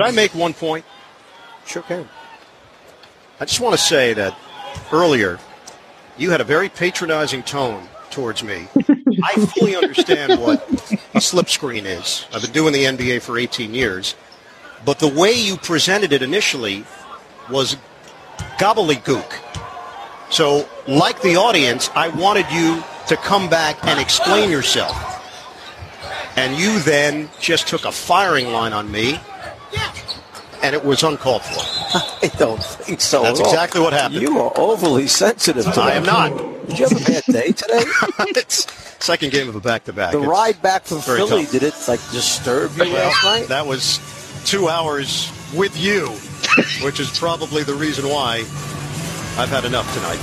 Could I make one point? Sure can. I just want to say that earlier you had a very patronizing tone towards me. I fully understand what a slipscreen is. I've been doing the NBA for 18 years. But the way you presented it initially was gobbledygook. So, like the audience, I wanted you to come back and explain yourself. And you then just took a firing line on me, and it was uncalled for. I don't think so. That's at all. exactly what happened. You are overly sensitive today. I am not. Did you have a bad day today? it's second game of a back-to-back. the It's ride back from very Philly, tough. did it like disturb you last night? That was two hours with you, which is probably the reason why I've had enough tonight.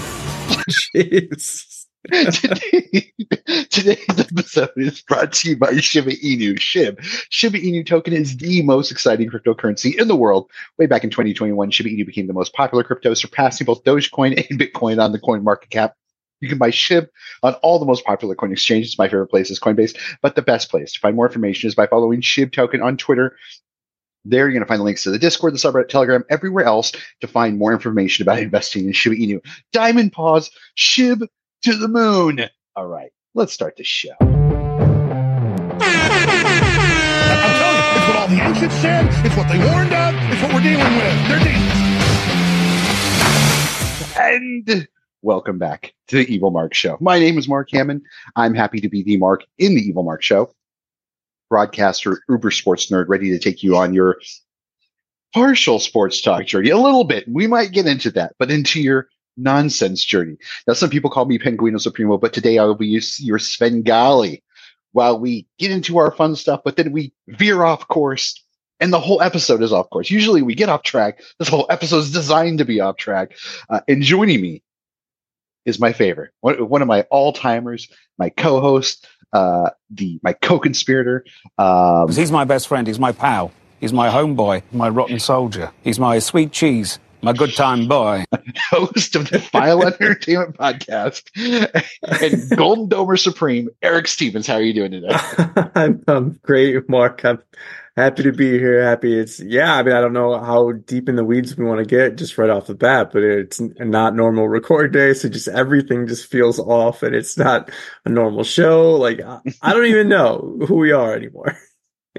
Jeez. Today, today's episode is brought to you by Shiba Inu. SHIB. Shiba Inu token is the most exciting cryptocurrency in the world. Way back in 2021, Shiba Inu became the most popular crypto, surpassing both Dogecoin and Bitcoin on the coin market cap. You can buy SHIB on all the most popular coin exchanges. My favorite place is Coinbase, but the best place to find more information is by following SHIB token on Twitter. There, you're going to find the links to the Discord, the subreddit, Telegram, everywhere else to find more information about investing in Shiba Inu. Diamond Paws, SHIB to the moon. All right, let's start the show. I'm telling you, it's what all the ancients said. It's what they warned of. It's what we're dealing with. They're dealing. And welcome back to the Evil Mark Show. My name is Mark Hammond. I'm happy to be the Mark in the Evil Mark Show. Broadcaster, Uber sports nerd, ready to take you on your partial sports talk journey. A little bit. We might get into that, but into your nonsense journey. Now, some people call me Penguino Supremo, but today I will be your Svengali while we get into our fun stuff, but then we veer off course and the whole episode is off course. Usually we get off track. This whole episode is designed to be off track. Uh, and joining me is my favorite, one, one of my all timers, my co-host, uh, the my co-conspirator. Um, He's my best friend. He's my pal. He's my homeboy, my rotten soldier. He's my sweet cheese, my good time boy. host of the File Entertainment Podcast and Golden Domer Supreme, Eric Stephens. How are you doing today? I'm, I'm great, Mark. I'm happy to be here. Happy it's yeah. I mean, I don't know how deep in the weeds we want to get just right off the bat, but it's not normal record day, so just everything just feels off, and it's not a normal show. Like I, I don't even know who we are anymore.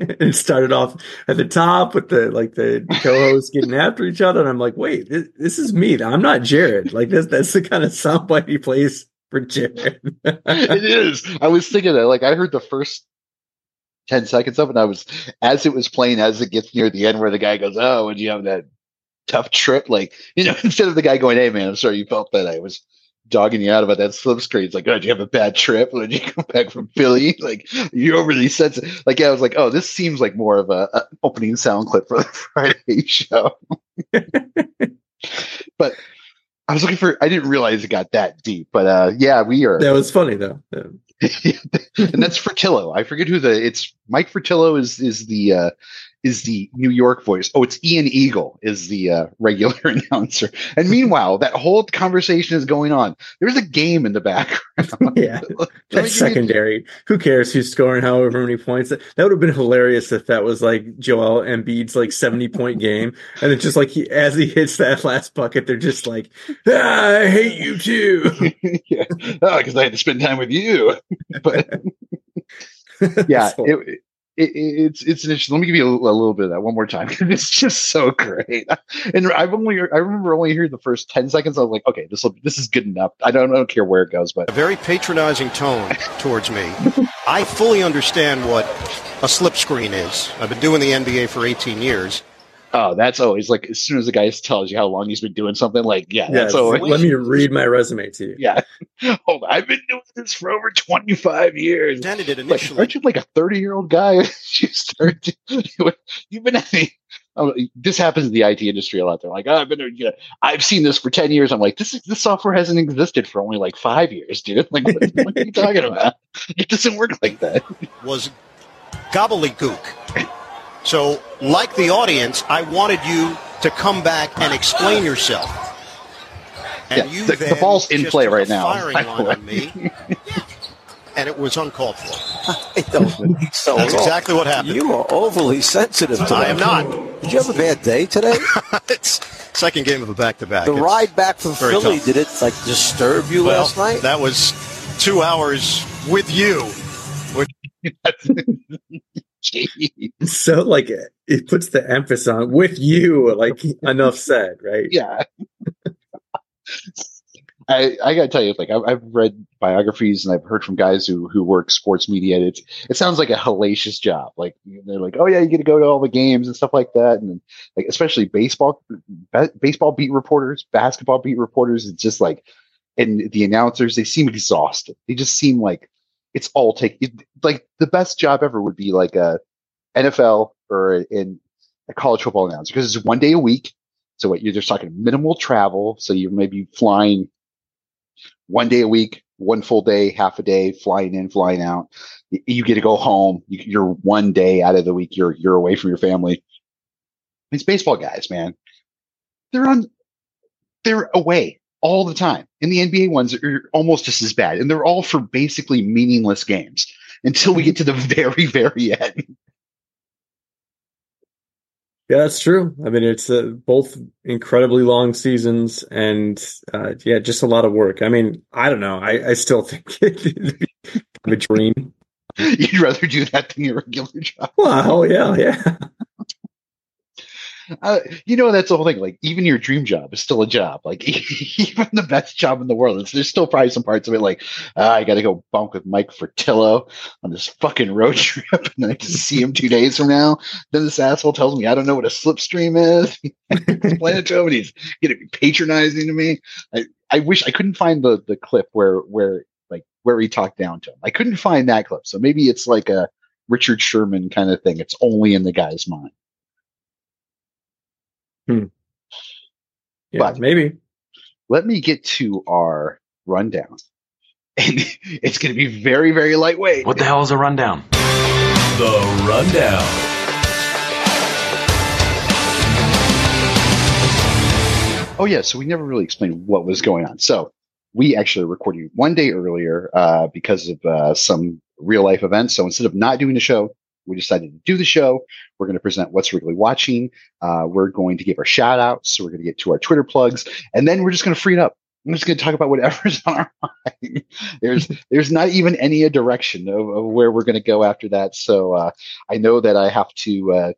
it started off at the top with the like the co-hosts getting after each other, and I'm like, wait, this, this is me. I'm not Jared. Like this, that's the kind of soundbite he plays for Jared. it is. I was thinking that, like, I heard the first 10 seconds of it, and I was, as it was playing, as it gets near the end where the guy goes, Oh, would you have that tough trip? Like, you know, instead of the guy going, Hey, man, I'm sorry you felt that I was dogging you out about that slip screen. It's like, Oh, did you have a bad trip? When you come back from Philly? Like, you overly sensitive. Like, yeah, I was like, Oh, this seems like more of a, a opening sound clip for the Friday show. but I was looking for, I didn't realize it got that deep, but uh, yeah, we are. that was funny though. and that's Fratello. I forget who the it's Mike Fratello is is the uh is the New York voice. Oh, it's Ian Eagle is the uh, regular announcer. And meanwhile, that whole conversation is going on. There's a game in the background. Yeah, Let me give That's secondary. Who cares who's scoring however many points? That would have been hilarious if that was like Joel Embiid's like 70 point game. And it's just like he, as he hits that last bucket, they're just like, ah, I hate you too. yeah, because I had to spend time with you. But yeah, it, it, it's it's an interesting. Let me give you a, a little bit of that one more time. it's just so great. And I've only I remember only hearing the first ten seconds. I was like, okay, this will this is good enough. I don't I don't care where it goes, but A very patronizing tone towards me. I fully understand what a slipscreen is. I've been doing the NBA for 18 years. Oh, that's always like as soon as the guy tells you how long he's been doing something, like yeah, yeah, that's always let me read my resume to you. yeah. Oh, I've been doing this for over twenty five years. Presented it Like, initially. aren't you like a 30 year old guy? you start to, you've been at the, oh, this happens in the IT industry a lot. They're like, oh, I've been, you know, I've seen this for 10 years. I'm like, this is, this software hasn't existed for only like five years, dude. Like, what, what are you talking about? It doesn't work like that. was gobbledygook. So, like the audience, I wanted you to come back and explain yourself. And Yeah, you the- the ball's in play right now, Firing line on me, and it was uncalled for. I don't think so. That's exactly what happened. You are overly sensitive today. I am not. Did you have a bad day today? it's second game of a back-to-back. The It's ride back from very Philly, tough. did it like disturb you well, last night? That was two hours with you. Jeez. So like it puts the emphasis on with you, like enough said, right? yeah. I, I gotta tell you, like I've, I've read biographies and I've heard from guys who who work sports media. And it's it sounds like a hellacious job. Like they're like, oh yeah, you get to go to all the games and stuff like that, and like especially baseball, ba- baseball beat reporters, basketball beat reporters. It's just like, and the announcers they seem exhausted. They just seem like it's all take like the best job ever would be like a NFL or in a college football announcer because it's one day a week. So what you're just talking minimal travel. So you're maybe flying one day a week, one full day, half a day, flying in, flying out. You, get to go home. You, you're one day out of the week. You're you're away from your family. These baseball guys, man, they're on. They're away all the time. And the NBA ones are almost just as bad, and they're all for basically meaningless games until we get to the very, very end. Yeah, that's true. I mean, it's uh, both incredibly long seasons and uh, yeah, just a lot of work. I mean, I don't know. I, I still think it'd be a dream. You'd rather do that than your regular job. Well, yeah, yeah. Uh, you know, that's the whole thing. Like, even your dream job is still a job. Like, even the best job in the world, there's still probably some parts of it. Like, ah, I got to go bunk with Mike Fratello on this fucking road trip, and I just see him two days from now. Then this asshole tells me I don't know what a slipstream is. Explain it to him, and he's gonna be patronizing to me. I, I wish I couldn't find the the clip where where like where he talked down to him. I couldn't find that clip. So maybe it's like a Richard Sherman kind of thing. It's only in the guy's mind. Yeah, But- maybe. let me get to our rundown. And it's going to be very, very lightweight. What the hell is a rundown? The Rundown. Oh, yeah. So we never really explained what was going on. So we actually recorded one day earlier uh, because of uh, some real life events. So instead of not doing the show, we decided to do the show. We're going to present what's Wrigley watching. Uh, we're going to give our shout outs. So we're going to get to our Twitter plugs and then we're just going to free it up. I'm just going to talk about whatever's on our mind. there's, there's not even any a direction of, of where we're going to go after that. So, uh, I know that I have to, uh,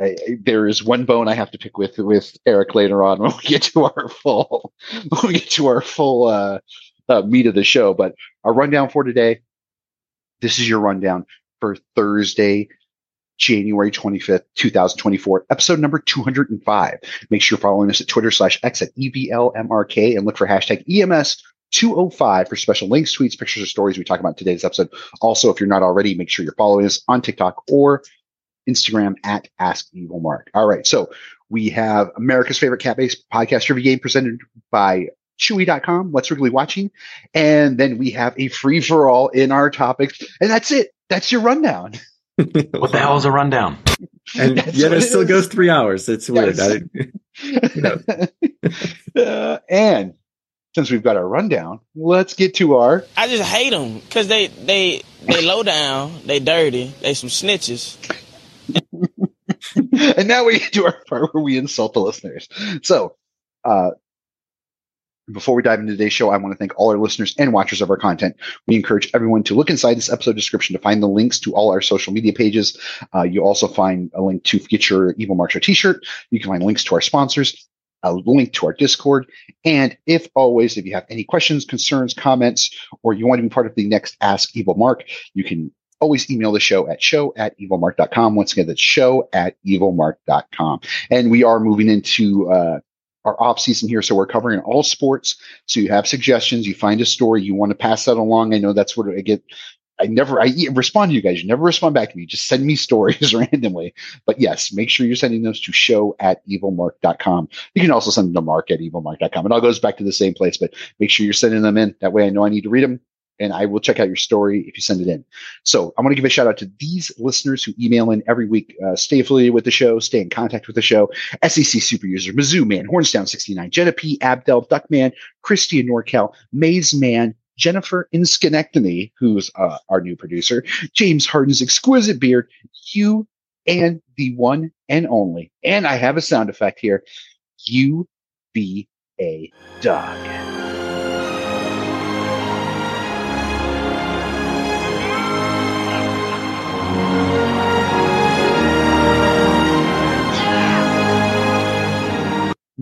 I- there is one bone I have to pick with with Eric later on when we get to our full when we get to our full uh, uh, meat of the show. But our rundown for today. This is your rundown for Thursday, January twenty fifth, two thousand twenty four, episode number two hundred and five. Make sure you're following us at Twitter slash X at EVLMRK and look for hashtag EMS. 205 for special links, tweets, pictures, or stories we talk about today's episode. Also, if you're not already, make sure you're following us on TikTok or Instagram at Ask Evil Mark. All right. So we have America's favorite cat based podcast trivia game presented by Chewy.com. What's Wrigley watching? And then we have a free for all in our topics. And that's it. That's your rundown. What the hell is a rundown? And That's yet it it still is. goes three hours. It's weird. Yes. I- Uh, and since we've got our rundown, let's get to our I just hate them because they they they low down, they dirty, they some snitches. and now we get to our part where we insult the listeners. So, uh, before we dive into today's show, I want to thank all our listeners and watchers of our content. We encourage everyone to look inside this episode description to find the links to all our social media pages. Uh, you also find a link to get your Evil Mark Show t-shirt. You can find links to our sponsors, a link to our Discord. And if always, if you have any questions, concerns, comments, or you want to be part of the next Ask Evil Mark, you can always email the show at show at evilmark.com. Once again, that's show at evilmark.com. And we are moving into, uh, our off season here. So we're covering all sports. So you have suggestions, you find a story, you want to pass that along. I know that's what I get. I never, I respond to you guys. You never respond back to me. Just send me stories randomly. But yes, make sure you're sending those to show at evilmark.com. You can also send them to mark at evilmark.com. It all goes back to the same place, but make sure you're sending them in. That way I know I need to read them and I will check out your story if you send it in. So I want to give a shout out to these listeners who email in every week. Uh, stay affiliated with the show, stay in contact with the show. SEC super user, Mizzou man, Hornstown 69, Jenna P, Abdel, Duckman, Christian Norcal, Maze Man, Jennifer Schenectady, who's uh, our new producer, James Harden's exquisite beard, you and the one and only, and I have a sound effect here. You be a dog.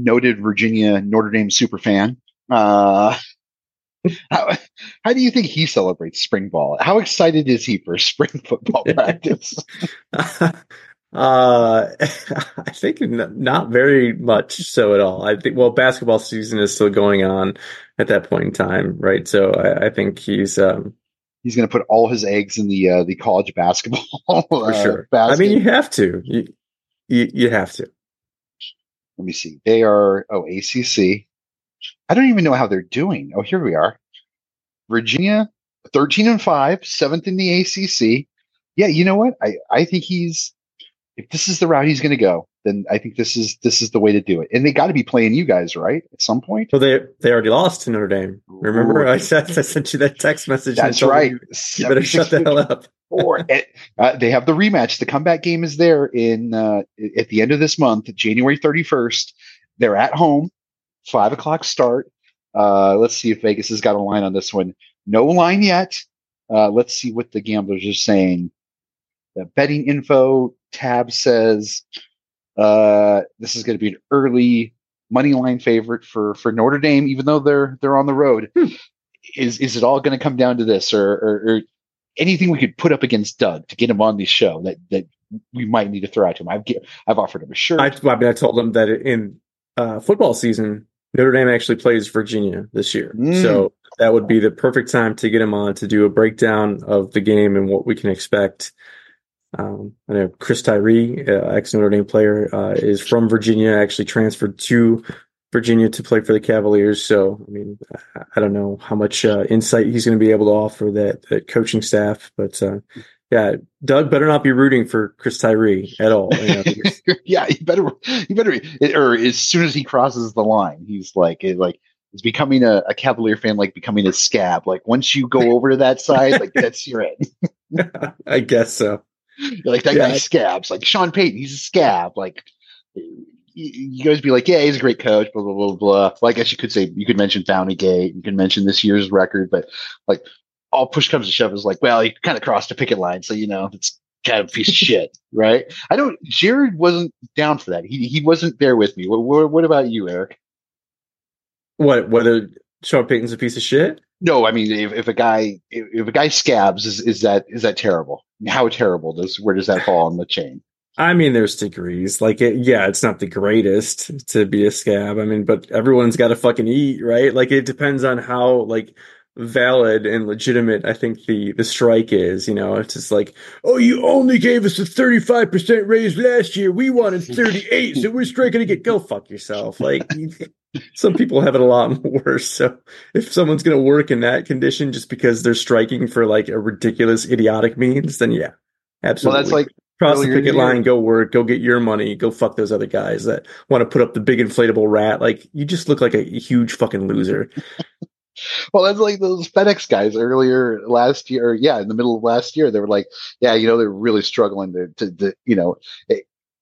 Noted Virginia Notre Dame superfan. Uh, how, how do you think he celebrates spring ball? How excited is he for spring football practice? uh, I think not very much so at all. I think well, basketball season is still going on at that point in time, right? So I, I think he's um, He's going to put all his eggs in the uh, the college basketball for uh, sure. basket. I mean, you have to. You, you you have to. Let me see. They are oh ACC. I don't even know how they're doing. Oh, here we are. Virginia, thirteen and five, seventh in the ACC. Yeah, you know what? I I think he's if this is the route he's going to go, then I think this is this is the way to do it. And they got to be playing you guys, right? At some point. Well, they they already lost to Notre Dame. Remember, Ooh. I said I sent you that text message. That's right. You, you better shut the hell up. Or uh, they have the rematch. The comeback game is there in uh, at the end of this month, January thirty first. They're at home, five o'clock start. Uh, let's see if Vegas has got a line on this one. No line yet. Uh, let's see what the gamblers are saying. The betting info tab says uh, this is going to be an early money line favorite for for Notre Dame, even though they're they're on the road. Is is it all going to come down to this, or, or, or anything we could put up against Doug to get him on the show that that we might need to throw out to him? I've I've offered him a shirt. I, I mean, I told him that in uh, football season, Notre Dame actually plays Virginia this year, Mm. so that would be the perfect time to get him on to do a breakdown of the game and what we can expect. Um, I know Chris Tyree, uh, ex Notre Dame player, uh, is from Virginia. Actually transferred to Virginia to play for the Cavaliers. So, I mean, I- don't know how much uh, insight he's going to be able to offer that that coaching staff, but uh, yeah, Doug better not be rooting for Chris Tyree at all. You know, because- yeah, you better you better or as soon as he crosses the line, he's like it, like is becoming a, a Cavalier fan like becoming a scab. Like once you go over to that side, like that's your end. I guess so. like that Yeah. guy scabs. Like Sean Payton, he's a scab. Like you, guys be like, yeah, he's a great coach. Blah blah blah blah. Well, I guess you could say you could mention Bounty Gate. You can mention this year's record, but like all push comes to shove is like, well, he kind of crossed a picket line, so you know it's kind of a piece of shit, right? I don't. Jared wasn't down for that. He he wasn't there with me. What what, what about you, Eric? What whether Sean Payton's a piece of shit? No, I mean, if, if a guy if, if a guy scabs, is is that is that terrible? How terrible does where does that fall on the chain? I mean, there's degrees. Like, it, yeah, it's not the greatest to be a scab. I mean, but everyone's got to fucking eat, right? Like, it depends on how like valid and legitimate I think the the strike is. You know, it's just like, oh, you only gave us a 35 percent raise last year. We wanted 38, so we're striking again. Go fuck yourself. Like. Some people have it a lot worse. So if someone's going to work in that condition just because they're striking for like a ridiculous, idiotic means, then yeah, absolutely. Well, that's like cross the picket line, go work, go get your money, go fuck those other guys that want to put up the big inflatable rat. Like you just look like a huge fucking loser. Well, that's like those FedEx guys earlier last year. Yeah, in the middle of last year, they were like, "Yeah, you know, they're really struggling to, to, to you know, eh,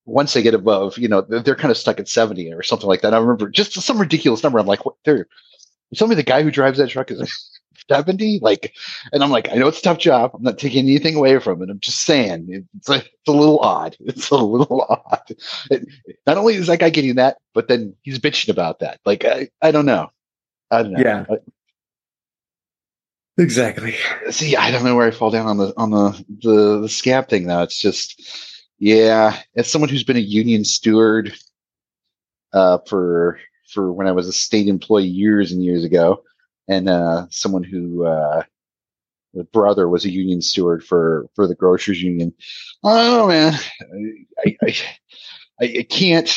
once they get above, you know, they're, kind of stuck at seventy or something like that." I remember just some ridiculous number. I'm like, "What? You tell me the guy who drives that truck is 70 like and i'm like i know it's a tough job i'm not taking anything away from it i'm just saying it's a, it's a little odd it's a little odd It- not only is that guy getting that but then he's bitching about that like i, I don't know i don't know Yeah. I- Exactly. see i don't know where i fall down on the on the the, the scab thing now it's just yeah as someone who's been a union steward uh for for when i was a state employee years and years ago and uh someone who uh the brother was a union steward for for the grocers union oh man i i i, can't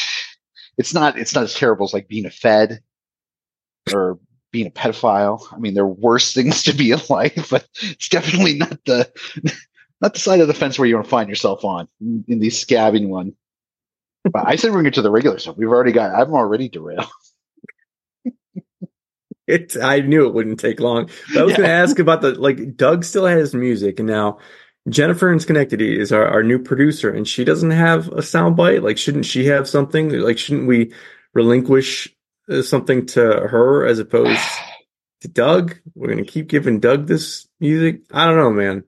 it's not it's not as terrible as like being a fed or being a pedophile. I mean, there are worse things to be in life, but it's definitely not the not the side of the fence where you want to find yourself on in, in the scabbing one. But I said we're going to get to the regular stuff. We've already got. I'm already derailed. It, I knew it wouldn't take long. But I was Yeah. going to ask about the like. Doug still has music, and now Jennifer in Schenectady is our, our new producer, and she doesn't have a soundbite. Like, shouldn't she have something? Like, shouldn't we relinquish uh, something to her as opposed to Doug? We're gonna keep giving Doug this music. I don't know, man.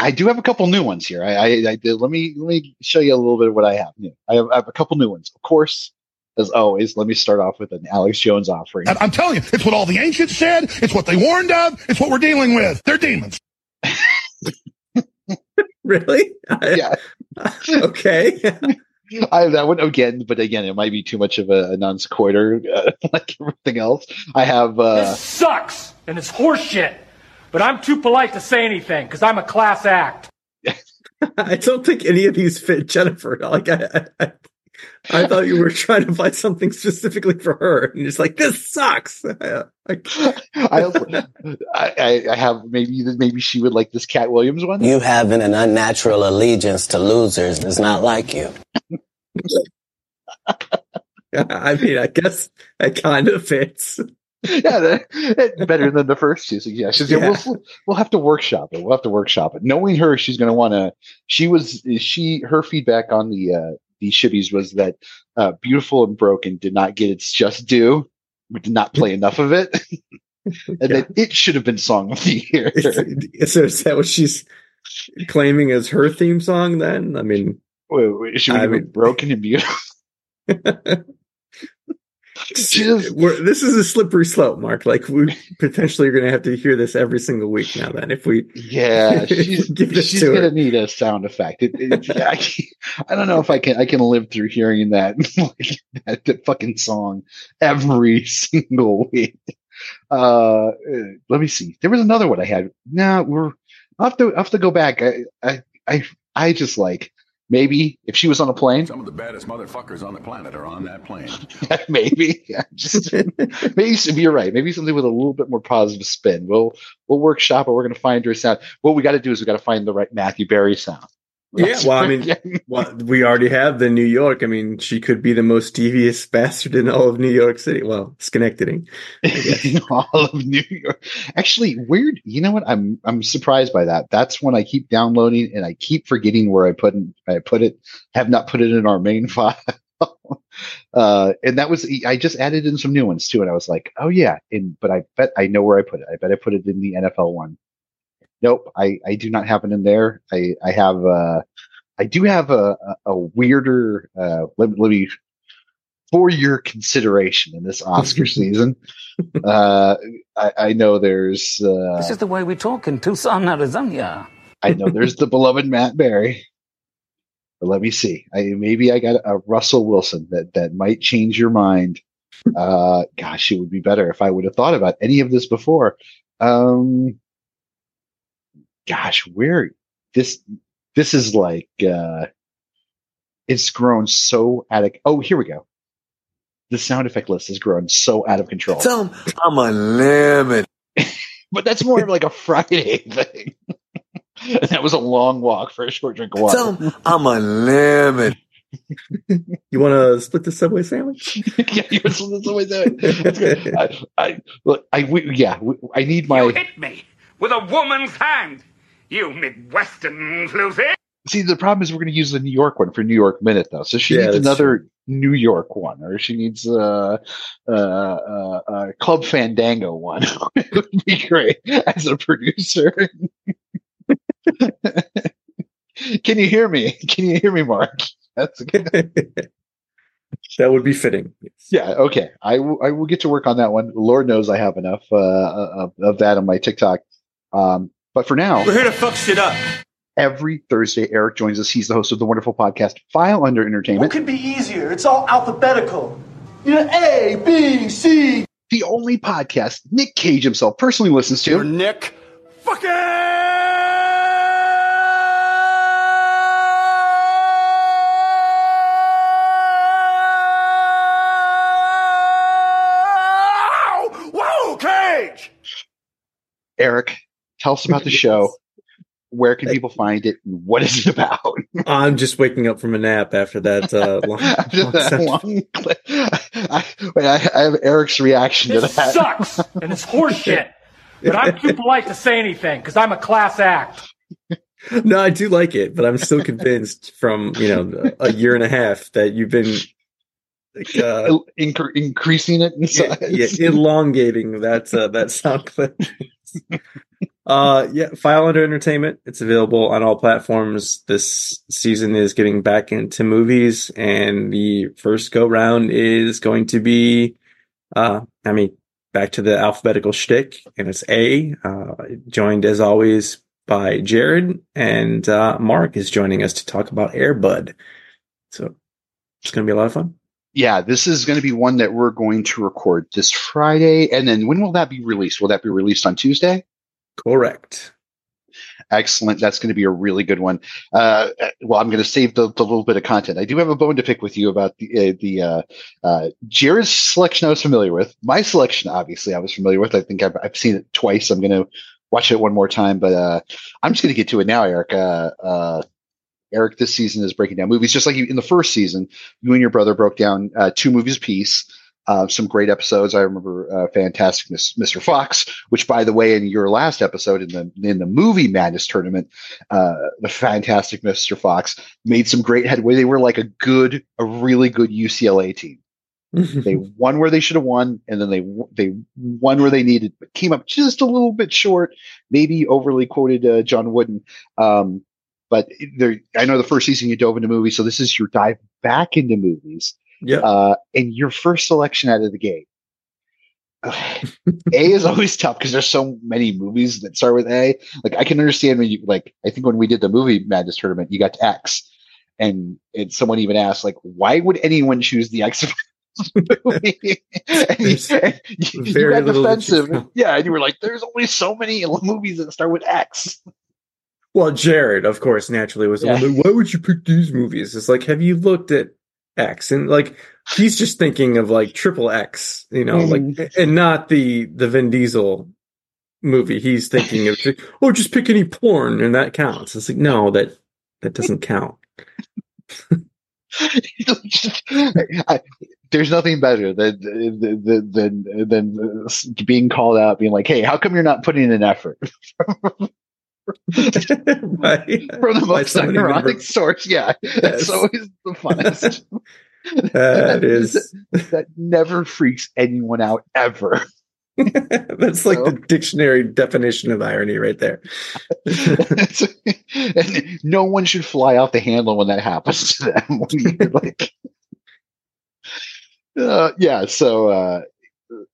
I do have a couple new ones here. I, I, I did, let me let me show you a little bit of what I have. Yeah, I have, I have a couple new ones. Of course, as always, let me start off with an Alex Jones offering. And I'm telling you, it's what all the ancients said. It's what they warned of. It's what we're dealing with. They're demons. Really? Yeah. okay. I have that one again, but again, it might be too much of a, a non sequitur uh, like everything else. I have uh, This sucks and it's horseshit. But I'm too polite to say anything because I'm a class act. I don't think any of these fit Jennifer. Like, I, I, I thought you were trying to find something specifically for her, and it's like this sucks. I, I, I, I I have maybe maybe she would like this Katt Williams one. You having an unnatural allegiance to losers is not like you. I mean, I guess it kind of fits. yeah, that, better than the first two suggestions. Yeah, Yeah. We'll, we'll have to workshop it. We'll have to workshop it. Knowing her, she's going to want to. She was she her feedback on the uh, the shivvies was that uh, "Beautiful and Broken" did not get its just due. We did not play enough of it, and that it should have been song of the year. Is, so is that what she's claiming as her theme song? Then I mean, Wait, wait, she would I have been mean- broken and beautiful. Just- this is a slippery slope, Mark. Like we potentially are going to have to hear this every single week now. Then, if we Yeah, she's, Give she's gonna need a sound effect. It, it, I, I don't know if I can I can live through hearing that like, that, that fucking song every single week. Uh, uh, let me see. There was another one I had. No, we're I'll have to I'll have to go back. I I I, I just like maybe if she was on a plane, Some of the baddest motherfuckers on the planet are on that plane. maybe yeah, just maybe you're right. Maybe something with a little bit more positive spin. We'll we'll workshop it. We're gonna find her sound. What we got to do is we got to find the right Matthew Berry sound. Yeah, well, I mean, well, we already have the New York. I mean, she could be the most devious bastard in all of New York City. Well, Schenectady. in all of New York. Actually, weird. You know what? I'm I'm surprised by that. That's when I keep downloading and I keep forgetting where I put in, I put it. Have not put it in our main file. uh, and that was I just added in some new ones too, and I was like, oh yeah. And but I bet I know where I put it. I bet I put it in the NFL one. Nope, I I do not have it in there. I I have uh I do have a a, a weirder uh let, let me for your consideration in this Oscar season. Uh, I, I know there's uh, This is the way we talk in Tucson, Arizona. I know there's the beloved Matt Berry. But let me see. I maybe I got a Russell Wilson that that might change your mind. Uh, gosh, it would be better if I would have thought about any of this before. Um, gosh, where this this is like uh, it's grown so out of. Oh, here we go. The sound effect list has grown so out of control. Tell 'em I'm unlimited. but that's more of like a Friday thing. and that was a long walk for a short drink of water. Tell 'em I'm unlimited. You want to split the Subway sandwich? yeah, you was always That's good. I, I, look, I, we, yeah, we, I need my. You hit me with a woman's hand. You Midwestern floozy. See, the problem is we're going to use the New York one for New York Minute, though. So she Yeah, needs that's another New York one, or she needs uh, uh, uh, uh, Club Fandango one. it would be great as a producer. Can you hear me? Can you hear me, Mark? That's good. that would be fitting. Yeah. Okay. I will. I will get to work on that one. Lord knows I have enough uh, of, of that on my TikTok. Um, but for now, We're here to fuck shit up. every Thursday, Eric joins us. He's the host of the wonderful podcast File Under Entertainment. What Entertainment, could be easier? It's all alphabetical. You know, A, B, C. the only podcast Nick Cage himself personally listens to. Nick. Whoa, Cage! Eric, tell us about the show. Where can people find it? What is it about? I'm just waking up from a nap after that uh, long, After long that long clip, I, wait, I, I have Eric's reaction to that. sucks and it's horseshit. But I'm too polite to say anything because I'm a class act. No, I do like it, but I'm still convinced from you know a year and a half that you've been like, uh, Incre- increasing it in yeah, yeah, elongating that uh, that sound clip. Uh, yeah, File Under Entertainment. It's available on all platforms. This season is getting back into movies, and the first go round is going to be, uh, I mean, back to the alphabetical shtick, and it's A. Uh, joined as always by Jared, and uh, Mark is joining us to talk about Airbud. So it's going to be a lot of fun. yeah, this is going to be one that we're going to record this Friday. And then when will that be released? Will that be released on Tuesday? Correct. Excellent. That's going to be a really good one. Uh, well, I'm going to save the, the little bit of content. I do have a bone to pick with you about the, uh, the, uh, uh, selection I was familiar with. My selection, obviously, I was familiar with. I think I've, I've seen it twice. I'm going to watch it one more time, but, uh, I'm just going to get to it now, Eric. Uh, uh, Eric, this season is breaking down movies just like you, in the first season. You and your brother broke down uh, two movies apiece. Uh, some great episodes. I remember uh, Fantastic Miss, Mr. Fox, which, by the way, in your last episode in the in the movie Madness tournament, uh, the Fantastic Mr. Fox made some great headway. They were like a good, a really good UCLA team. they won where they should have won, and then they they won where they needed, but came up just a little bit short. Maybe overly quoted uh, John Wooden. Um, but there, I know the first season you dove into movies, so this is your dive back into movies. Yeah. Uh, and your first selection out of the gate. A is always tough because there's so many movies that start with A. Like I can understand when you like. I think when we did the movie Madness tournament, you got to X, and someone even asked like, why would anyone choose the X? movie? and you, and you, you got defensive. Yeah, and you were like, "There's only so many movies that start with X." Well, Jared, of course, naturally was the one. That, Why would you pick these movies? It's like, have you looked at X? And like, he's just thinking of like triple X, you know, like, and not the the Vin Diesel movie. He's thinking of, oh, just pick any porn and that counts. It's like, no, that that doesn't count. I, there's nothing better than than than than uh, being called out, being like, "Hey, how come you're not putting in an effort?" right? From the most ironic source, yeah, Yes. that's always the funnest. That is that never freaks anyone out ever. that's like the dictionary definition of irony right there. and no one should fly off the handle when that happens to them. Like, uh, yeah. So, uh,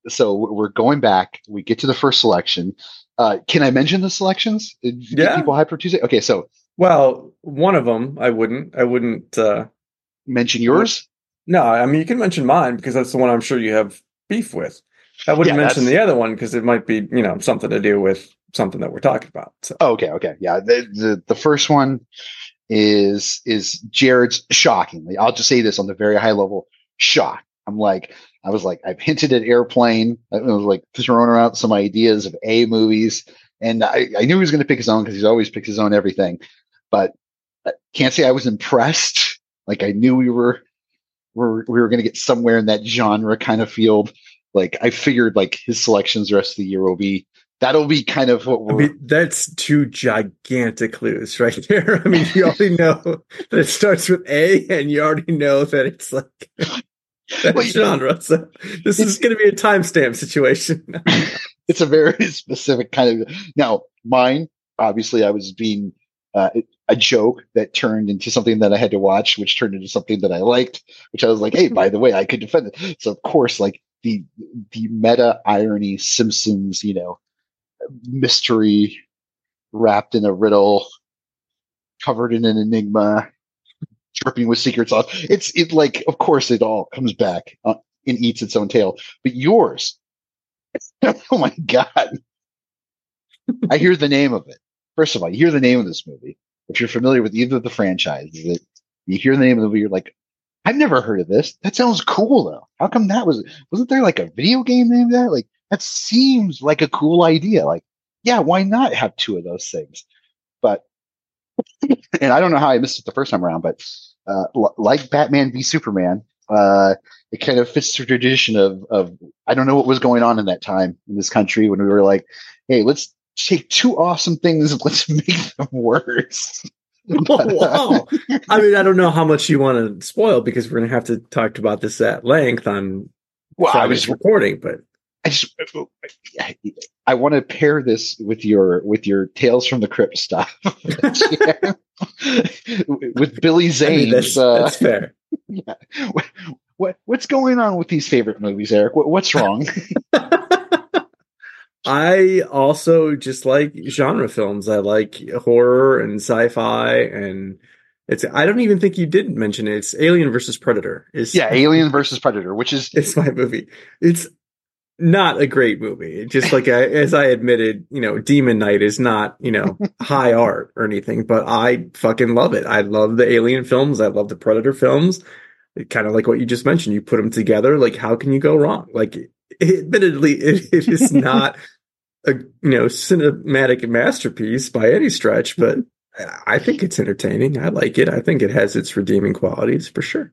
so we're going back. We get to the first selection. Uh, can I mention the selections? Get Yeah. people hyped for Tuesday? Okay, so Well, one of them I wouldn't. I wouldn't uh mention yours. No, I mean you can mention mine because that's the one I'm sure you have beef with. I wouldn't Yeah, mention the other one because it might be, you know, something to do with something that we're talking about. So Oh, okay, okay, yeah. The, the the first one is is Jared's shockingly. I'll just say this on the very high level. Shock. I'm like, I was like, I've hinted at airplane. I was like throwing around some ideas of A movies, and I, I knew he was going to pick his own because he's always picks his own everything. But I can't say I was impressed. Like I knew we were were we were going to get somewhere in that genre kind of field. Like I figured, like his selections the rest of the year will be that'll be kind of what I we're mean that's two gigantic clues right there. I mean you already know that it starts with A and you already know that it's like that genre. So this is gonna be a timestamp situation. it's a very specific kind of now mine obviously i was being uh, a joke that turned into something that i had to watch which turned into something that i liked which i was like hey by the way i could defend it so of course like the the meta irony simpsons you know mystery wrapped in a riddle covered in an enigma dripping with secret sauce. It's it like of course it all comes back uh, and eats its own tail but yours oh my god. I hear the name of it. First of all you hear the name of this movie. If you're familiar with either of the franchises it, you hear the name of the movie you're like i've never heard of this. That sounds cool though. How come that was wasn't there like a video game named that? Like that seems like a cool idea. Like yeah why not have two of those things? But and i don't know how i missed it the first time around but uh, l- like batman v superman uh, it kind of fits the tradition of of I don't know what was going on in that time in this country when we were like, hey, let's take two awesome things and let's make them worse. Wow. I mean, I don't know how much you want to spoil because we're going to have to talk about this at length on Well, I was recording, but I just I want to pair this with your with your Tales from the Crypt stuff with Billy I Zane. mean, that's, uh, that's fair. yeah. What, what what's going on with these favorite movies, Eric? What, what's wrong? I also just like genre films. I like horror and sci-fi, and it's. I don't even think you did mention it. It's Alien versus Predator. Is yeah, Alien versus Predator, which is it's my movie. It's not a great movie. Just like I, as I admitted, you know, Demon Knight is not you know high art or anything, but I fucking love it. I love the Alien films. I love the Predator films. Kind of like what you just mentioned. You put them together. Like, how can you go wrong? Like, admittedly, it, it is not a you know cinematic masterpiece by any stretch, but I think it's entertaining. I like it. I think it has its redeeming qualities for sure.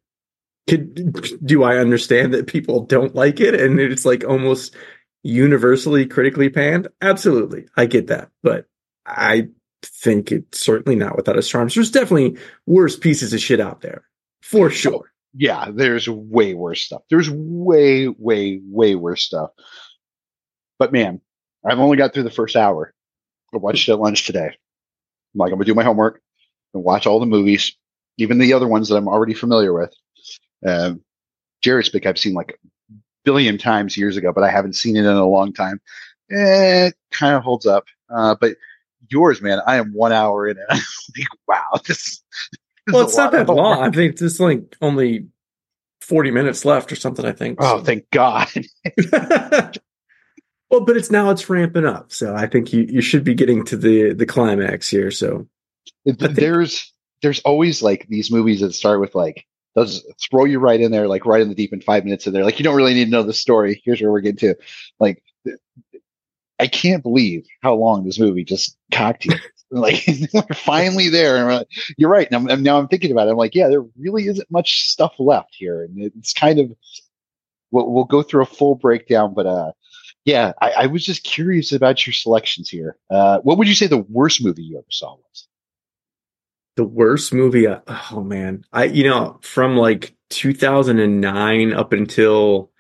Could, do I understand that people don't like it and it's like almost universally critically panned? Absolutely, I get that, but I think it's certainly not without its charms. There's definitely worse pieces of shit out there, for sure. yeah, there's way worse stuff. There's way, way, way worse stuff. But man, I've only got through the first hour. I watched it at lunch today. I'm like, I'm gonna do my homework and watch all the movies, even the other ones that I'm already familiar with. Um, Jared's Pick I've seen like a billion times years ago, but I haven't seen it in a long time. Eh, it kind of holds up. Uh, but yours, man, I am one hour in, and I'm like, wow, this. this Well, it's not that long. I think there's like only 40 minutes left or something, I think. Oh, thank God. well, but it's now it's ramping up. So I think you, you should be getting to the the climax here. So It- there's there's always like these movies that start with like those throw you right in there, like right in the deep in five minutes, and they're like, you don't really need to know the story. Here's where we're getting to. Like, I can't believe how long this movie just cocked you. like, we're finally there, like, you're right. And I'm, now I'm thinking about it. I'm like, yeah, there really isn't much stuff left here, and it's kind of. We'll, we'll go through a full breakdown, but uh, yeah, I, I was just curious about your selections here. Uh, what would you say the worst movie you ever saw was? The worst movie, uh, oh man, I you know from like 2009 up until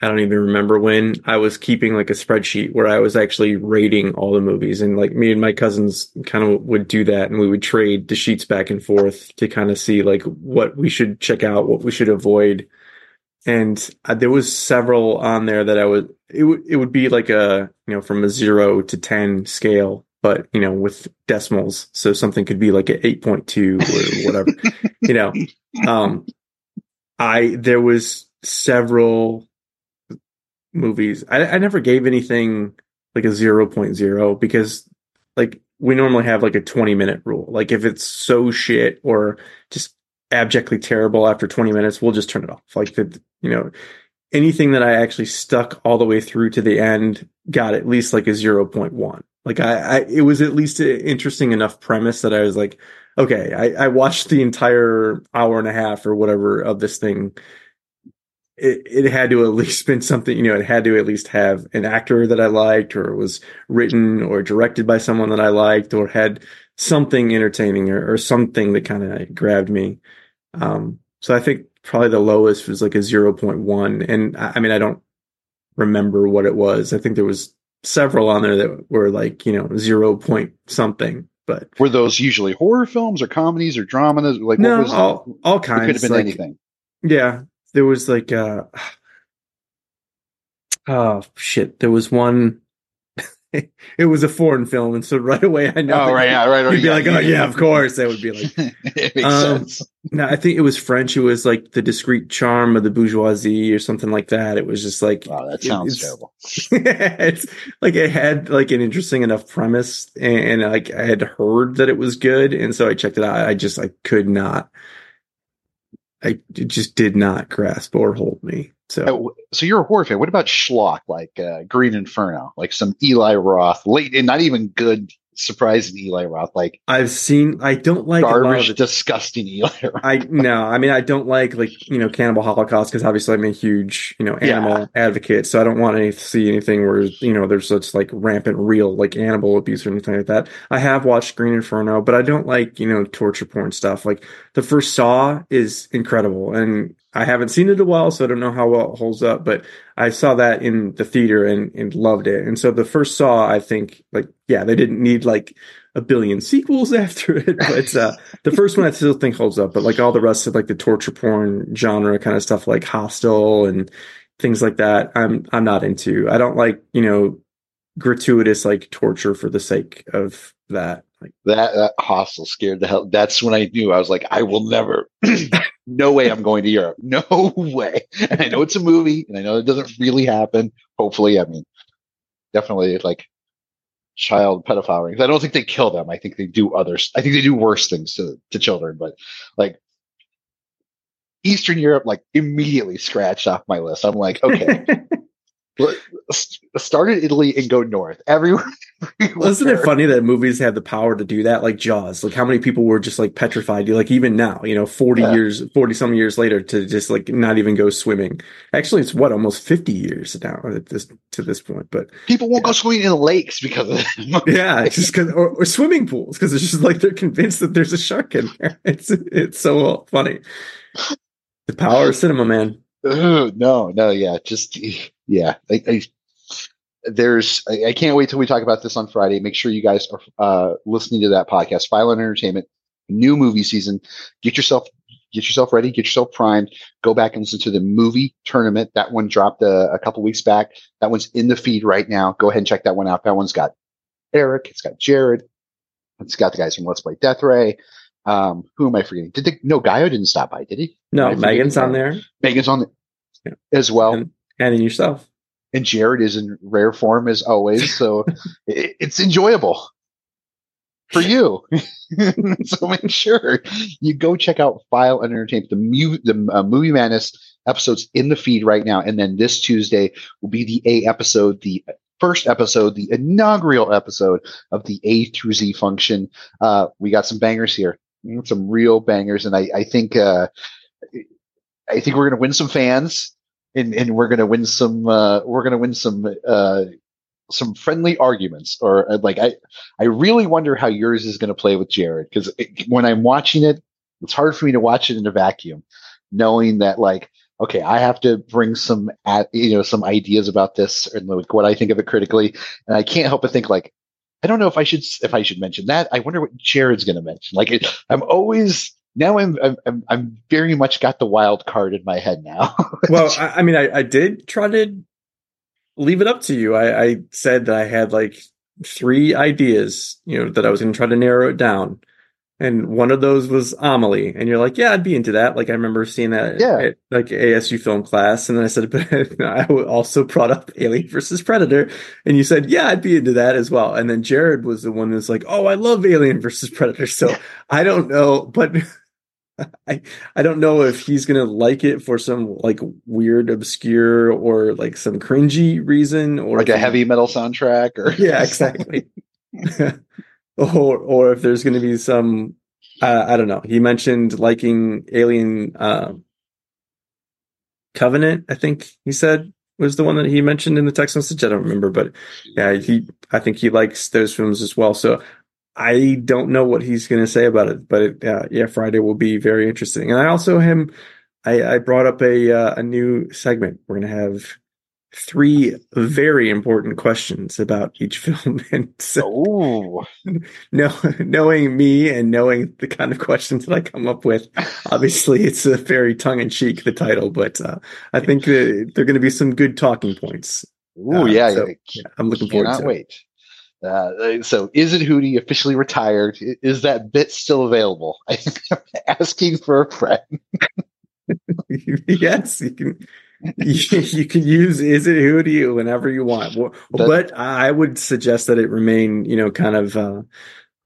I don't even remember when I was keeping like a spreadsheet where I was actually rating all the movies, and like me and my cousins kind of would do that, and we would trade the sheets back and forth to kind of see like what we should check out, what we should avoid. And uh, there was several on there that I would it would it would be like a you know from a zero to ten scale, but you know with decimals, so something could be like an eight point two or whatever, you know. Um, I there was several movies. I, I never gave anything like a 0.0 because like we normally have like a 20 minute rule. Like if it's so shit or just abjectly terrible after 20 minutes, we'll just turn it off. Like the, you know, anything that I actually stuck all the way through to the end got at least like a 0.1. Like I, I it was at least an interesting enough premise that I was like, okay, I, I watched the entire hour and a half or whatever of this thing it, it had to at least been something, you know, it had to at least have an actor that I liked, or was written or directed by someone that I liked, or had something entertaining or, or something that kind of grabbed me. Um, so I think probably the lowest was like a 0.1. And I, mean, I don't remember what it was. I think there was several on there that were like, you know, 0 point something, but Were those usually horror films or comedies or dramas? Like no, what was all, all it kinds. could have been like- anything. Yeah, there was like uh oh shit, there was one it was a foreign film, and so right away I know. Oh, right, yeah, right, right, You'd be yeah, like, oh yeah. yeah, of course. That would be like. it makes Um, sense. No, I think it was French. It was like the discreet charm of the bourgeoisie or something like that. It was just like Wow, that it- sounds it's- terrible. it's like it had like an interesting enough premise, and, and like I had heard that it was good, and so I checked it out. I just I could not. I just did not grasp or hold me. So Uh, So you're a horror fan. What about schlock like uh, Green Inferno, like some Eli Roth, late and not even good surprised in Eli Roth. Like I've seen. I don't like a lot of garbage, the- disgusting Eli Roth. I no, I mean I don't like like you know Cannibal Holocaust because obviously I'm a huge you know animal advocate, so I don't want to see anything where you know there's such like rampant real like animal abuse or anything like that. I have watched Green Inferno, but I don't like you know torture porn stuff. Like the first Saw is incredible, and I haven't seen it a while, so I don't know how well it holds up. But I saw that in the theater and and loved it. And so the first Saw, I think like yeah, they didn't need like a billion sequels after it, but uh, the first one I still think holds up. But like all the rest of like the torture porn genre kind of stuff, like Hostel and things like that, I'm I'm not into. I don't like you know gratuitous like torture for the sake of that. Like That, that hostel scared the hell. That's when I knew I was like, I will never. no way I'm going to Europe. No way. And I know it's a movie, and I know it doesn't really happen. Hopefully, I mean, definitely like child pedophile rings. I don't think they kill them. I think they do others. I think they do worse things to to children. But like Eastern Europe, like immediately scratched off my list. I'm like, okay. Start in Italy and go north. Everywhere. Well, isn't it funny that movies have the power to do that? Like Jaws, like how many people were just like petrified, like even now, you know, 40 Yeah. years, 40 some years later to just like not even go swimming. Actually, it's what, almost 50 years now at this, to this point. But People won't go swimming in the lakes because of yeah, it's just cause, or, or swimming pools because it's just like they're convinced that there's a shark in there. It's, it's so funny. The power of cinema, man. Ugh, no, no, yeah, just yeah. I, I, there's, I, I can't wait till we talk about this on Friday. Make sure you guys are uh, listening to that podcast, File Under Entertainment, new movie season. Get yourself, get yourself ready, get yourself primed. Go back and listen to the movie tournament. That one dropped a, a couple weeks back. That one's in the feed right now. Go ahead and check that one out. That one's got Eric. It's got Jared. It's got the guys from Let's Play Death Ray. Um, who am I forgetting? Did they, no Gaio didn't stop by? Did he? No, Am I forgetting Megan's on there Megan's on it as well. and, and in yourself. and Jared is in rare form as always, so it, it's enjoyable for you. so make sure you go check out File Under Entertainment, the, mu- the uh, Movie Madness episodes in the feed right now, and then this Tuesday will be the A episode, the first episode, the inaugural episode of the A through Z function. Uh, we got some bangers here, some real bangers, and I, I think uh, I think we're going to win some fans and and we're gonna win some uh we're gonna win some uh some friendly arguments or uh, like i i really wonder how yours is gonna play with jared because when i'm watching it it's hard for me to watch it in a vacuum knowing that like okay i have to bring some at you know some ideas about this and like what i think of it critically and i can't help but think like i don't know if i should if i should mention that. I wonder what jared's gonna mention. Like it, i'm always now I'm, I'm I'm very much got the wild card in my head now. well, I, I mean, I, I did try to leave it up to you. I, I said that I had like three ideas, you know, that I was going to try to narrow it down. And one of those was Amelie. And you're like, yeah, I'd be into that. Like, I remember seeing that Yeah. at like ASU film class. And then I said, but I also brought up Alien versus Predator. And you said, yeah, I'd be into that as well. And then Jared was the one that's like, oh, I love Alien versus Predator. So I don't know, but I I don't know if he's gonna like it for some like weird, obscure, or like some cringy reason, or like a heavy metal soundtrack or yeah, exactly. or or if there's gonna be some, uh, I don't know. He mentioned liking Alien uh, Covenant. I think he said was the one that he mentioned in the text message. I don't remember, but yeah, he I think he likes those films as well. So I don't know what he's going to say about it, but it, uh, yeah, Friday will be very interesting. And I also him, I, I brought up a uh, a new segment. We're going to have three very important questions about each film, and so know, knowing me and knowing the kind of questions that I come up with, obviously it's a very tongue in cheek the title, but uh, I think that there are going to be some good talking points. Oh Uh, yeah, so, yeah. I'm looking forward to it. Uh, so, is it Hootie officially retired? Is that bit still available? I'm asking for a friend. yes, you can. You, you can use is it Hootie whenever you want, but I would suggest that it remain, you know, kind of uh,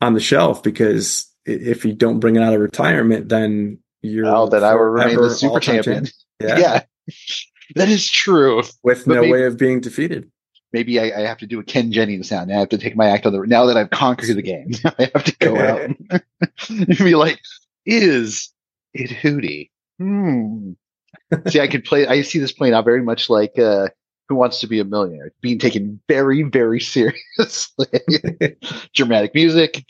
on the shelf because if you don't bring it out of retirement, then you're Oh, then I will remain the super all-time champion. champ. Yeah. that is true. with But no maybe- way of being defeated. Maybe I, I have to do a Ken Jennings now. Now I have to take my act on the now that I've conquered the game. I have to go out and be like, is it Hootie? Hmm. see, I could play. I see this playing out very much like uh, Who Wants to Be a Millionaire, being taken very, very seriously. Dramatic music,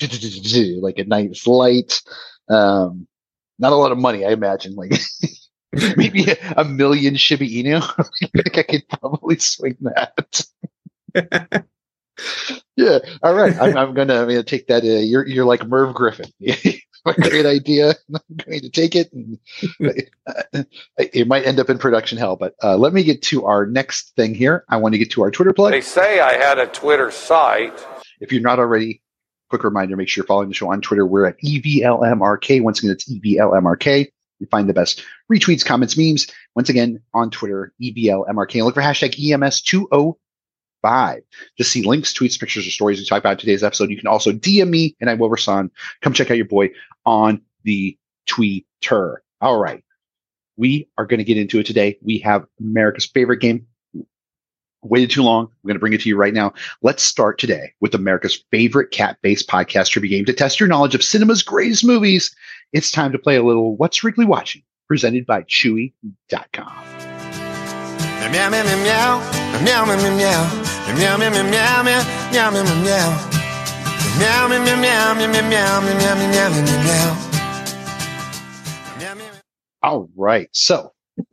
like a nice light. Um, not a lot of money, I imagine. Like maybe a, a million Shiba Inu. I think I could probably swing that. yeah. All right. I'm, I'm gonna. I'm gonna take that. Uh, you're you're like Merv Griffin. a great idea. I'm going to take it. And, uh, it might end up in production hell, but uh, let me get to our next thing here. I want to get to our Twitter plug. They say I had a Twitter site. If you're not already, quick reminder: make sure you're following the show on Twitter. We're at evlmrk. Once again, it's evlmrk. You find the best retweets, comments, memes. Once again, on Twitter, EBLMRK. Look for hashtag EMS20 five to see links, tweets, pictures, or stories we talk about in today's episode. You can also DM me and I will respond. Come check out your boy on the Twitter. All right. We are going to get into it today. We have America's favorite game. Waited too long. I'm going to bring it to you right now. Let's start today with America's favorite cat based podcast trivia game to test your knowledge of cinema's greatest movies. It's time to play a little What's Wrigley Watching presented by Chewy.com. Meow, meow, meow, meow, meow, meow, meow. Meow meow meow meow meow meow meow meow meow. Meow meow meow meow meow meow meow meow meow meow. All right. So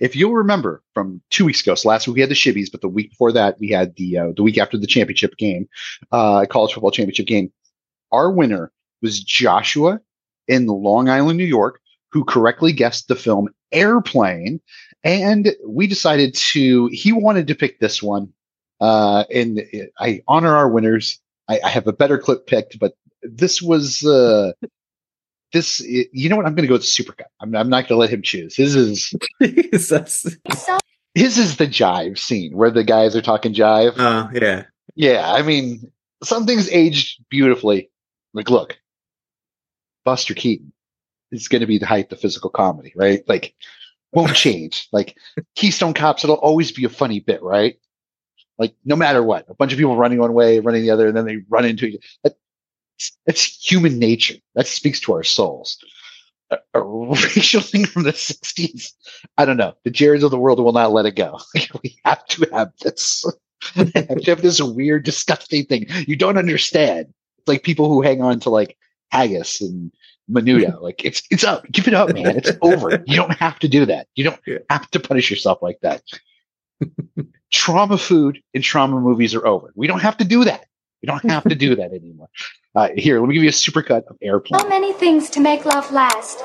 if you'll remember from two weeks ago, so last week we had the shibbies, but the week before that we had the uh, the week after the championship game, uh, college football championship game. Our winner was Joshua in Long Island, New York, who correctly guessed the film Airplane. And we decided to, he wanted to pick this one. Uh, and I honor our winners. I, I have a better clip picked, but this was, uh, this, you know what? I'm going to go with Supercut. I'm, I'm not going to let him choose. His is, his is the jive scene where the guys are talking jive. Oh, uh, yeah. Yeah. I mean, something's aged beautifully. Like, look, Buster Keaton is going to be the height of physical comedy, right? Like, won't change. Like Keystone Cops, it'll always be a funny bit, right? Like no matter what, a bunch of people running one way, running the other, and then they run into you. That, it's human nature. That speaks to our souls. A, a racial thing from the '60s. I don't know. The Jareds of the world will not let it go. we have to have this. have to have this weird, disgusting thing. You don't understand. It's like people who hang on to like haggis and menudo. Like it's it's up. Give it up, man. It's over. You don't have to do that. You don't have to punish yourself like that. trauma food and trauma movies are over. We don't have to do that. We don't have to do that anymore. Uh, here, let me give you a supercut of Airplane. So many things to make love last.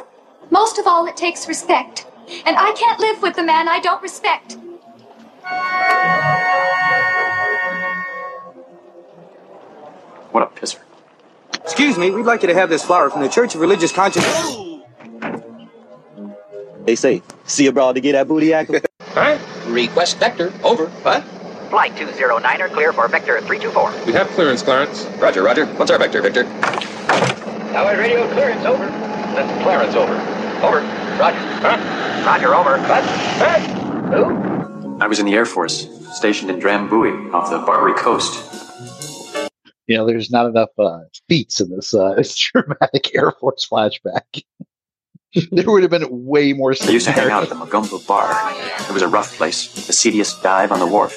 Most of all, it takes respect. And I can't live with the man I don't respect. What a pisser. Excuse me, we'd like you to have this flower from the Church of Religious Conscience. They say, see abroad to get that booty active. Huh? Request vector. Over. What? Flight 209er, clear for vector 324. We have clearance, Clarence. Roger, roger. What's our vector, Victor? Tower radio clearance, over. That's Clarence, over. Over. Roger. Huh? Roger, over. What? Hey! Who? I was in the Air Force, stationed in Drambuie off the Barbary coast you know, there's not enough uh, feats in this, uh, dramatic Air Force flashback. there would have been way more. I used to hang out at the Magumbo Bar. It was a rough place, the seediest dive on the wharf,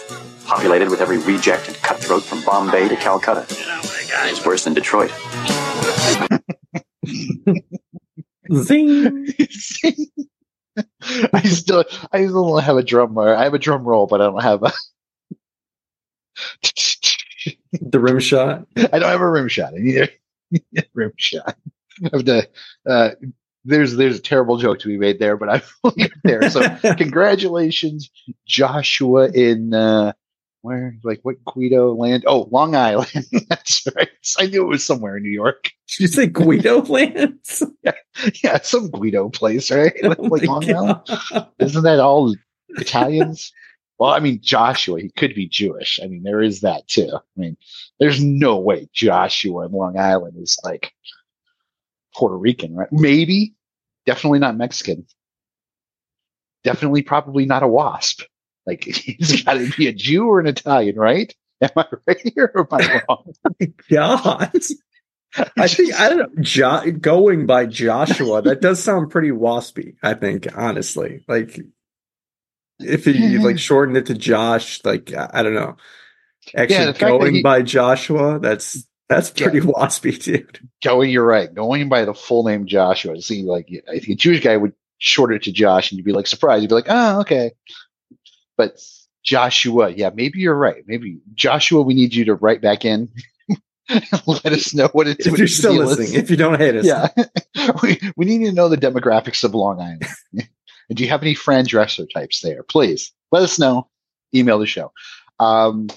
populated with every reject and cutthroat from Bombay to Calcutta. It was worse than Detroit. Zing. Zing. I still, I still don't have a drum. I have a drum roll, but I don't have a the rim shot. I don't have a rim shot. I need a rim shot. I have to, uh, there's there's a terrible joke to be made there, but I'm there. So congratulations, Joshua in uh, where like what Guido land? Oh, Long Island. That's right. I knew it was somewhere in New York. Did you say Guido lands? yeah, yeah, some Guido place, right? Like, oh like Long God. Island. Isn't that all Italians? Well, I mean, Joshua, he could be Jewish. I mean, there is that too. I mean, there's no way Joshua in Long Island is like Puerto Rican, right? Maybe, definitely not Mexican. Definitely, probably not a wasp. Like he's got to be a Jew or an Italian, right? Am I right here or am I wrong? God. I think I don't know. Jo- going by Joshua, that does sound pretty waspy. I think honestly, like if he like shortened it to Josh, like I don't know. Actually, Yeah, the fact that going he- by Joshua, that's that's pretty Yeah. waspy, dude. Going, you're right. Going by the full name Joshua. See, like I think a Jewish guy would shorten it to Josh, and you'd be like surprised. You'd be like, oh, okay. But Joshua, yeah, maybe you're right. Maybe Joshua, we need you to write back in. Let us know what it's. If what you're still listening, if you don't hate us, Yeah, we, we need to know the demographics of Long Island. And do you have any Fran Drescher types there? Please let us know. Email the show. Um,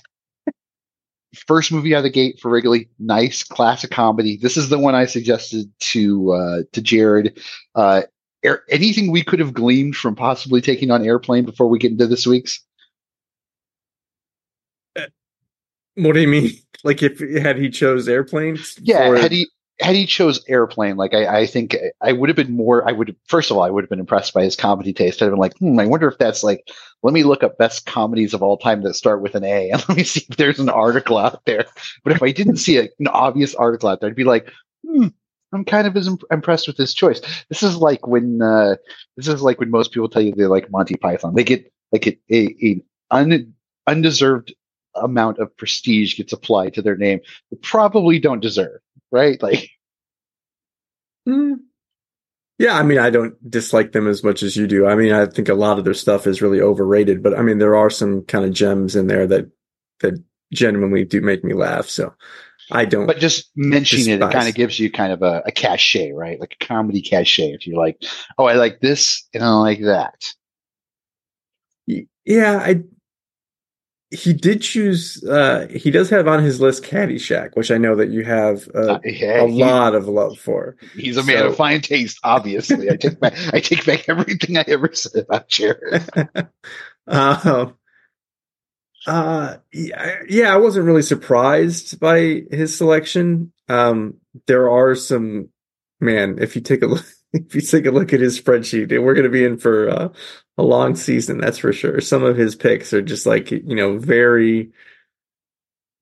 first movie out of the gate for Wrigley, nice classic comedy. This is the one I suggested to uh, to Jared. Uh, air, anything we could have gleaned from possibly taking on Airplane before we get into this week's? What do you mean? Like if had he chose airplanes? Yeah, or- had he had he chose airplane, like I, I think I would have been more. I would first of all, I would have been impressed by his comedy taste. I'd have been like, hmm, I wonder if that's like. Let me look up best comedies of all time that start with an A, and let me see if there's an article out there. But if I didn't see a, an obvious article out there, I'd be like, hmm, I'm kind of as imp- impressed with this choice. This is like when uh, this is like when most people tell you they like Monty Python. They get like a, a, un, undeserved amount of prestige gets applied to their name. They probably don't deserve, right? Like. Mm. Yeah, I mean, I don't dislike them as much as you do. I mean, I think a lot of their stuff is really overrated, but I mean, there are some kind of gems in there that that genuinely do make me laugh. So I don't. But just mentioning it, it kind of gives you kind of a, a cachet, right? Like a comedy cachet. If you're like, oh, I like this and I like that. Yeah, I. He did choose. uh He does have on his list Caddyshack, which I know that you have uh, Uh, yeah, a he- lot of love for. He's a man of fine taste, obviously. I take back I take back everything I ever said about Jared. um, uh, yeah, yeah, I wasn't really surprised by his selection. Um, there are some, man, if you take a look, if you take a look at his spreadsheet, and we're going to be in for uh, a long season, that's for sure. Some of his picks are just like, you know, very,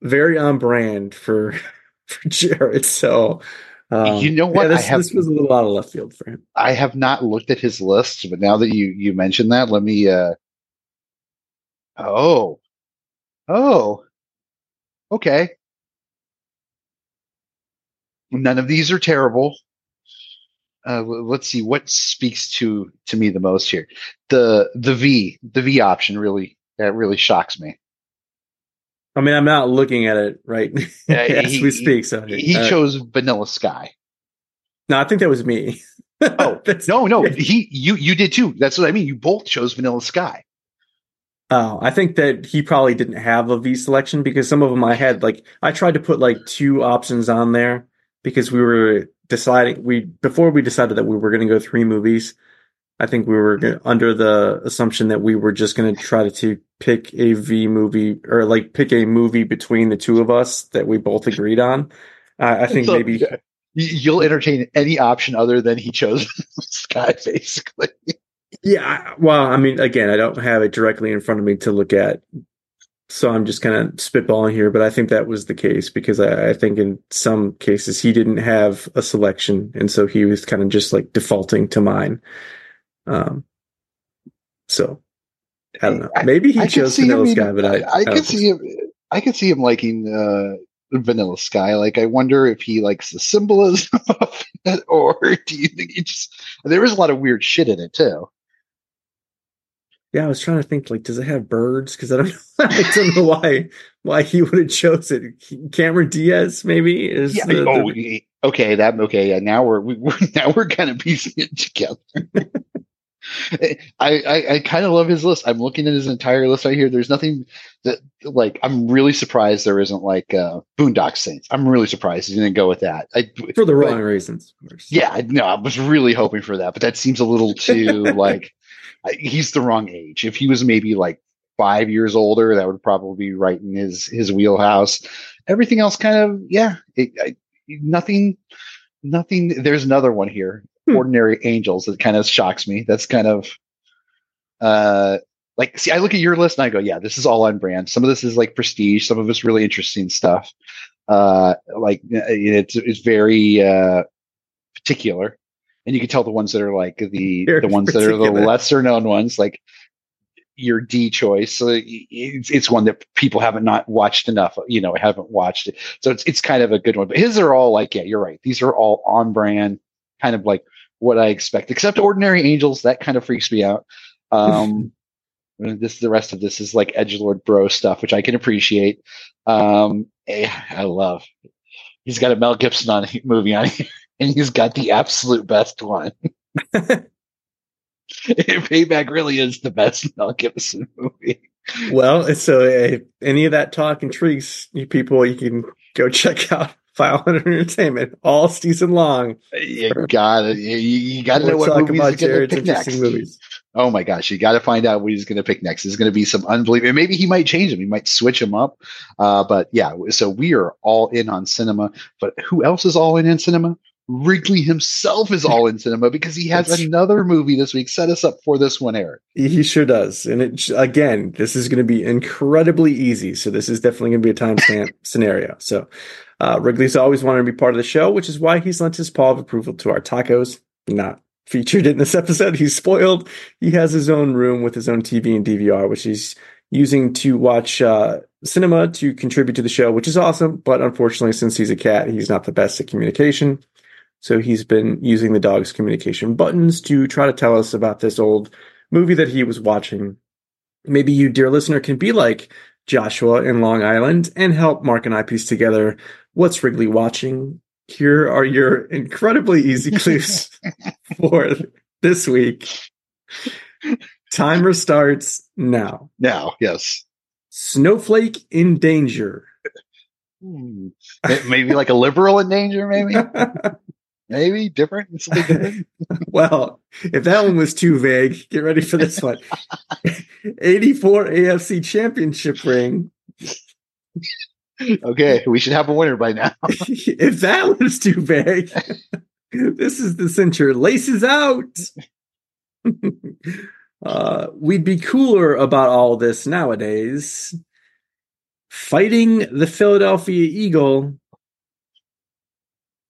very on brand for, for Jared. So, um, You know what? yeah, this, I have- this was a little out of left field for him. I have not looked at his list, but now that you you mentioned that, let me uh Oh. Oh. Okay. None of these are terrible. Uh, let's see what speaks to to me the most here. The the V the V option really that really shocks me. I mean, I'm not looking at it right Uh, as he- we speak. So He uh, chose Vanilla Sky. No, I think that was me. Oh that's no no he you you did too. That's what I mean. You both chose Vanilla Sky. Oh, I think that he probably didn't have a V selection because some of them I had like I tried to put like two options on there because we were deciding we before we decided that we were going to go three movies. I think we were gonna, under the assumption that we were just going to try to, pick a V movie or like pick a movie between the two of us that we both agreed on. I I think So, maybe you'll entertain any option other than he chose Sky, basically. Yeah, well, I mean, again, I don't have it directly in front of me to look at, so I'm just kind of spitballing here. But I think that was the case because I, I think in some cases he didn't have a selection, and so he was kind of just like defaulting to mine. Um, so I don't know. Maybe he I could chose Vanilla Sky, but I, I, I could see him. I could see him liking uh, Vanilla Sky. Like, I wonder if he likes the symbolism of it, or do you think he just? There is a lot of weird shit in it too. Yeah, I was trying to think like, does it have birds? Because I don't, I don't know why why he would have chosen it. Cameron Diaz. Maybe is Yeah. the- oh, the- okay. That okay. Yeah, now we're, we, we're now we're kind of piecing it together. I, I, I kind of love his list. I'm looking at his entire list right here. There's nothing that like I'm really surprised there isn't like uh Boondock Saints. I'm really surprised he didn't go with that. I, for the but- wrong reasons. Of. Yeah, I- no, I was really hoping for that, but that seems a little too like he's the wrong age. If he was maybe like five years older, that would probably be right in his his wheelhouse. Everything else, kind of, yeah, it, I, nothing, nothing. There's another one here, Hmm. Ordinary Angels, that kind of shocks me. That's kind of, uh, like see i look at your list and i go yeah this is all on brand some of this is like prestige some of it's really interesting stuff uh like it's it's very uh particular and you can tell the ones that are like the the ones that are the lesser known ones like your d choice. So it's, it's one that people haven't not watched enough you know haven't watched it. So it's it's kind of a good one. But his are all like yeah you're right. These are all on brand kind of like what i expect except ordinary angels. That kind of freaks me out. Um this the rest of this is like edge lord bro stuff which i can appreciate. Um eh, i love. He's got a mel gibson on movie on here and he's got the absolute best one. Payback really is the best mel gibson movie. Well, so if any of that talk intrigues you people, you can go check out File Under Entertainment all season long. you gotta you, you gotta know what movies about Jared's pick next. movies. oh my gosh you gotta find out what he's gonna pick next. There's gonna be some unbelievable maybe he might change them he might switch them up. Uh but yeah so we are all in on cinema but who else is all in in cinema Wrigley himself is all in cinema because he has another movie this week. Set us up for this one, Eric. He sure does. And it, again, this is going to be incredibly easy. So this is definitely going to be a timestamp scenario. So uh, Wrigley's always wanted to be part of the show, which is why he's lent his paw of approval to our tacos. Not featured in this episode. He's spoiled. He has his own room with his own TV and DVR, which he's using to watch uh, cinema to contribute to the show, which is awesome. But unfortunately, since he's a cat, he's not the best at communication. So he's been using the dog's communication buttons to try to tell us about this old movie that he was watching. Maybe you, dear listener, can be like Joshua in Long Island and help Mark and I piece together what's Wrigley watching. Here are your incredibly easy clues for this week. Timer starts now. Now, yes. Snowflake in danger. Hmm. Maybe like a liberal in danger, maybe? maybe different? Something different? well, if that one was too vague, get ready for this one. 84 AFC championship ring. okay, we should have a winner by now. if that was too vague, this is the center. Laces out. uh, we'd be cooler about all this nowadays. Fighting the Philadelphia Eagle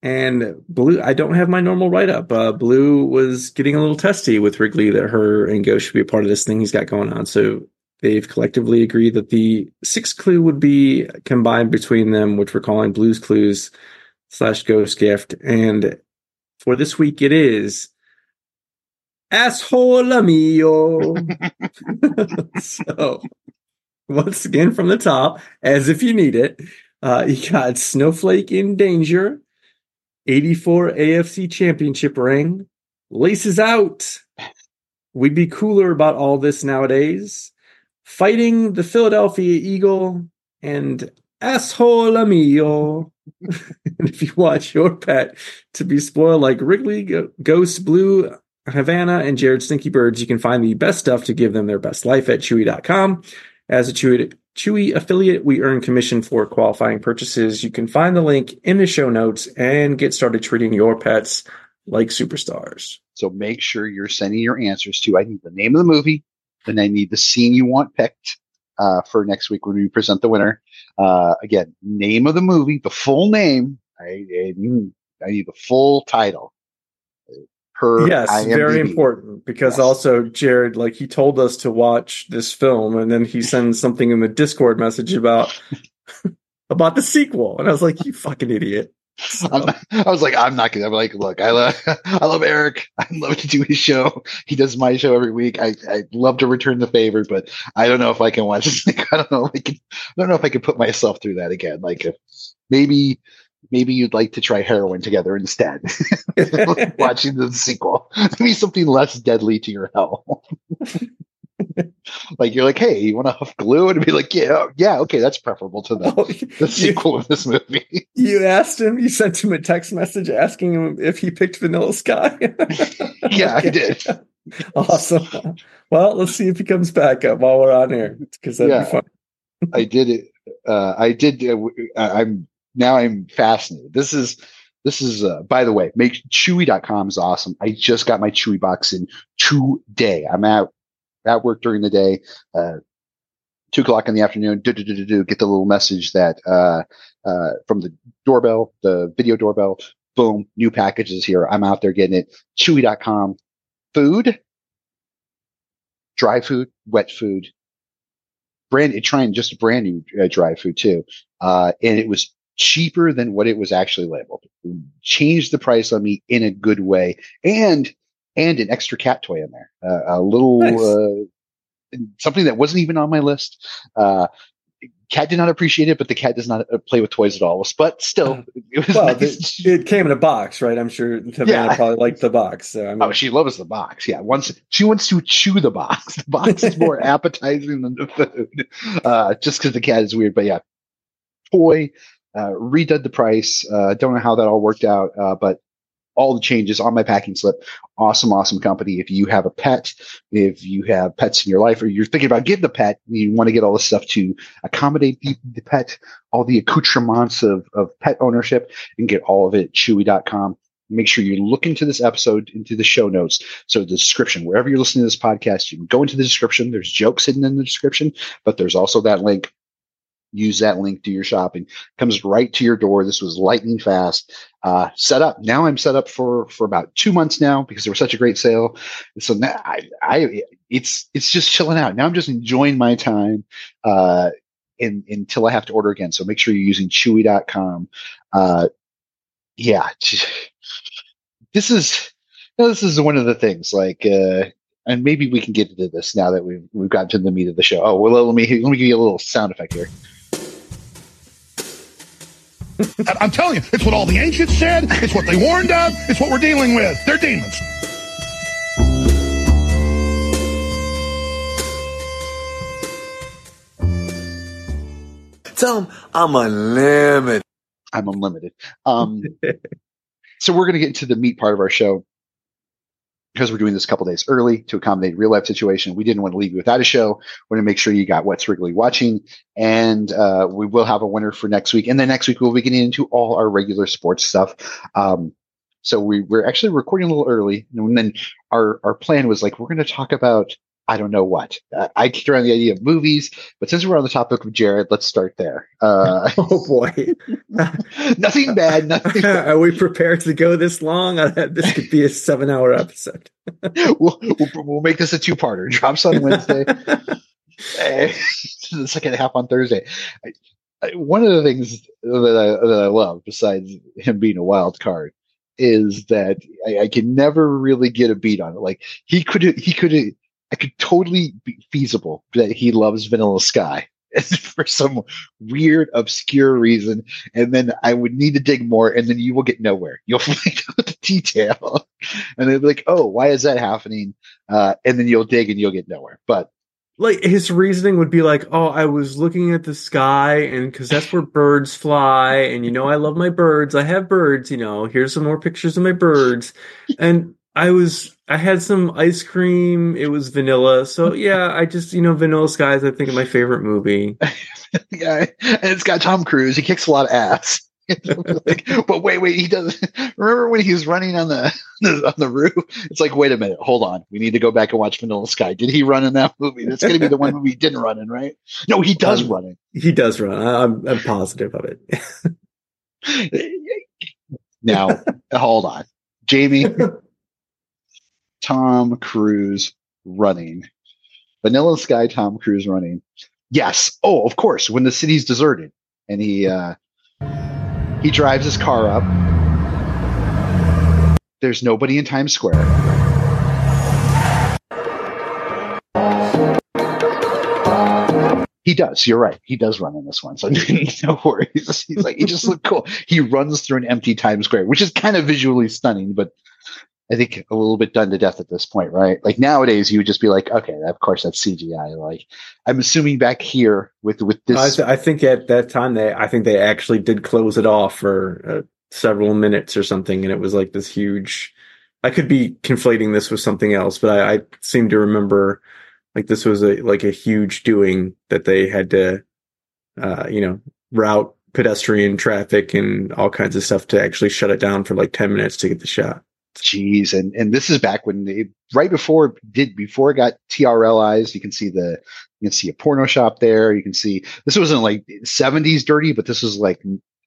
and Blue. I don't have my normal write up. Uh, Blue was getting a little testy with Wrigley that her and Ghost should be a part of this thing he's got going on. So they've collectively agreed that the sixth clue would be combined between them, which we're calling Blues Clues slash Ghost Gift. And for this week, it is asshole amigo. so once again from the top, as if you need it, uh, you got Snowflake in danger, 84 AFC championship ring, laces out. We'd be cooler about all this nowadays. Fighting the Philadelphia Eagle and asshole amigo. and if you watch your pet to be spoiled like Wrigley, Ghost, Blue, Havana, and Jared Stinky Birds, you can find the best stuff to give them their best life at Chewy.com. As a Chewy, Chewy affiliate, we earn commission for qualifying purchases. You can find the link in the show notes and get started treating your pets like superstars. So make sure you're sending your answers to I need the name of the movie, and I need the scene you want picked uh, for next week when we present the winner. Uh, again, name of the movie, the full name. I, I, I need the full title. Per yes, very important because Yes. also Jared, like he told us to watch this film, and then he sends something in the Discord message about about the sequel, and I was like, "You fucking idiot!" I'm- I was like, I'm not gonna. I'm like, look, I love, I love Eric. I love to do his show. He does my show every week. I, I love to return the favor, but I don't know if I can watch this. I don't know if I can. I don't know if I can put myself through that again. Like, if maybe, maybe you'd like to try heroin together instead. Watching the sequel, maybe something less deadly to your health. like you're like, hey, you want to huff glue? And be like, yeah, yeah, okay, that's preferable to the, the sequel of this movie. You asked him, you sent him a text message asking him if he picked Vanilla Sky. yeah, I did. awesome. Well, let's see if he comes back up while we're on here because that'd Yeah. be fun. I did it. Uh, I did. Uh, uh, I'm now. I'm fascinated. This is. This is. Uh, by the way, make Chewy.com is awesome. I just got my Chewy box in today. I'm at at work during the day, uh, two o'clock in the afternoon, do, do, do, do, do, get the little message that, uh, uh, from the doorbell, the video doorbell, boom, new packages here. I'm out there getting it. Chewy.com, food, dry food, wet food, brand, trying just a brand new uh, dry food too. Uh, and it was cheaper than what it was actually labeled. Changed the price on me in a good way, and and an extra cat toy in there, uh, a little Nice. uh, something that wasn't even on my list. Uh, cat did not appreciate it, but the cat does not uh, play with toys at all. But still, it was Well, nice. the- it came in a box, right? I'm sure Savannah Yeah. probably liked the box. So, I mean, Oh, she loves the box. Yeah, once she wants to chew the box. The box is more appetizing than the food. Uh, just because the cat is weird, but yeah, toy uh, redid the price. Uh, don't know how that all worked out, uh, but all the changes on my packing slip. Awesome, awesome company. If you have a pet, if you have pets in your life, or you're thinking about getting a pet, you want to get all this stuff to accommodate the, the pet, all the accoutrements of, of pet ownership, and get all of it at chewy.com. Make sure you look into this episode, into the show notes. So the description, wherever you're listening to this podcast, you can go into the description. There's jokes hidden in the description, but there's also that link. Use that link to your shopping. Comes right to your door. This was lightning fast. Uh, set up. Now I'm set up for for about two months now because there was such a great sale. So now I, I it's it's just chilling out. Now I'm just enjoying my time. Uh, in, until I have to order again. So make sure you're using chewy.com. Uh, yeah, this is this is one of the things like, uh, and maybe we can get into this now that we've we've gotten to the meat of the show. Oh, well, let me let me give you a little sound effect here. I- I'm telling you, it's what all the ancients said. It's what they warned of. It's what we're dealing with. They're demons. Tell him I'm unlimited. I'm unlimited. Um, so we're going to get into the meat part of our show because we're doing this a couple days early to accommodate real life situation. We didn't want to leave you without a show. We want to make sure you got what's Wrigley watching, and uh, we will have a winner for next week. And then next week we'll be getting into all our regular sports stuff. Um, so we, we're actually recording a little early, and then our our plan was like we're going to talk about I don't know what. Uh, I kicked around the idea of movies, but since we're on the topic of Jared, let's start there. Uh, oh boy, nothing bad. Nothing. Are we prepared to go this long? Uh, This could be a seven-hour episode. we'll, we'll, we'll make this a two-parter. Drops on Wednesday. eh, the second half on Thursday. I, I, one of the things that I, that I love, besides him being a wild card, is that I, I can never really get a beat on it. Like he could, he could, I could totally be feasible that he loves Vanilla Sky for some weird, obscure reason, and then I would need to dig more, and then you will get nowhere. You'll find out the detail, and they'll be like, "Oh, why is that happening?" Uh, and then you'll dig, and you'll get nowhere. But like his reasoning would be like, "Oh, I was looking at the sky, and because that's where birds fly, and you know, I love my birds. I have birds. You know, here's some more pictures of my birds, and I was, I had some ice cream. It was vanilla, so yeah, I just, you know, Vanilla Sky is, I think, my favorite movie. yeah, and it's got Tom Cruise. He kicks a lot of ass. like, but wait, wait, he does. Remember when he was running on the on the roof? It's like, wait a minute, hold on. We need to go back and watch Vanilla Sky. Did he run in that movie? That's going to be the one movie he didn't run in, right? No, he does Um, run in. He does run. I- I'm, I'm positive of it. Now, hold on, Jamie. Tom Cruise running. Vanilla Sky Tom Cruise running. Yes. Oh, of course, when the city's deserted and he uh he drives his car up. There's nobody in Times Square. He does. You're right. He does run in this one. So no worries. He's like, he just looked cool. He runs through an empty Times Square, which is kind of visually stunning, but I think a little bit done to death at this point, right? Like nowadays, you would just be like, okay, of course that's CGI. Like I'm assuming back here with with I, this, th- I think at that time they, I think they actually did close it off for uh, several minutes or something, and it was like this huge. I could be conflating this with something else, but I, I seem to remember like this was a like a huge doing that they had to, uh, you know, route pedestrian traffic and all kinds of stuff to actually shut it down for like ten minutes to get the shot. Jeez, and and this is back when they right before did before it got TRLized. You can see the you can see a porno shop there. You can see this wasn't like seventies dirty, but this was like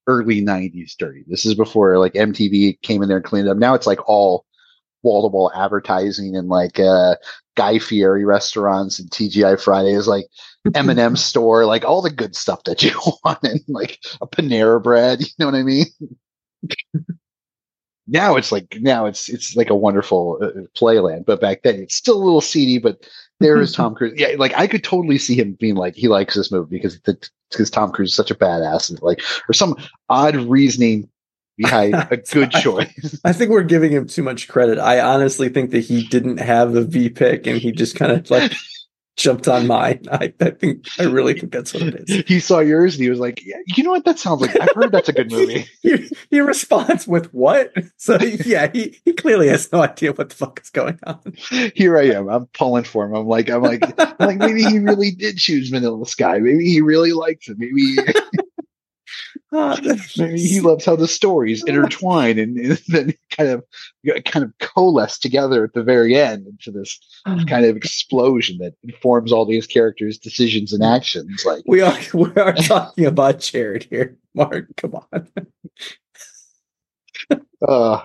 early nineties dirty. This is before like MTV came in there and cleaned it up. Now it's like all wall to wall advertising and like uh Guy Fieri restaurants and TGI Fridays, like M&M store, like all the good stuff that you want, and like a Panera bread. You know what I mean? now it's like now it's it's like a wonderful uh, playland, but back then it's still a little seedy. But there is Tom Cruise. Yeah, like I could totally see him being like he likes this movie because because Tom Cruise is such a badass, and like or some odd reasoning behind a good choice. I think we're giving him too much credit. I honestly think that he didn't have a V pick and he just kind of like jumped on mine. I, I, think I really think that's what it is. He saw yours and he was like, yeah, "You know what? That sounds like I've heard that's a good movie." he, he, responds with what? So yeah, he, he clearly has no idea what the fuck is going on. Here I am. I'm pulling for him. I'm like, I'm like, I'm like maybe he really did choose Vanilla Sky. Maybe he really likes it. Maybe. Maybe he loves how the stories intertwine and, and, then kind of kind of coalesce together at the very end into this kind of explosion that informs all these characters' decisions and actions. Like we are we are talking about Jared here, Mark. Come on. uh,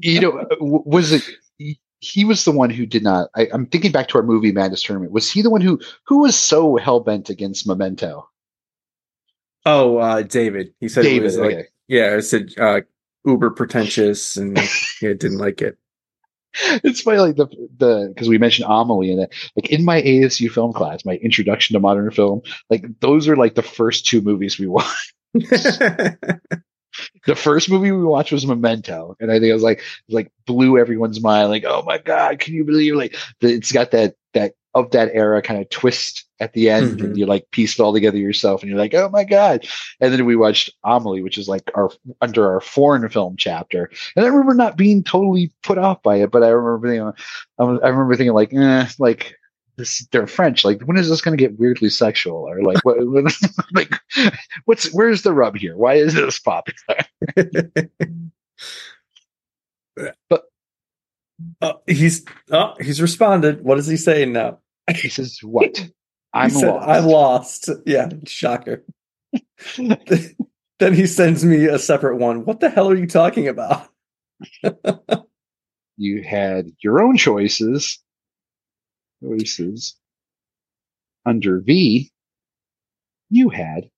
you know, was it? He was the one who did not. I, I'm thinking back to our movie Madness Tournament. Was he the one who who was so hell bent against Memento? Oh, uh, David. He said David, it was like, okay. yeah, it said uh, uber pretentious and yeah, didn't like it. It's funny, like the the because we mentioned Amelie in it. Like in my ASU film class, my introduction to modern film, like those are like the first two movies we watched. the first movie we watched was Memento, and I think it was like it was like blew everyone's mind. Like, oh my god, can you believe? Like, the, it's got that that of that era kind of twist at the end, Mm-hmm. and you like piece it all together yourself, and you're like, oh my god. And then we watched Amelie, which is like our under our foreign film chapter, and I remember not being totally put off by it, but I remember thinking, I remember thinking like, eh, like. This, they're French. Like, when is this going to get weirdly sexual, or like, what, like, what's where's the rub here? Why is this popular? but Uh, he's oh, he's responded. What is he saying now? He says, "What? I'm said, lost." I'm lost. Yeah, shocker. then he sends me a separate one. What the hell are you talking about? you had your own choices. Choices. Under V, you had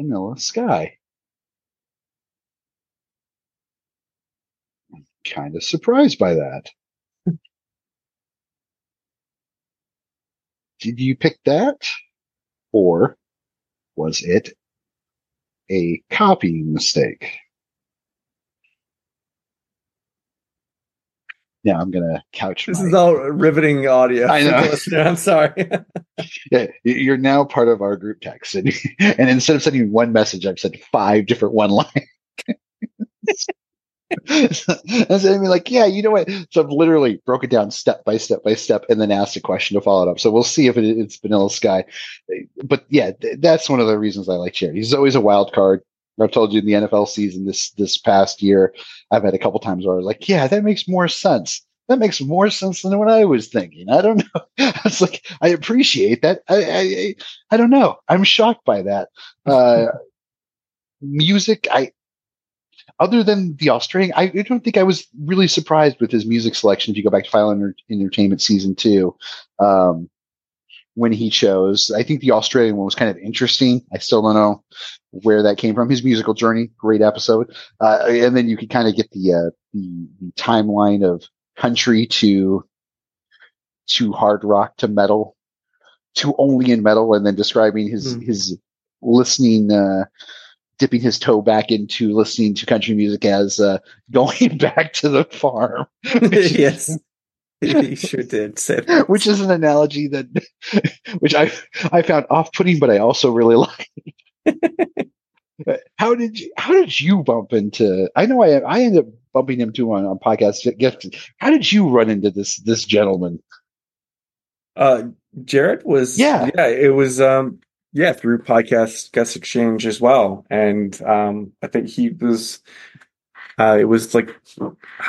Vanilla Sky. I'm kind of surprised by that. Did you pick that? Or was it a copying mistake? Now I'm gonna couch. This my- is all riveting audio. I know. I'm sorry. yeah, you're now part of our group text, and, and instead of sending one message, I've sent five different one line. And so I mean, like, yeah, you know what? So I've literally broke it down step by step by step, and then asked a question to follow it up. So we'll see if it, it's Vanilla Sky. But yeah, th- that's one of the reasons I like Jared. He's always a wild card. I've told you in the NFL season this this past year, I've had a couple times where I was like, yeah, that makes more sense. That makes more sense than what I was thinking. I don't know. I was like, I appreciate that. I, I, I don't know. I'm shocked by that. Uh, music, I other than the Australian, I I don't think I was really surprised with his music selection. If you go back to Final Enter- Entertainment season two, um, when he chose, I think the Australian one was kind of interesting. I still don't know where that came from. His musical journey, great episode, uh, and then you could kind of get the, uh, the the timeline of country to to hard rock to metal to only in metal, and then describing his his listening. Uh, dipping his toe back into listening to country music as uh, going back to the farm. yes, he sure did. Which is an analogy that which I I found off putting, but I also really like. how did you how did you bump into I know I I ended up bumping him too on, on podcast gift. How did you run into this this gentleman? Uh, Jared was Yeah. yeah. It was um yeah through podcast guest exchange as well, and um I think he was Uh, it was like,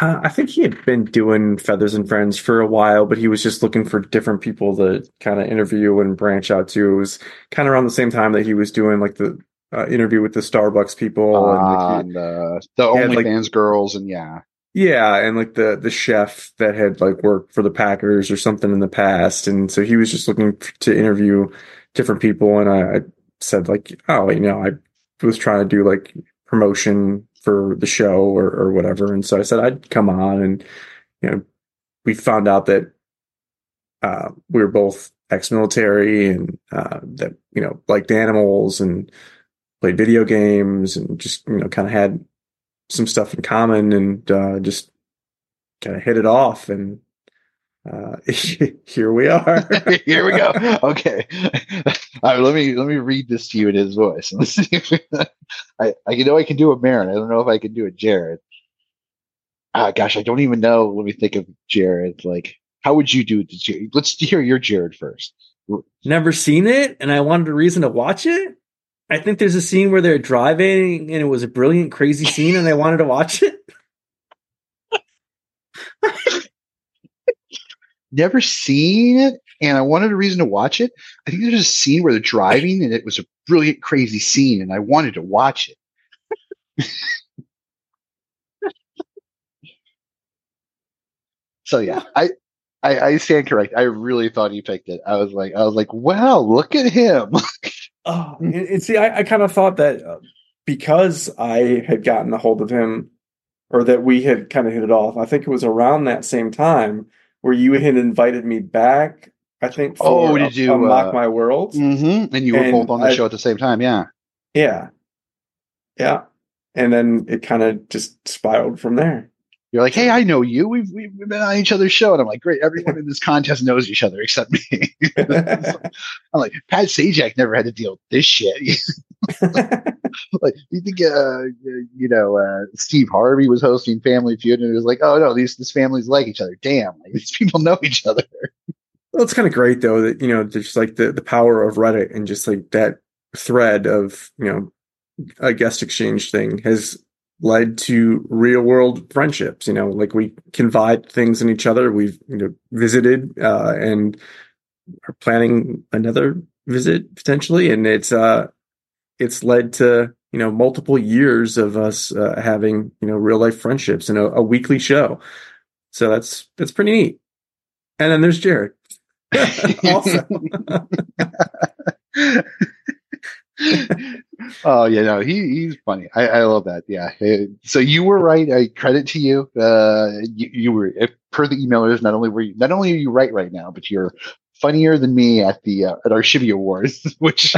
I think he had been doing Feathers and Friends for a while, but he was just looking for different people to kind of interview and branch out to. It was kind of around the same time that he was doing like the uh, interview with the Starbucks people Uh, and like, and uh, the he had, like- OnlyFans girls, and yeah, yeah, and like the the chef that had like worked for the Packers or something in the past, and so he was just looking to interview different people, and I, I said like, oh, you know, I was trying to do like promotion for the show or or whatever, and so I said I'd come on, and you know, we found out that uh, we were both ex-military and uh, that you know liked animals and played video games and just you know kind of had some stuff in common and uh, just kind of hit it off and uh, here we are. here we go. Okay, right, let me let me read this to you in his voice. Let's see I I know I can do a Marin. I don't know if I can do a Jared. Ah, gosh, I don't even know. Let me think of Jared. Like, how would you do it? to Jared? Let's hear your Jared first. Never seen it, and I wanted a reason to watch it. I think there's a scene where they're driving, and it was a brilliant, crazy scene, and I wanted to watch it. Never seen it, and I wanted a reason to watch it. I think there's a scene where they're driving, and it was a brilliant, crazy scene, and I wanted to watch it. so yeah, I, I I stand correct. I really thought he picked it. I was like, I was like, wow, look at him. Oh, and, see, I, I kind of thought that uh, because I had gotten a hold of him, or that we had kind of hit it off. I think it was around that same time where you had invited me back. I think. For Oh, did you, a mock uh, my world? mm-hmm. And you were And both on the I- show at the same time. Yeah. Yeah, yeah, and then it kind of just spiraled from there. You're like, hey, I know you. We've, we've we've been on each other's show, and I'm like, great. Everyone in this contest knows each other except me. I'm like, Pat Sajak never had to deal with this shit. like, you think, uh, you know, uh, Steve Harvey was hosting Family Feud, and it was like, oh no, these these families like each other. Damn, like, these people know each other. Well, it's kind of great though that you know just like the the power of Reddit and just like that thread of you know a guest exchange thing has led to real world friendships. You know, like we confide things in each other. We've you know visited uh, and are planning another visit potentially, and it's uh it's led to you know multiple years of us uh, having you know real life friendships and a, a weekly show. So that's that's pretty neat. And then there's Jared. oh yeah, no, he he's funny. I, I love that. Yeah. So you were right. I credit to you. Uh, you, you were per the emailers. Not only were you, not only are you right right now, but you're funnier than me at the uh, at our Shibby Awards, which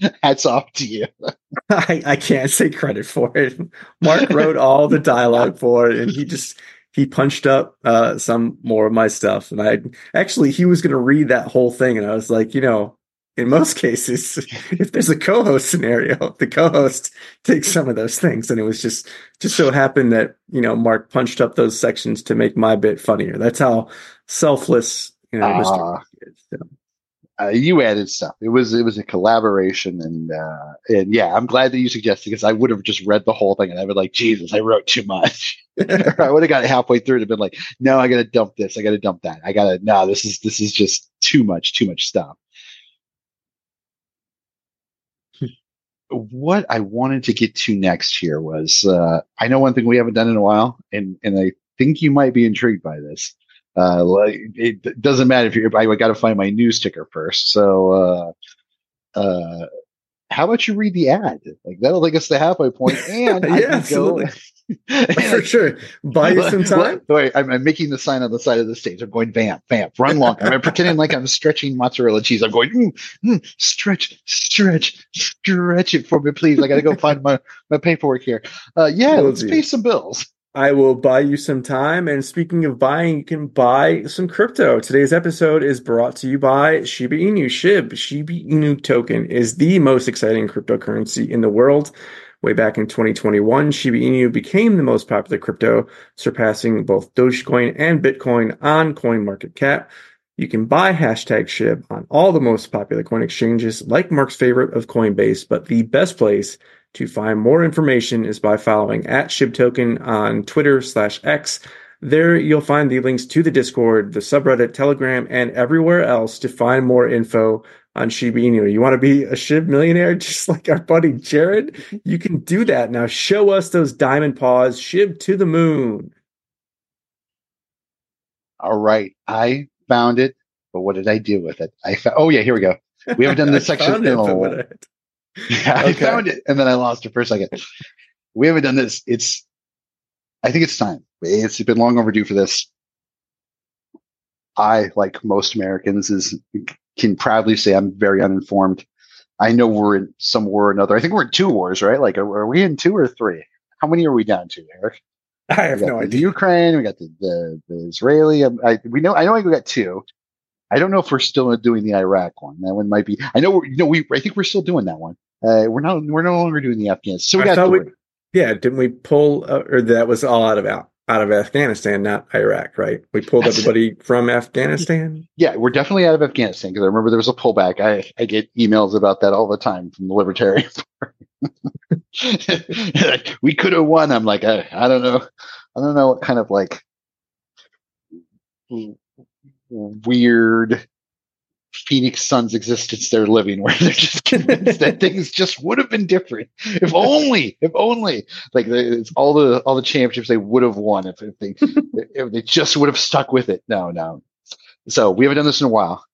hats off to you. I, I can't say credit for it. Mark wrote all the dialogue for it, and he just he punched up uh, some more of my stuff. And I actually he was going to read that whole thing, and I was like, you know, in most cases, if there's a co-host scenario, the co-host takes some of those things, and it was just just so happened that you know Mark punched up those sections to make my bit funnier. That's how selfless you know Mr. Ah. Uh, you added stuff. It was it was a collaboration, and uh, and yeah, I'm glad that you suggested because I would have just read the whole thing and I would like, Jesus, I wrote too much. I would have got halfway through and been like, no, I got to dump this. I got to dump that. I got to no, this is this is just too much, too much stuff. what I wanted to get to next here was uh, I know one thing we haven't done in a while, and and I think you might be intrigued by this. Uh, like it doesn't matter if you're. I got to find my news ticker first. So, uh, uh, how about you read the ad? Like that'll take us to halfway point, and I Yeah, can go. for sure. Buy you some time. Wait, I'm, I'm making the sign on the side of the stage. I'm going vamp, vamp, run long. I'm pretending like I'm stretching mozzarella cheese. I'm going mm, mm, stretch, stretch, stretch it for me, please. I got to go find my my paperwork here. Uh, yeah, Will let's do. pay some bills. I will buy you some time. And speaking of buying, you can buy some crypto. Today's episode is brought to you by Shiba Inu. SHIB, Shiba Inu token, is the most exciting cryptocurrency in the world. Way back in 2021, Shiba Inu became the most popular crypto, surpassing both Dogecoin and Bitcoin on CoinMarketCap. You can buy hashtag SHIB on all the most popular coin exchanges, like Mark's favorite of Coinbase, but the best place to find more information is by following at ShibToken on Twitter slash X. There you'll find the links to the Discord, the subreddit, Telegram, and everywhere else to find more info on Shiba Inu. You want to be a Shib millionaire just like our buddy Jared? You can do that now. Show us those diamond paws. Shib to the moon. All right. I found it, but what did I do with it? I found, oh yeah, here we go. We haven't done this section in it, a but while. what I- Yeah, I Okay. found it and then I lost it for a second. We haven't done this. It's, I think it's time. It's been long overdue for this. I, like most Americans, is can proudly say I'm very uninformed. I know we're in some war or another. I think we're in two wars, right? Like, are, are we in two or three? How many are we down to, Eric? I have we got no the idea. Ukraine. We got the the, the Israeli. um, I, we know. I know. We got two. I don't know if we're still doing the Iraq one. That one might be. I know. We're, you know. We. I think we're still doing that one. Uh, we're not. We're no longer doing the Afghanistan. So we I got we, yeah, didn't we pull, uh, or that was all out of out, out of Afghanistan, not Iraq, right? We pulled That's it. everybody from Afghanistan. Yeah, we're definitely out of Afghanistan because I remember there was a pullback. I, I get emails about that all the time from the Libertarian. Like, we could have won. I'm like, I, I don't know. I don't know what kind of like weird Phoenix Suns existence they're living where they're just convinced that things just would have been different. If only, if only like it's all the, all the championships they would have won if, if they, if they just would have stuck with it. No, no. So we haven't done this in a while.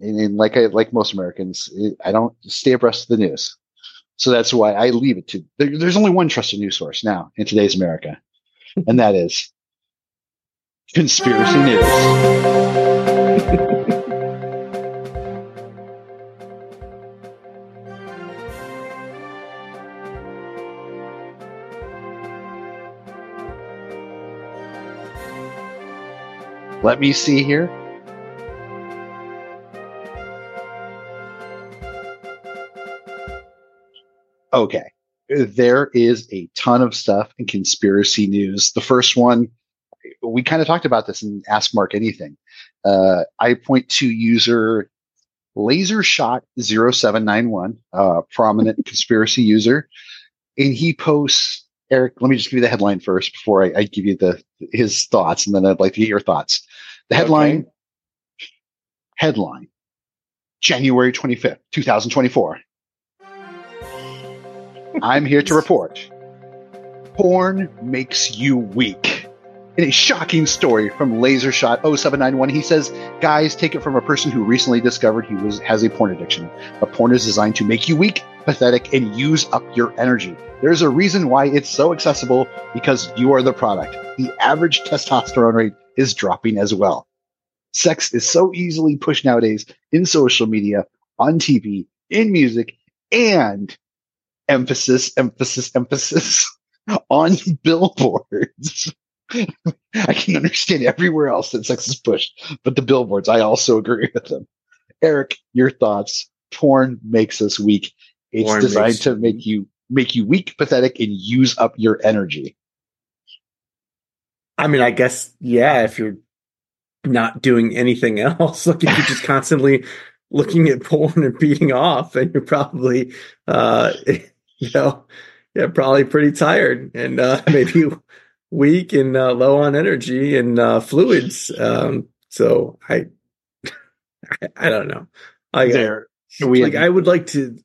And, and like I, like most Americans, it, I don't stay abreast of the news. So that's why I leave it to, there, there's only one trusted news source now in today's America. And that is conspiracy news. Let me see here. Okay. There is a ton of stuff in conspiracy news. The first one, we kind of talked about this in Ask Mark Anything. Uh, I point to user lasershot0791, uh, prominent conspiracy user, and he posts. Eric, let me just give you the headline first before I, I give you the his thoughts, and then I'd like to get your thoughts. The headline, headline, January twenty fifth, two thousand twenty four. I'm here to report. Porn makes you weak. In a shocking story from Lasershot 0791, he says, Guys, take it from a person who recently discovered he was has a porn addiction. A porn is designed to make you weak, pathetic, and use up your energy. There's a reason why it's so accessible because you are the product. The average testosterone rate is dropping as well. Sex is so easily pushed nowadays in social media, on TV, in music, and emphasis, emphasis, emphasis on billboards. I can understand everywhere else that sex is pushed, but the billboards, I also agree with them. Eric, your thoughts. Porn makes us weak. It's Porn designed makes to make you make you weak, pathetic, and use up your energy. I mean, I guess, yeah, if you're not doing anything else, like if you're just constantly looking at porn and beating off, then you're probably, uh, you know, yeah, probably pretty tired and uh, maybe weak and uh, low on energy and uh, fluids. Um, so I, I, I don't know. I, There, we like, I would like to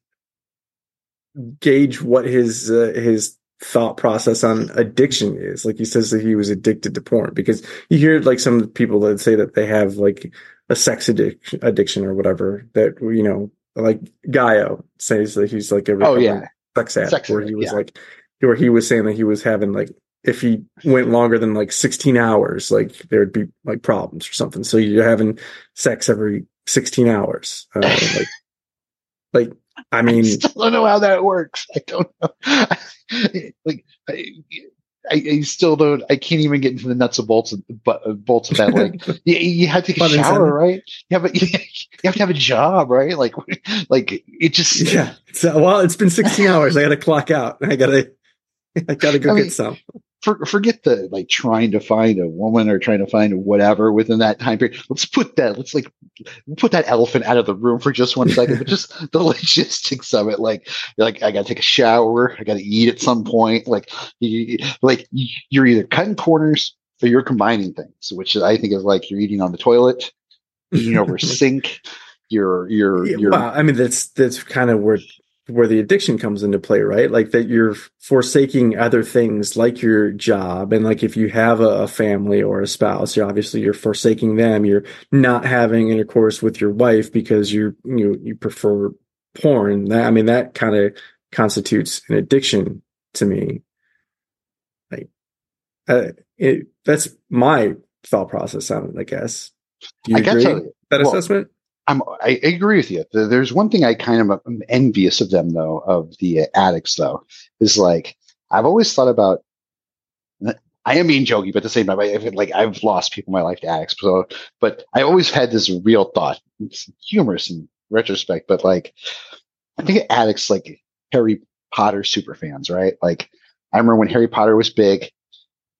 gauge what his uh, his thought process on addiction is. Like he says that he was addicted to porn because you hear like some people that say that they have like a sex addiction, addiction or whatever. That you know, like Gaio says that he's like a Oh, yeah. sex addict, Sex where he was yeah. like, where he was saying that he was having like. If he went longer than like 16 hours, like there would be like problems or something. So you're having sex every 16 hours. Uh, like, like, I mean, I still don't know how that works. I don't know. like, I, I, I still don't. I can't even get into the nuts and bolts of but bolts of that. Like, you, you have to take a shower, right? You have a, you have to have a job, right? Like, like it just yeah. So, well, it's been 16 hours. I got to clock out. I got to, I got to go I mean, get some. For, forget the like trying to find a woman or trying to find whatever within that time period. Let's put that, let's like put that elephant out of the room for just one second, but just the logistics of it. Like, like I got to take a shower. I got to eat at some point. Like, you, like you're either cutting corners or you're combining things, which I think is like you're eating on the toilet, eating over sink. You're, you're, you're, well, I mean, that's that's kind of where where the addiction comes into play, right? Like that you're forsaking other things like your job, and like if you have a, a family or a spouse, you're obviously you're forsaking them. You're not having intercourse with your wife because you're you you prefer porn. That, I mean, that kind of constitutes an addiction to me. Like, uh, it that's my thought process on it. I guess. Do you I agree? that well, assessment? I'm, I agree with you. There's one thing I kind of uh, am envious of them, though, of the uh, addicts, though, is like I've always thought about. I am being jokey, but at the same time, I, like I've lost people in my life to addicts. So, but I always had this real thought. It's humorous in retrospect, but like I think addicts like Harry Potter super fans, right? Like I remember when Harry Potter was big,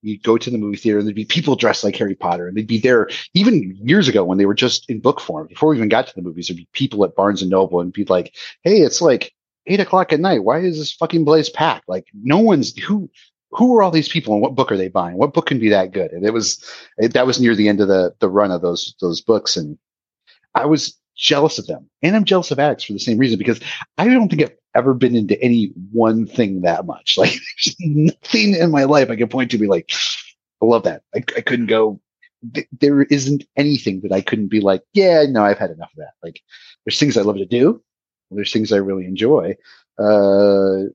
you'd go to the movie theater and there'd be people dressed like Harry Potter and they'd be there even years ago when they were just in book form. Before we even got to the movies, there'd be people at Barnes and Noble and be like, Hey, it's like eight o'clock at night. Why is this fucking place packed? Like no one's who, who are all these people and what book are they buying? What book can be that good? And it was, it, that was near the end of the, the run of those, those books. And I was jealous of them and I'm jealous of addicts for the same reason because I don't think I've ever been into any one thing that much. Like there's nothing in my life I can point to be like, I love that. I, I couldn't go. th- There isn't anything that I couldn't be like, yeah, no, I've had enough of that. Like there's things I love to do. There's things I really enjoy. Uh,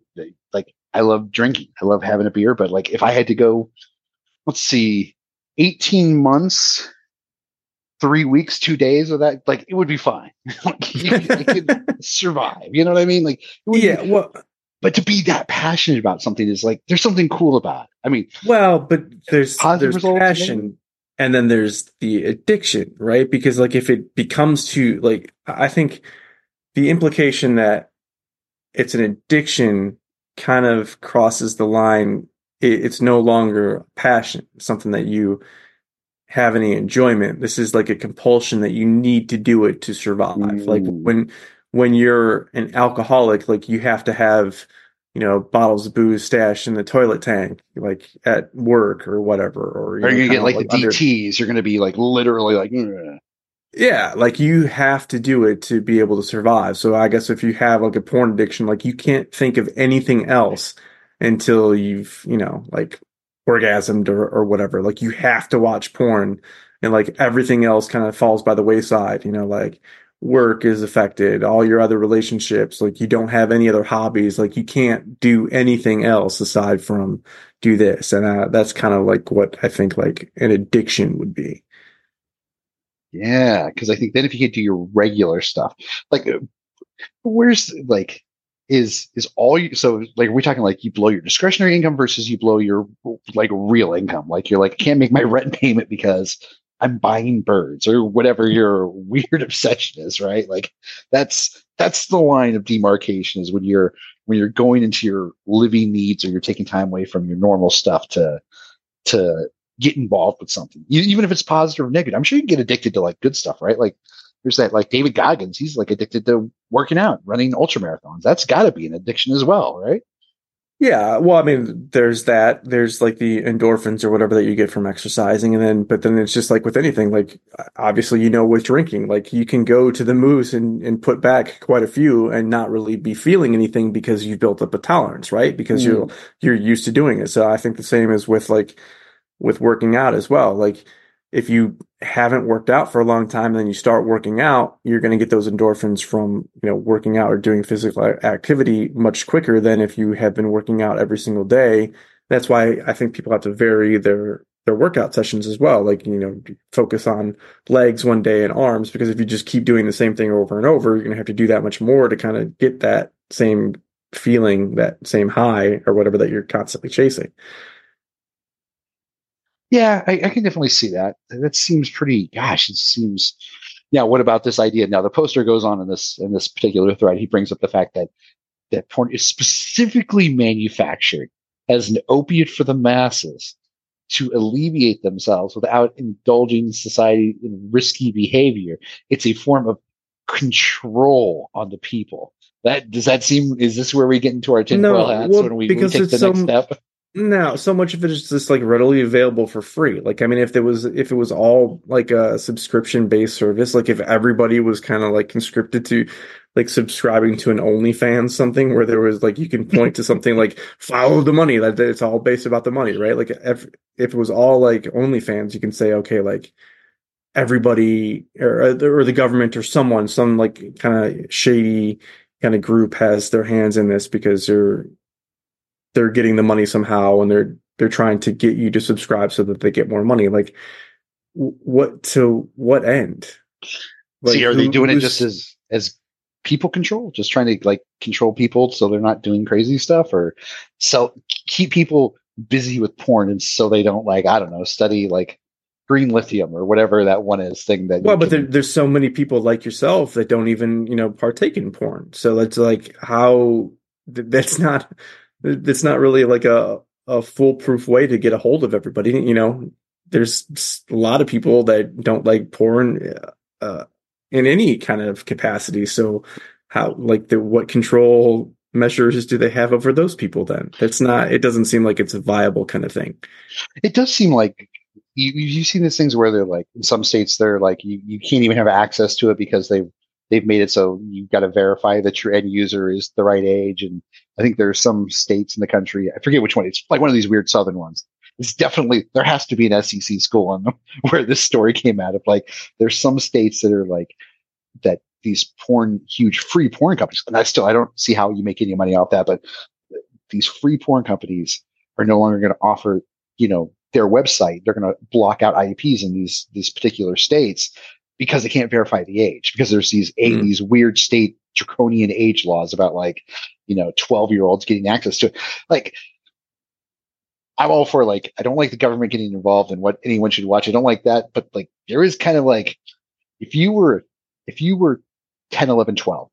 like I love drinking. I love having a beer, but like if I had to go, let's see, 18 months, three weeks, two days of that, like it would be fine. like you, could survive. You know what I mean? Like, it would Yeah, be- well, but to be that passionate about something is like, there's something cool about it. I mean, Well, but there's there's passion and then there's the addiction, right? Because like if it becomes to like I think the implication that it's an addiction kind of crosses the line. It, it's no longer passion, something that you have any enjoyment. This is like a compulsion that you need to do it to survive. Like mm. when when you're an alcoholic, like you have to have you know bottles of booze stashed in the toilet tank, like at work or whatever. Or you are you gonna get kinda like, the under- DTs? You're gonna be like literally like, "Ugh." Yeah, like you have to do it to be able to survive. So I guess if you have like a porn addiction, like you can't think of anything else until you've, you know, like orgasmed or, or whatever. Like you have to watch porn and like everything else kind of falls by the wayside, you know, like work is affected, all your other relationships, like you don't have any other hobbies, like you can't do anything else aside from do this. And uh, that's kind of like what I think like an addiction would be. Yeah, because I think then if you could do your regular stuff, like where's like is is all you so like are we talking like you blow your discretionary income versus you blow your like real income? Like you're like I can't make my rent payment because I'm buying birds or whatever your weird obsession is, right? Like that's that's the line of demarcation is when you're when you're going into your living needs or you're taking time away from your normal stuff to to get involved with something, E- even if it's positive or negative. I'm sure you can get addicted to like good stuff, right? Like there's that like David Goggins, he's like addicted to working out, running ultra marathons. That's got to be an addiction as well, right? Yeah, well, I mean, there's that. There's like the endorphins or whatever that you get from exercising, and then, but then it's just like with anything. Like, obviously, you know, with drinking, like you can go to the moose and and put back quite a few and not really be feeling anything because you've built up a tolerance, right? Because you're Mm. you're used to doing it. So I think the same is with like with working out as well. Like, if you haven't worked out for a long time and then you start working out, you're going to get those endorphins from, you know, working out or doing physical activity much quicker than if you have been working out every single day. That's why I think people have to vary their their workout sessions as well. Like, you know, focus on legs one day and arms because if you just keep doing the same thing over and over, you're going to have to do that much more to kind of get that same feeling, that same high or whatever that you're constantly chasing. Yeah, I, I can definitely see that. That seems pretty. Gosh, it seems. Now, what about this idea? Now, the poster goes on in this in this particular thread. He brings up the fact that that porn is specifically manufactured as an opiate for the masses to alleviate themselves without indulging society in risky behavior. It's a form of control on the people. That does that seem? Is this where we get into our tinfoil hats well, when we, we take the so- next step? No, so much of it is just like readily available for free. Like, I mean, if it was, if it was all like a subscription based service, like if everybody was kind of like conscripted to like subscribing to an OnlyFans something where there was like, you can point to something like follow the money, that it's all based about the money, right? Like if, if it was all like OnlyFans, you can say, okay, like everybody or, or the government or someone, some like kind of shady kind of group has their hands in this because they're they're getting the money somehow and they're they're trying to get you to subscribe so that they get more money. Like what to what end? See, are they doing it just as as people control, just trying to like control people so they're not doing crazy stuff, or so keep people busy with porn and so they don't like I don't know study like green lithium or whatever that one is thing that. well but there, there's so many people like yourself that don't even you know partake in porn. So that's like how that's not that's not really like a a foolproof way to get a hold of everybody you know? There's a lot of people that don't like porn uh, in any kind of capacity. So how like the what control measures do they have over those people then? That's not it doesn't seem like it's a viable kind of thing. It does seem like you you've seen these things where they're like in some states they're like you, you can't even have access to it because they've they've made it so you've got to verify that your end user is the right age and i think there's some states in the country i forget which one it's like one of these weird southern ones. It's definitely there has to be an sec school on them where this story came out of. Like there's some states that are like that these porn huge free porn companies and i still i don't see how you make any money off that but these free porn companies are no longer going to offer you know their website. They're going to block out IEPs in these these particular states because they can't verify the age because there's these a, Mhm. these weird state draconian age laws about like you know 12 year olds getting access to it. Like i'm all for like i don't like the government getting involved in what anyone should watch. I don't like that but like there is kind of like if you were if you were 10 11 12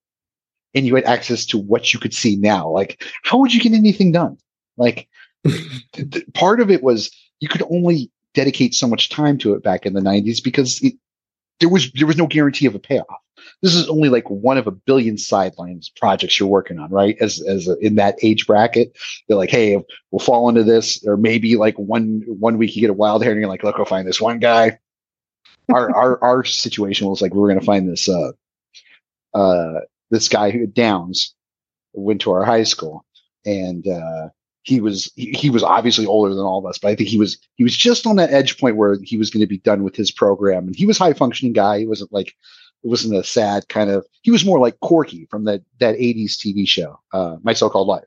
and you had access to what you could see now like how would you get anything done? Like th- th- part of it was you could only dedicate so much time to it back in the 90s because it, there was there was no guarantee of a payoff. This is only like one of a billion sidelines projects you're working on right? As as a, in that age bracket they're like hey we'll fall into this or maybe like one one week you get a wild hair and you're like look we'll find this one guy. Our our our situation was like we were going to find this uh uh this guy who downs went to our high school and uh he was he, he was obviously older than all of us but i think he was he was just on that edge point where he was going to be done with his program. And he was high functioning guy. He wasn't like it wasn't a sad kind of he was more like corky from that that 80s tv show uh my so-called life.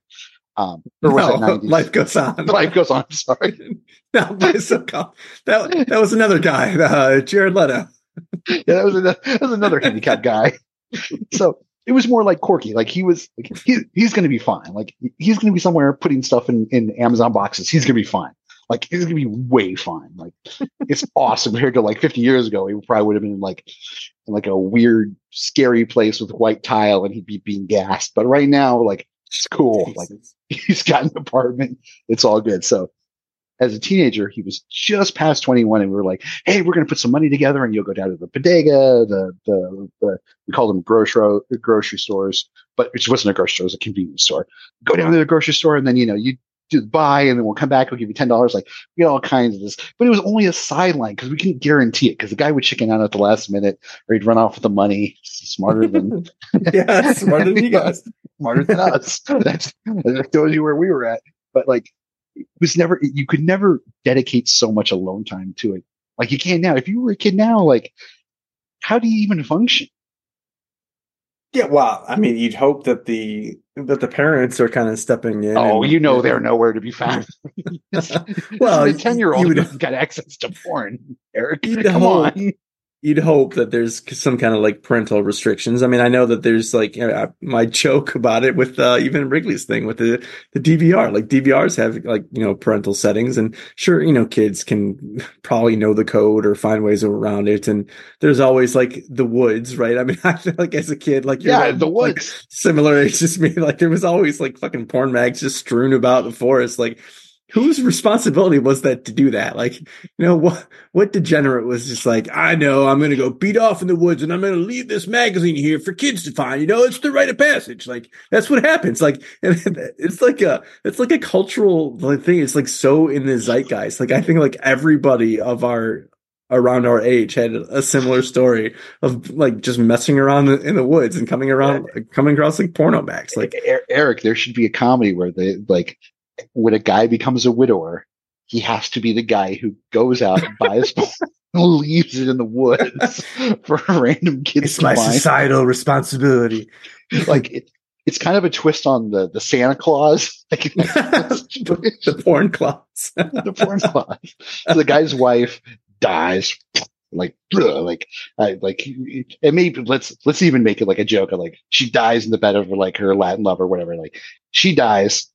Um or was it No, 90s life goes on. Life goes on sorry. No, but so called- that that was another guy, uh, Jared Leto. yeah, that was another, that was another handicapped guy. So it was more like Corky. Like he was, like, he, he's going to be fine. Like he's going to be somewhere putting stuff in, in Amazon boxes. He's going to be fine. Like he's going to be way fine. Like it's awesome compared to like 50 years ago. He probably would have been like in like a weird, scary place with white tile and he'd be being gassed. But right now, like it's cool. Like he's got an apartment. It's all good. So as a teenager, he was just past 21 and we were like, Hey, we're going to put some money together and you'll go down to the bodega, the, the, the, we called them grocery, grocery stores, but it wasn't a grocery store. It was a convenience store. Go down to the grocery store and then, you know, you do buy and then we'll come back. We'll give you $10. Like we had all kinds of this, but it was only a sideline because we couldn't guarantee it because the guy would chicken out at the last minute or he'd run off with the money smarter than, yeah, smarter than you guys. smarter than us. That's that shows you where we were at. But like, it was never you could never dedicate so much alone time to it like you can now. If you were a kid now, like, how do you even function? Yeah, well, I mean, you'd hope that the that the parents are kind of stepping in. Oh, and- you know they're nowhere to be found. Well, a ten year old got access to porn. Eric, come hope- on. You'd hope that there's some kind of like parental restrictions. I mean, I know that there's like you know, my joke about it with uh, even Wrigley's thing with the the DVR. Like DVRs have like you know parental settings, and sure you know kids can probably know the code or find ways around it. And there's always like the woods, right? I mean, I feel like as a kid, like you're Yeah, like, the like, woods. similar age as me. Like there was always like fucking porn mags just strewn about the forest, like. Whose responsibility was that to do that? Like, you know, what what degenerate was just like, I know I'm gonna go beat off in the woods and I'm gonna leave this magazine here for kids to find. You know, it's the rite of passage. Like that's what happens. Like it's like a it's like a cultural like, thing. It's like so in the zeitgeist. Like I think like everybody of our around our age had a similar story of like just messing around in the woods and coming around coming across like porno mags. Like Eric, there should be a comedy where they like when a guy becomes a widower, he has to be the guy who goes out and buys leaves it in the woods for a random kids it's my find. societal responsibility. Like it, it's kind of a twist on the the Santa Claus, like the porn clause. the porn clause. So the guy's wife dies. Like, like, I, like, and maybe let's let's even make it like a joke of like she dies in the bed of like her Latin lover, whatever. Like, she dies.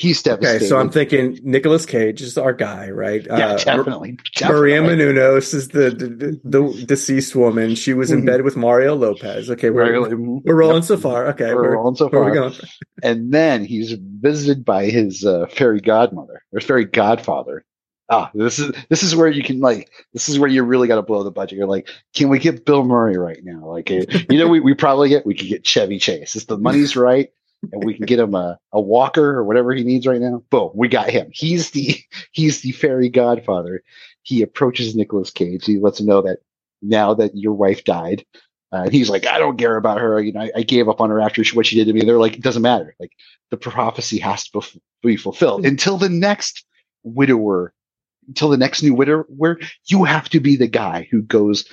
He's devastated. Okay, so I'm thinking Nicolas Cage is our guy, right? Yeah, Uh, definitely, Maria definitely. Menounos is the, the the deceased woman. She was in Mhm. bed with Mario Lopez. Okay, we're, Mario- we're rolling so far. Okay, We're rolling so where are we far. going? and then he's visited by his uh, fairy godmother or fairy godfather. Ah, this is this is where you can like this is where you really got to blow the budget. You're like, can we get Bill Murray right now? Like, eh, you know, we we probably get we could get Chevy Chase. If the money's right, and we can get him a, a walker or whatever he needs right now. Boom, we got him. He's the he's the fairy godfather. He approaches Nicolas Cage. He lets him know that now that your wife died, uh, and he's like, I don't care about her. You know, I, I gave up on her after she, what she did to me. They're like, it doesn't matter. Like the prophecy has to be fulfilled until the next widower, until the next new widower, where you have to be the guy who goes,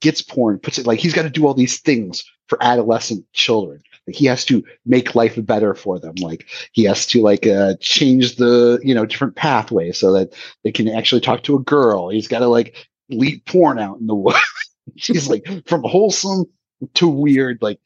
gets porn, puts it like he's got to do all these things for adolescent children. Like he has to make life better for them. Like he has to like uh, change the you know different pathways so that they can actually talk to a girl. He's got to like leave porn out in the woods. He's like from wholesome to weird. Like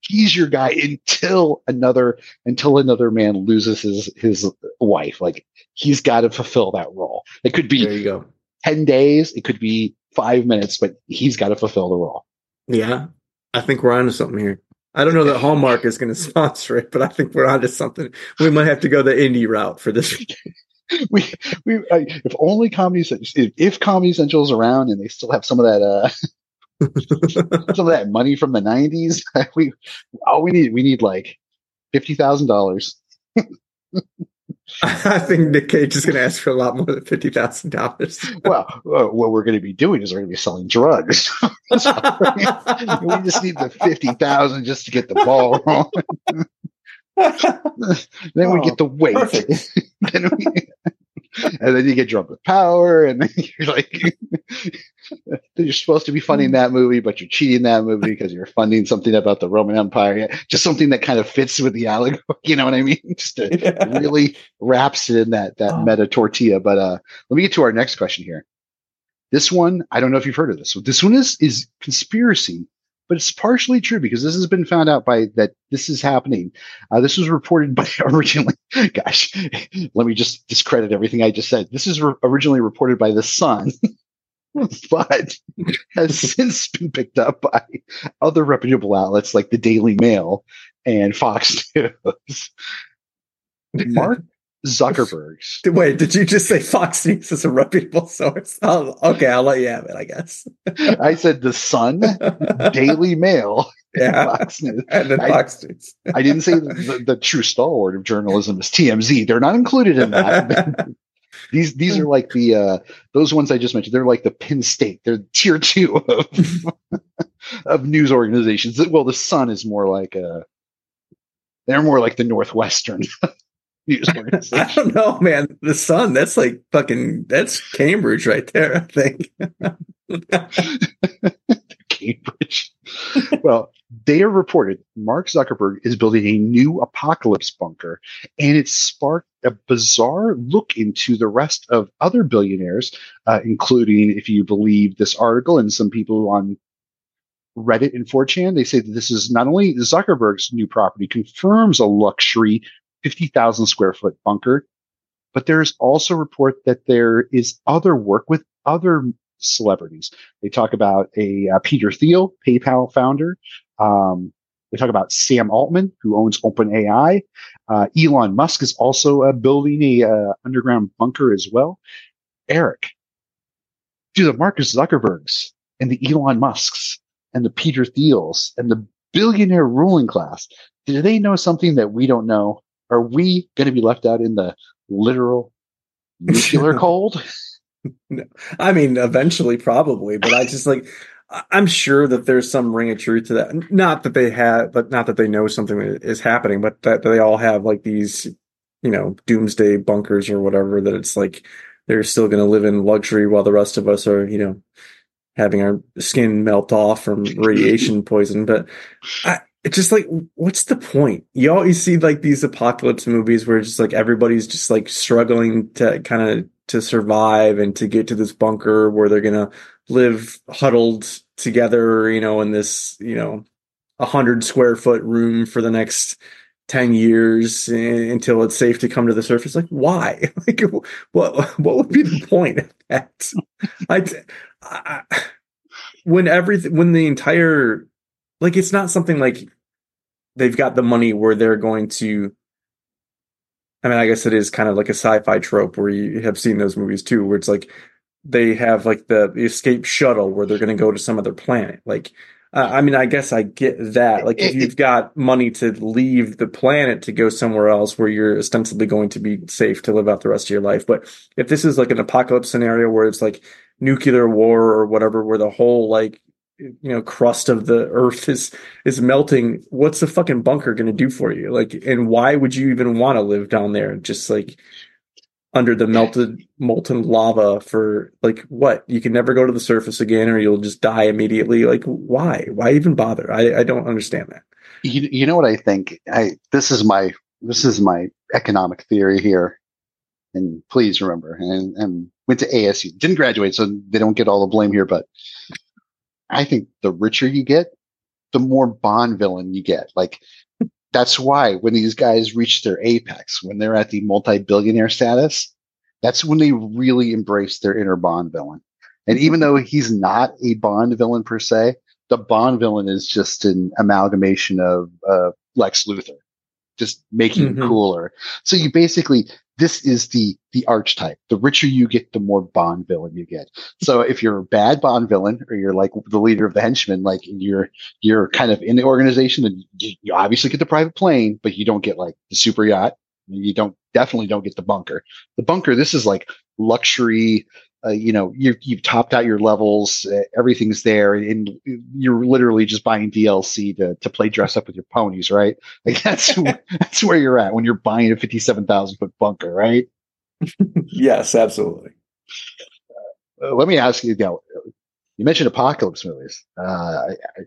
he's your guy until another until another man loses his his wife. Like he's got to fulfill that role. It could be There you go. ten days. It could be five minutes, but he's got to fulfill the role. Yeah, I think we're onto something here. I don't know that Hallmark is going to sponsor it, but I think we're onto something. We might have to go the indie route for this. we we I, if only comedy if, if comedy central's around and they still have some of that uh some of that money from the 90s we all we need we need like fifty thousand dollars I think Nick Cage is going to ask for a lot more than fifty thousand dollars. well uh, what we're going to be doing is we're going to be selling drugs. So, we just need the 50,000 just to get the ball rolling. Then we get the weight. Then we, and then you get drunk with power and then you're like you're supposed to be funding that movie but you're cheating that movie because you're funding something about the roman empire. Yeah, just something that kind of fits with the allegory you know what i mean? Just to really wraps it in that that meta tortilla. But uh let me get to our next question here. This one i don't know if you've heard of this so this one is is conspiracy but it's partially true because this has been found out by that this is happening. Uh, this was reported by originally, gosh, let me just discredit everything I just said. This is re- originally reported by the Sun, but has since been picked up by other reputable outlets like the Daily Mail and Fox News. Mark Zuckerberg's Wait, did you just say Fox News is a reputable source? Oh, okay, I'll let you have it. I guess. I said the Sun, Daily Mail, Yeah. Fox News. And then I- Fox News. I didn't say the, the true stalwart of journalism is TMZ. They're not included in that. these these are like the uh, those ones I just mentioned. They're like the Penn State. They're tier two of of news organizations. Well, the Sun is more like a. They're more like the Northwestern. I don't know, man. The Sun, that's like fucking, that's Cambridge right there, I think. Cambridge. well, they are reported Mark Zuckerberg is building a new apocalypse bunker, and it sparked a bizarre look into the rest of other billionaires, uh, including, if you believe this article, and some people on Reddit and 4chan, they say that this is not only Zuckerberg's new property, confirms a luxury 50,000 square foot bunker, but there's also report that there is other work with other celebrities. They talk about a uh, Peter Thiel, PayPal founder. Um, they talk about Sam Altman, who owns OpenAI. Uh, Elon Musk is also uh, building a uh, underground bunker as well. Eric, do the Marcus Zuckerbergs and the Elon Musks and the Peter Thiels and the billionaire ruling class, do they know something that we don't know? Are we going to be left out in the literal nuclear cold? No. I mean, eventually, probably, but I just like, I'm sure that there's some ring of truth to that. Not that they have, but not that they know something is happening, but that they all have like these, you know, doomsday bunkers or whatever, that it's like they're still going to live in luxury while the rest of us are, you know, having our skin melt off from radiation poison. But I, it's just like, what's the point? You always see like these apocalypse movies where it's just like everybody's just like struggling to kind of to survive and to get to this bunker where they're gonna live huddled together, you know, in this, you know, a hundred square foot room for the next 10 years eh, until it's safe to come to the surface. Like, why? Like, what, what would be the point of that? I, I, when everything, when the entire, like, it's not something like they've got the money where they're going to, I mean, I guess it is kind of like a sci-fi trope where you have seen those movies too, where it's like they have like the, escape shuttle where they're going to go to some other planet. Like, uh, I mean, I guess I get that. Like, if you've got money to leave the planet to go somewhere else where you're ostensibly going to be safe to live out the rest of your life, but if this is like an apocalypse scenario where it's like nuclear war or whatever, where the whole like you know crust of the earth is is melting what's the fucking bunker going to do for you? Like and why would you even want to live down there? Just like under the melted molten lava for like what? You can never go to the surface again or you'll just die immediately? Like why? Why even bother? I i don't understand that. You, you know what I think? I this is my this is my economic theory here, and please remember, and, and went to ASU, didn't graduate, so they don't get all the blame here. But I think the richer you get, the more Bond villain you get. Like that's why when these guys reach their apex, when they're at the multi-billionaire status, that's when they really embrace their inner Bond villain. And even though he's not a Bond villain per se, the Bond villain is just an amalgamation of uh, Lex Luthor, just making Mhm. him cooler. So you basically, this is the the archetype. The richer you get, the more Bond villain you get. So if you're a bad Bond villain, or you're like the leader of the henchmen, like you're you're kind of in the organization, then you, you obviously get the private plane, but you don't get like the super yacht. You don't definitely don't get the bunker. The bunker, this is like luxury uh, you know, you you've topped out your levels, uh, everything's there, and you're literally just buying DLC to to play dress up with your ponies, right? Like that's that's where you're at when you're buying a fifty-seven thousand foot bunker, right? yes absolutely Uh, let me ask you, you know, you mentioned apocalypse movies. Uh, I, I,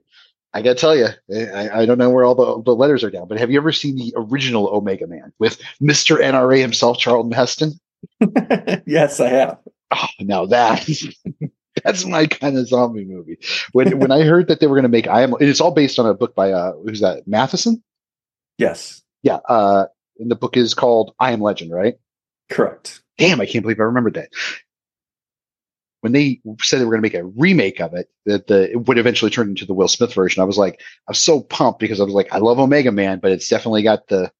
I gotta tell you, I, I don't know where all the, the letters are down, but have you ever seen the original Omega Man with Mister NRA himself, Charlton Heston? yes i have Oh, now that that's my kind of zombie movie. When when I heard that they were going to make I am, it's all based on a book by uh, who's that? Matheson. yes Yeah. Uh, and the book is called I Am Legend, right? correct Damn, I can't believe I remembered that. When they said they were going to make a remake of it, that the it would eventually turn into the Will Smith version, I was like, I was so pumped because I was like, I love Omega Man, but it's definitely got the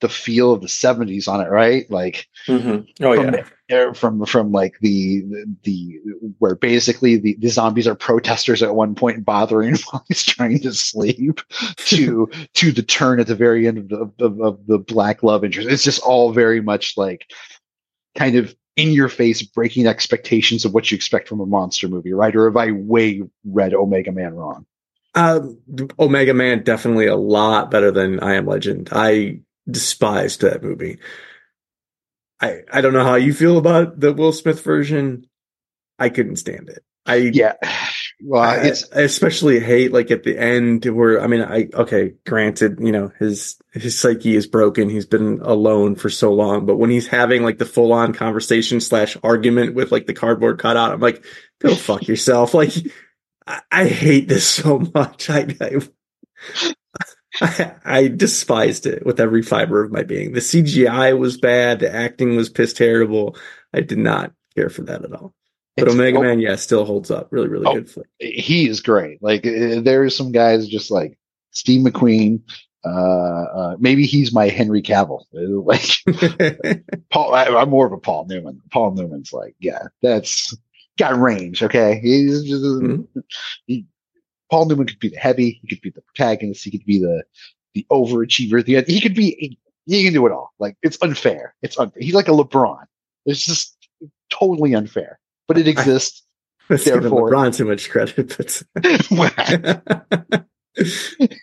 the feel of the '70s on it, right? Like, mm-hmm. oh yeah from from like the the where basically the, the zombies are protesters at one point bothering while he's trying to sleep to to the turn at the very end of the of, of the black love interest it's just all very much like kind of in your face breaking expectations of what you expect from a monster movie right or have i way read omega man wrong Um, Omega Man definitely a lot better than I Am Legend. I despised that movie. I I don't know how you feel about the Will Smith version. I couldn't stand it. I yeah Well, I, it's I especially hate like at the end where I mean I okay granted you know his his psyche is broken he's been alone for so long but when he's having like the full on conversation slash argument with like the cardboard cutout I'm like go fuck yourself like I, I hate this so much I, I I I despised it with every fiber of my being the CGI was bad the acting was piss terrible I did not care for that at all but It's- Omega oh. Man yeah still holds up really really Oh. good flick. he is great. Like uh, there's some guys just like Steve McQueen. Uh, uh, maybe he's my Henry Cavill. Uh, Like Paul, I, I'm more of a Paul Newman. Paul Newman's like, yeah, that's got range. Okay, he's just he, Paul Newman could be the heavy. He could be the protagonist. He could be the the overachiever. The he could be. He can do it all. Like it's unfair. It's unfair. He's like a LeBron. It's just totally unfair, but it exists. Him Therefore- LeBron too much credit, but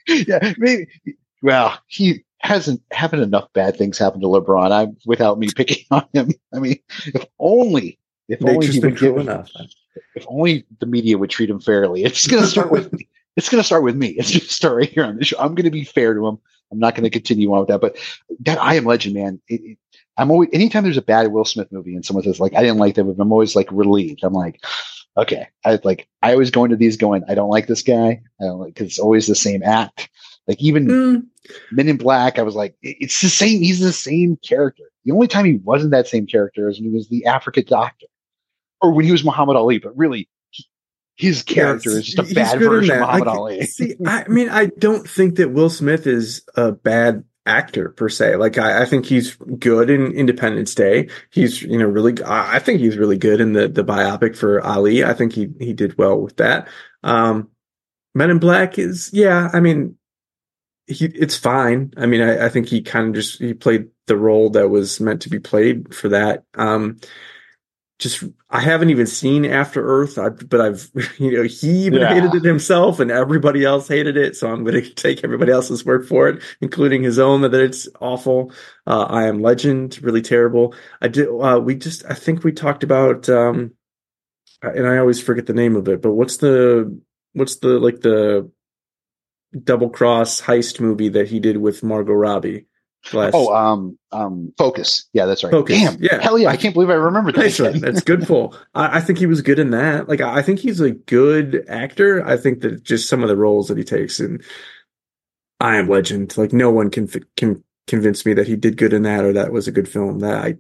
yeah, maybe. Well, he hasn't happened enough bad things happen to LeBron. I without me picking on him. I mean, if only, if only he been would give, enough. If only the media would treat him fairly. It's going to start with me. It's going to start with me. It's going to start right here on the show. I'm going to be fair to him. I'm not going to continue on with that. But that I Am Legend, man. It, it, I'm always anytime there's a bad Will Smith movie and someone says like I didn't like that I'm always like relieved. I'm like, okay. I like I always go into these going, I don't like this guy. I don't like because it's always the same act. Like even Mm. Men in Black, I was like, it- it's the same. He's the same character. The only time he wasn't that same character is when he was the African doctor, or when he was Muhammad Ali. But really, he, his character Yeah, is just a bad version of. Muhammad Like, Ali. See, I mean, I don't think that Will Smith is a bad actor per se. Like, I, I think he's good in Independence Day. He's, you know, really. I, I think he's really good in the the biopic for Ali. I think he he did well with that. Um, Men in Black is, yeah. I mean, he it's fine. I mean, I, I think he kind of just he played the role that was meant to be played for that. Um, just I haven't even seen After Earth, I, but I've you know he even Yeah. hated it himself, and everybody else hated it. So I'm going to take everybody else's word for it, including his own, that it's awful. Uh, I Am Legend, really terrible. I did. Uh, we just I think we talked about, um, and I always forget the name of it. But what's the what's the like the double cross heist movie that he did with Margot Robbie? Last, Oh, um, um, Focus. Yeah, that's right. Focus, Damn. yeah. Hell yeah. I can't believe I remembered that. Nice one. That's good pull. I, I think he was good in that. Like, I I think he's a good actor. I think that just some of the roles that he takes in I Am Legend, like no one can can convince me that he did good in that or that was a good film. That I,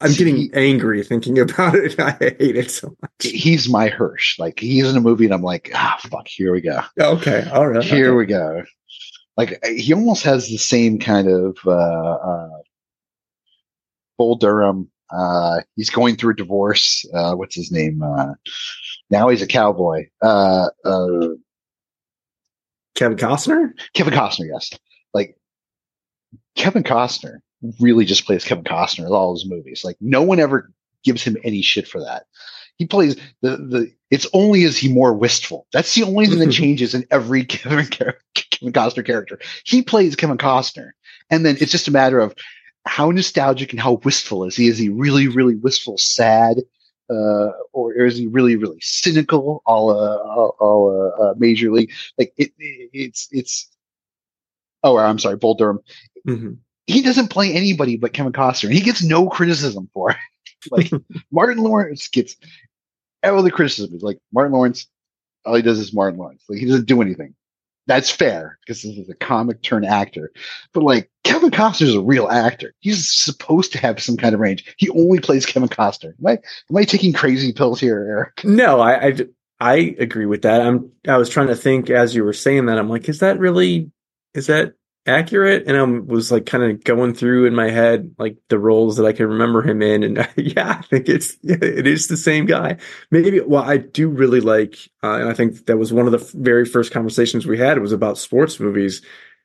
I'm getting angry thinking about it. I hate it so much. He's my Hirsch. Like he's in a movie, and I'm like, ah, fuck. Here we go. Okay, all right. Here okay. we go. Like he almost has the same kind of uh, uh, Bull Durham. Uh, he's going through a divorce. Uh, what's his name? Uh, now he's a cowboy. Uh, uh, Kevin Costner. Kevin Costner, yes. Like Kevin Costner really just plays Kevin Costner in all his movies. Like no one ever gives him any shit for that. He plays the the. It's only is he more wistful. That's the only thing that changes in every Kevin Kevin Costner character. He plays Kevin Costner, and then it's just a matter of how nostalgic and how wistful is he? Is he really, really wistful, sad, uh, or is he really, really cynical? All, uh, all, uh, major league. Like it, it, it's it's. Oh, I'm sorry, Bull Durham. Mhm. He doesn't play anybody but Kevin Costner. He gets no criticism for it. like Martin Lawrence gets all the criticism. Is like Martin Lawrence, all he does is Martin Lawrence. Like he doesn't do anything. That's fair because this is a comic turn actor. But like Kevin Costner is a real actor. He's supposed to have some kind of range. He only plays Kevin Costner. Am I am I taking crazy pills here, Eric? No, I, I I agree with that. I'm I was trying to think as you were saying that. I'm like, is that really is that accurate? And I was like kind of going through in my head like the roles that I can remember him in, and yeah, I think it's yeah, it is the same guy. Maybe well, I do really like, uh, and I think that was one of the f- very first conversations we had. It was about sports movies,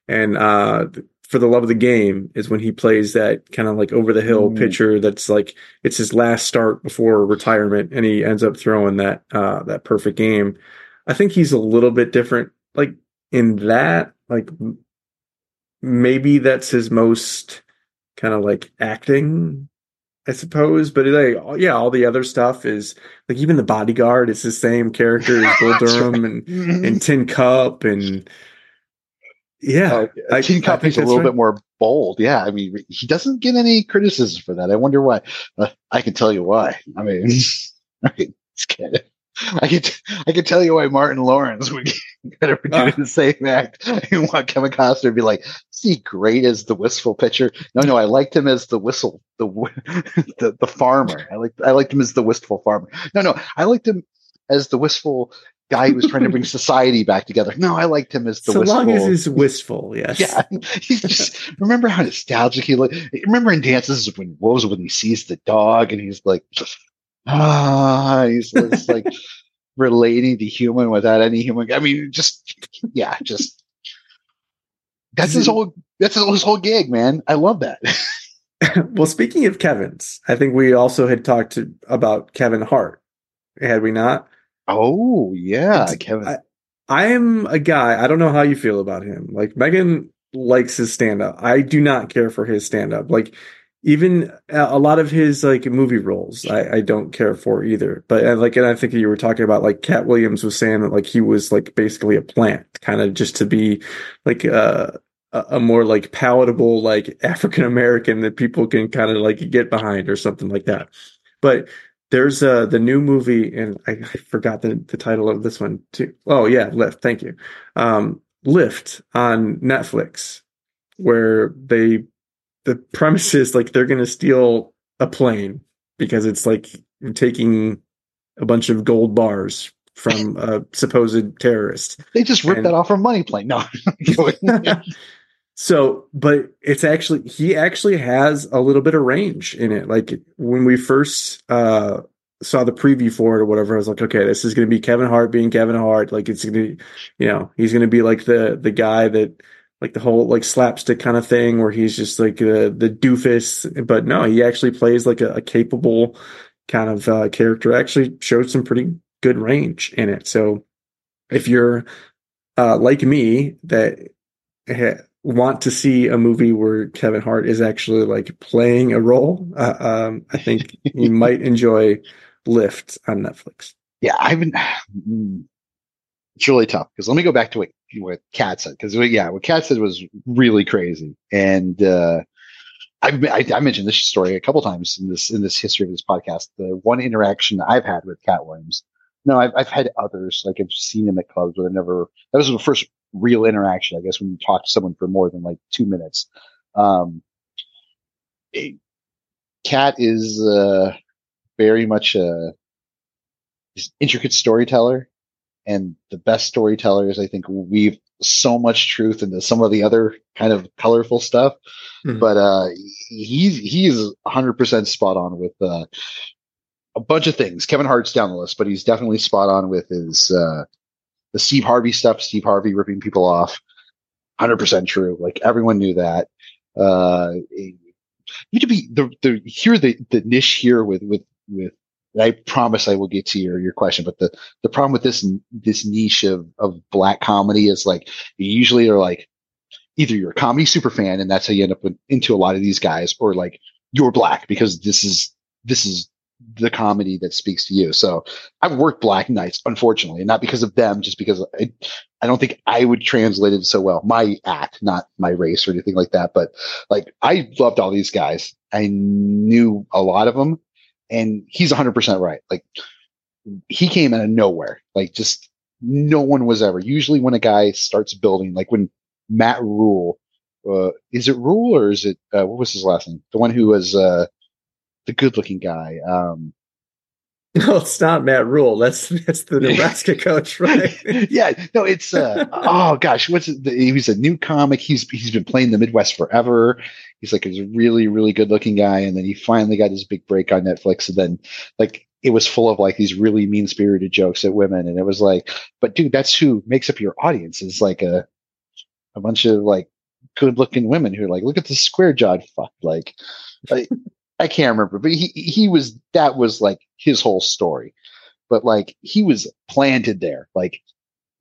and uh, for the love of the game is when he plays that kind of like over the hill Mm. pitcher that's like it's his last start before retirement and he ends up throwing that uh that perfect game i think he's a little bit different like in that like maybe that's his most kind of like acting I suppose. But like, yeah, all the other stuff is like even the bodyguard is the same character as Bull Durham and Mhm. and Tin Cup and yeah, Uh, I- Teen I Cup think is a little right. bit more bold. Yeah, I mean, he doesn't get any criticism for that. I wonder why. Uh, I can tell you why. I mean, right, it's kind of. I could I could tell you why Martin Lawrence would ever do Ah. the same act and want Kevin Costner to be like, is he great as the wistful pitcher? No, no, I liked him as the whistle, the the, the farmer. I liked I liked him as the wistful farmer. No, no, I liked him as the wistful guy who was trying to bring society back together. No, I liked him as the so wistful. long as it's wistful, yes. Yeah, he's just remember how nostalgic he looked. Remember in Dances with Wolves when he sees the dog and he's like, ah, he's like relating to human without any human. I mean, just yeah, just that's his whole that's his, his whole gig, man. I love that. well, speaking of Kevin's, I think we also had talked to, about Kevin Hart, had we not? Oh yeah, It's- Kevin. I, I am a guy. I don't know how you feel about him. Like Megan likes his stand up. I do not care for his stand up. Like even a a lot of his like movie roles, I, I don't care for either. But and like, and I think you were talking about like Katt Williams was saying that like he was like basically a plant, kind of just to be like uh, a, a more like palatable like African American that people can kind of like get behind or something like that. But there's uh the new movie and I, I forgot the, the title of this one too. Oh yeah, Lift. Thank you. Um, Lift on Netflix, where they the premise is like they're gonna steal a plane because it's like taking a bunch of gold bars from a supposed terrorist. They just ripped And- that off from Money Plane. No, So, but it's actually he actually has a little bit of range in it. Like when we first uh saw the preview for it or whatever, I was like, okay, this is going to be Kevin Hart being Kevin Hart. Like it's going to, be, you know, he's going to be like the the guy that like the whole like slapstick kind of thing where he's just like the the doofus. But no, he actually plays like a, a capable kind of uh, character. Actually showed some pretty good range in it. So if you're uh, like me that ha- want to see a movie where Kevin Hart is actually like playing a role, uh, um, I think you might enjoy Lift on Netflix. yeah, I've been. It's really tough because let me go back to what what Katt said because yeah, what Katt said was really crazy, and uh, I've I, I mentioned this story a couple times in this in this history of this podcast. The one interaction I've had with Katt Williams. No, I've I've had others like I've seen him at clubs, but I've never. That was the first real interaction, I guess, when you talk to someone for more than like two minutes. Um, Katt is uh, very much a intricate storyteller and the best storytellers i think weave so much truth into some of the other kind of colorful stuff. Mhm. but uh he's he's 100% spot on with uh a bunch of things. Kevin hart's down the list but he's definitely spot on with his uh the steve harvey stuff steve harvey ripping people off. 100% true. Like everyone knew that. Uh you to be the the here the the niche here with with with I promise I will get to your your question, but the the problem with this this niche of of black comedy is like you usually are like either you're a comedy super fan and that's how you end up into a lot of these guys, or like you're black because this is this is the comedy that speaks to you. So I've worked black nights, unfortunately, and not because of them, just because I, I don't think I would translate it so well. My act, not my race or anything like that. But like I loved all these guys. I knew a lot of them, and he's 100% right. Like he came out of nowhere. Like just no one was ever. Usually when a guy starts building, like when Matt Rhule, uh, is it Rhule or is it uh, what was his last name? The one who was uh, the good-looking guy. Um, No, it's not Matt Rhule. That's that's the Nebraska coach, right? yeah, no, it's uh, oh gosh, what's? The, he's a new comic. He's he's been playing the Midwest forever. He's like a really really good looking guy, and then he finally got his big break on Netflix. And then like it was full of like these really mean spirited jokes at women, and it was like, but dude, that's who makes up your audience is like a a bunch of like good looking women who are like, look at this square jawed fuck, like. I, I can't remember, but he he was that was like his whole story. But like he was planted there, like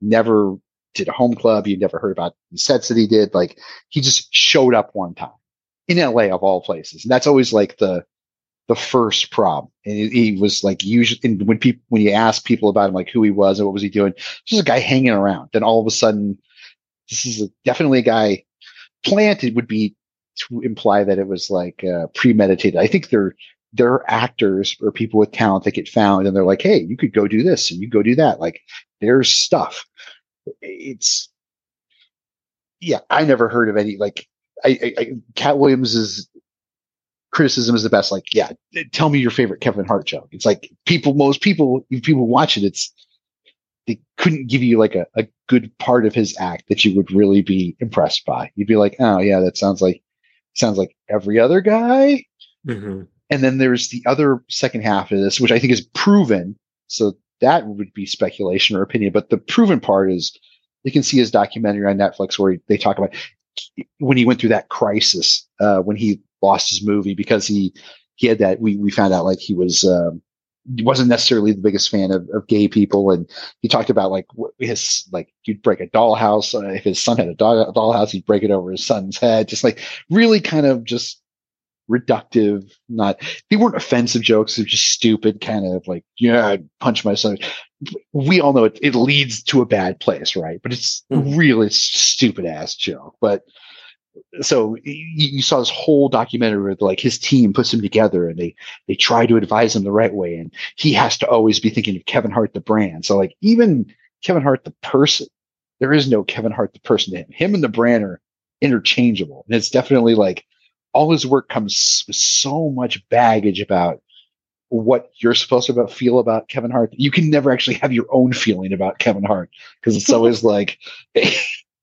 never did a home club. You never heard about the sets that he did. Like he just showed up one time in LA of all places, and that's always like the the first prom. And he, he was like usually and when people when you ask people about him, like who he was and what was he doing, just a guy hanging around. Then all of a sudden, this is a, definitely a guy planted would be to imply that it was like uh, premeditated. I think they're they're actors or people with talent that get found and they're like, hey, you could go do this and you go do that. Like there's stuff. It's yeah, I never heard of any like I, I, I Katt Williams's criticism is the best. Like, yeah, tell me your favorite Kevin Hart joke. It's like people, most people, people watch it. It's they couldn't give you like a, a good part of his act that you would really be impressed by. You'd be like, oh yeah, that sounds like sounds like every other guy. Mm-hmm. And then there's the other second half of this, which I think is proven. So that would be speculation or opinion. But the proven part is you can see his documentary on Netflix where they talk about when he went through that crisis, uh, when he lost his movie because he, he had that, we, we found out like he was, um, wasn't necessarily the biggest fan of, of gay people. And he talked about like his, like you'd break a dollhouse. Uh, if his son had a doll, dollhouse, he'd break it over his son's head. Just like really kind of just reductive, not, they weren't offensive jokes. They're just stupid kind of like, yeah, I'd punch my son. We all know it, it leads to a bad place, right? But it's mm-hmm. really stupid ass joke. But so you, saw this whole documentary where like his team puts him together and they they try to advise him the right way and he has to always be thinking of Kevin Hart the brand. So like even Kevin Hart the person, there is no Kevin Hart the person to him. Him and the brand are interchangeable. And it's definitely like all his work comes with so much baggage about what you're supposed to feel about Kevin Hart. You can never actually have your own feeling about Kevin Hart because it's always like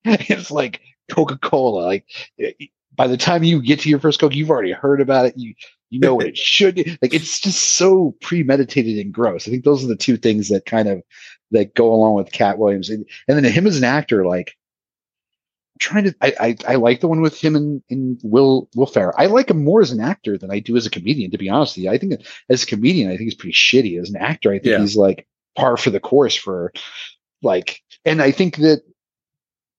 it's like Coca Cola. Like eh, by the time you get to your first Coke, you've already heard about it. You you know what it should like. It's just so premeditated and gross. I think those are the two things that kind of that go along with Katt Williams, and, and then him as an actor. Like trying to, I, I I like the one with him and, and Will Will Ferrell. I like him more as an actor than I do as a comedian. To be honest with you, I think as a comedian, I think he's pretty shitty. As an actor, I think yeah. he's like par for the course for like, and I think that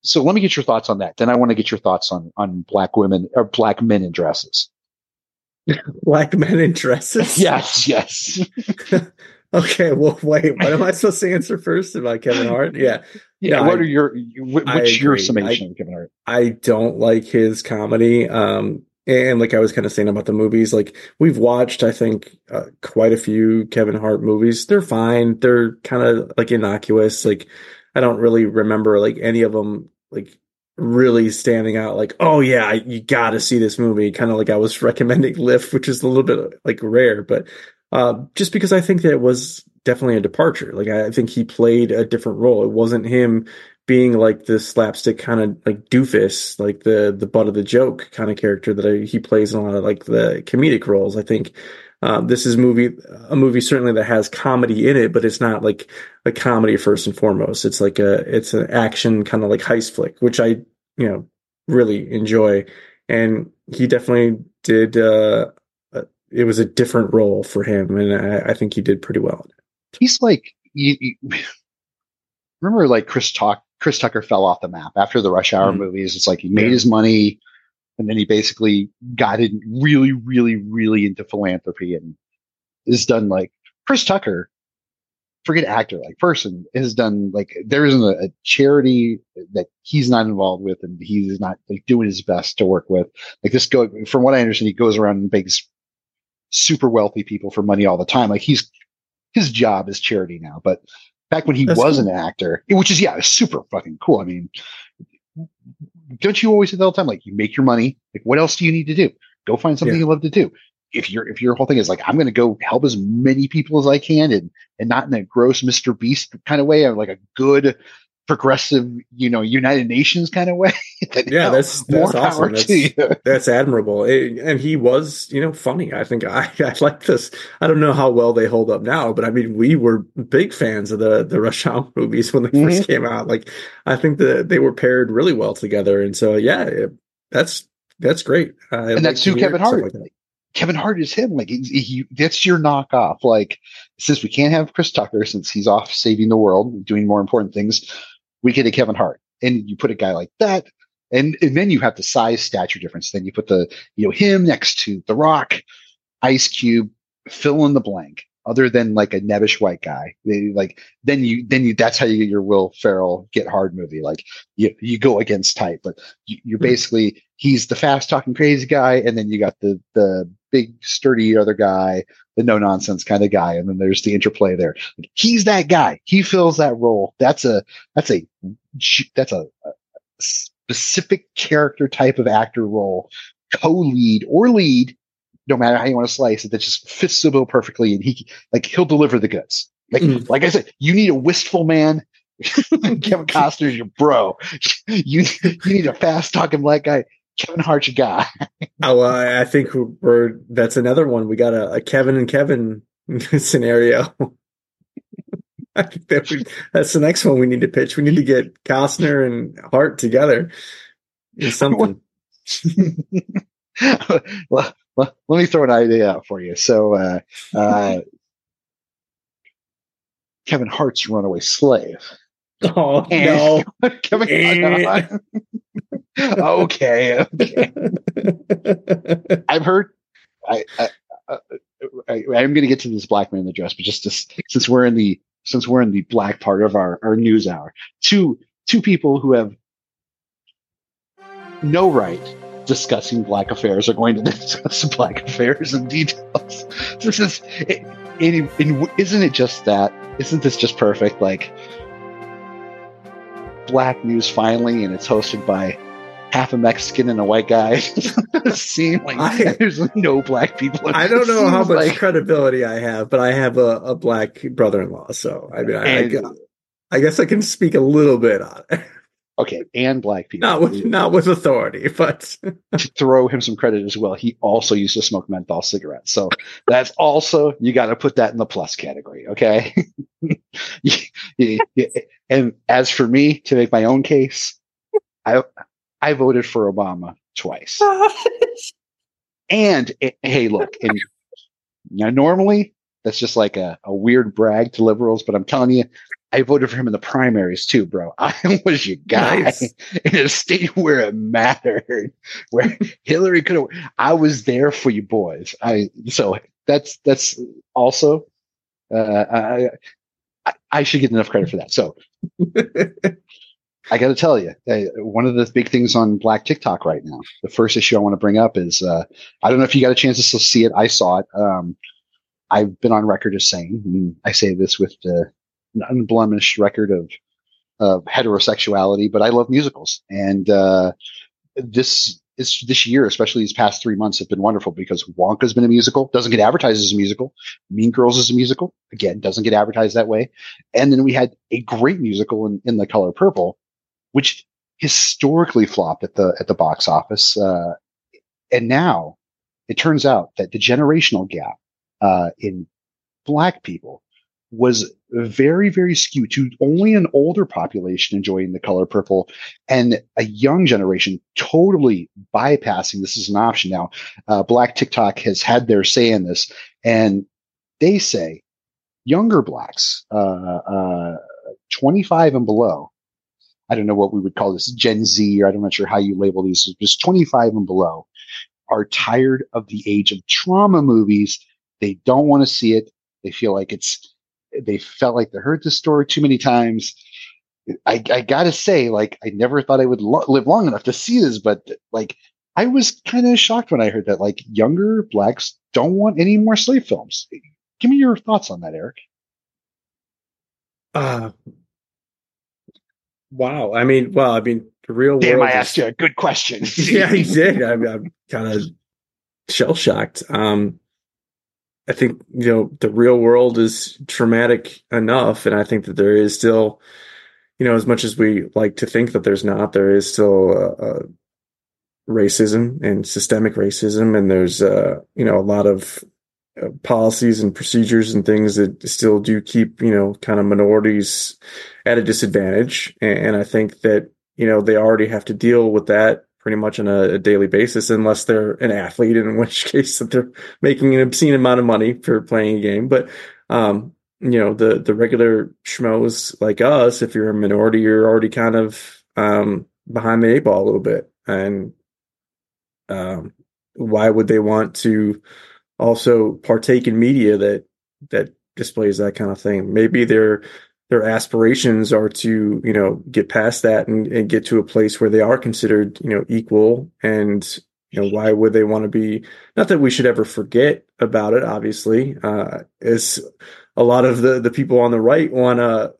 so let me get your thoughts on that. Then I want to get your thoughts on on black women or black men in dresses. black men in dresses. yes, yes. okay. Well, wait. What am I supposed to answer first about Kevin Hart? Yeah. Yeah. No, what I, are your what's your summation I, of Kevin Hart? I don't like his comedy. Um, and like I was kind of saying about the movies, like we've watched, I think, uh, quite a few Kevin Hart movies. They're fine. They're kind of like innocuous. Like I don't really remember like any of them like really standing out like oh yeah you got to see this movie kind of like i was recommending lift which is a little bit like rare but uh, just because i think that it was definitely a departure like i think he played a different role. It wasn't him being like the slapstick kind of like doofus like the the butt of the joke kind of character that I, he plays in a lot of like the comedic roles. I think um, this is movie a movie certainly that has comedy in it, but it's not like a comedy first and foremost. It's like a it's an action kind of like heist flick, which I you know really enjoy. And he definitely did. Uh, uh it was a different role for him, and I, I think he did pretty well. He's like you, you remember like Chris Talk. Chris Tucker fell off the map after the Rush Hour mm-hmm. movies. It's like he made yeah. his money and then he basically got in really, really, really into philanthropy and is done like Chris Tucker, forget actor, like person has done like there isn't a, a charity that he's not involved with and he's not like doing his best to work with. Like this go from what I understand, he goes around and begs super wealthy people for money all the time. Like he's his job is charity now, but back when he That's was cool. an actor, which is yeah, super fucking cool. I mean, don't you always say all the time, like you make your money. Like, what else do you need to do? Go find something yeah. you love to do. If your if your whole thing is like, I'm going to go help as many people as I can, and and not in a gross Mr. Beast kind of way, or like a good progressive, you know, United Nations kind of way. yeah, that's that's awesome. That's, that's, admirable. It, and he was, you know, funny. I think I, I like this. I don't know how well they hold up now, but I mean, we were big fans of the the Rush Hour movies when they mm-hmm. first came out. Like, I think that they were paired really well together, and so yeah, it, that's that's great. And that's who Kevin Hart. Like Kevin Hart is him. Like he, he, that's your knockoff. Like since we can't have Chris Tucker since he's off saving the world, doing more important things, we get a Kevin Hart. And you put a guy like that, and, and then you have the size stature difference. Then you put the, you know, him next to The Rock, Ice Cube, fill in the blank other than like a nebbish white guy. They, like then you then you that's how you get your Will Ferrell get hard movie. Like you you go against type, but you, you're hmm. basically he's the fast talking crazy guy, and then you got the the big sturdy other guy, the no nonsense kind of guy, and then there's the interplay there. He's that guy. He fills that role. That's a that's a that's a, a specific character type of actor role, co-lead or lead no matter how you want to slice it, that just fits the bill perfectly, and he like he'll deliver the goods. Like Mm. like I said, you need a wistful man. Kevin Costner's your bro. You you need a fast talking black guy. Kevin Hart's your guy. Oh, I I think we're that's another one. We got a, a Kevin and Kevin scenario. I think that we, that's the next one we need to pitch. We need to get Costner and Hart together in something. well, well, let me throw an idea out for you. So, uh, uh, Kevin Hart's runaway slave. Oh no! Kevin, okay, okay. I've heard. I, I, uh, I, I I'm going to get to this black man in the dress, but just to, since we're in the since we're in the black part of our our news hour, two two people who have no right discussing black affairs are going to discuss black affairs in details. This is, it, it, it, isn't it just that? Isn't this just perfect? Like black news finally, and it's hosted by half a Mexican and a white guy. Seem like I- there's no black people. I don't know how much like- credibility I have, but I have a, a black brother-in-law, so I mean, I, I, And- gu- I guess I can speak a little bit on it. Okay, and black people. Not with not with authority, but to throw him some credit as well, he also used to smoke menthol cigarettes. So that's also you got to put that in the plus category. Okay. and as for me to make my own case, I I voted for Obama twice. and eh, hey, look, and now normally that's just like a, a weird brag to liberals, but I'm telling you, I voted for him in the primaries too, bro. I was your guy Nice. in a state where it mattered, where Hillary could have. I was there for you boys. I so that's that's also uh, I, I I should get enough credit for that. So I got to tell you, uh, one of the big things on Black TikTok right now, the first issue I want to bring up is uh, I don't know if you got a chance to still see it. I saw it. Um, I've been on record as saying, I say this with uh, an unblemished record of of heterosexuality, but I love musicals, and uh, this is this year, especially these past three months, have been wonderful because Wonka's been a musical, doesn't get advertised as a musical. Mean Girls is a musical, again, doesn't get advertised that way, and then we had a great musical in, in The Color Purple, which historically flopped at the at the box office, uh, and now it turns out that the generational gap uh, in black people was very, very skewed to only an older population enjoying the color purple and a young generation totally bypassing this as an option. Now, uh, Black TikTok has had their say in this, and they say younger blacks, uh, uh, 25 and below, I don't know what we would call this Gen Z, or I'm not sure how you label these, just 25 and below are tired of the age of trauma movies. They don't want to see it. They feel like it's, they felt like they heard the story too many times. I, I gotta say, like, I never thought I would lo- live long enough to see this, but like, I was kind of shocked when I heard that, like, younger blacks don't want any more slave films. Give me your thoughts on that, Eric. uh, wow. I mean, well, I mean, the real Damn, world. I is- asked you a good question. yeah, he did. I'm, I'm kind of shell shocked. Um, I think you know the real world is traumatic enough, and I think that there is still, you know, as much as we like to think that there's not, there is still uh, uh, racism and systemic racism, and there's uh, you know a lot of uh, policies and procedures and things that still do keep you know kind of minorities at a disadvantage, and, and I think that you know they already have to deal with that pretty much on a, a daily basis unless they're an athlete in which case that they're making an obscene amount of money for playing a game but um you know the the regular schmoes like us if you're a minority you're already kind of um behind the eight ball a little bit and um why would they want to also partake in media that that displays that kind of thing. Maybe their their aspirations are to you know get past that and, and get to a place where they are considered you know equal and you know why would they want to be not that we should ever forget about it obviously uh a lot of the the people on the right want to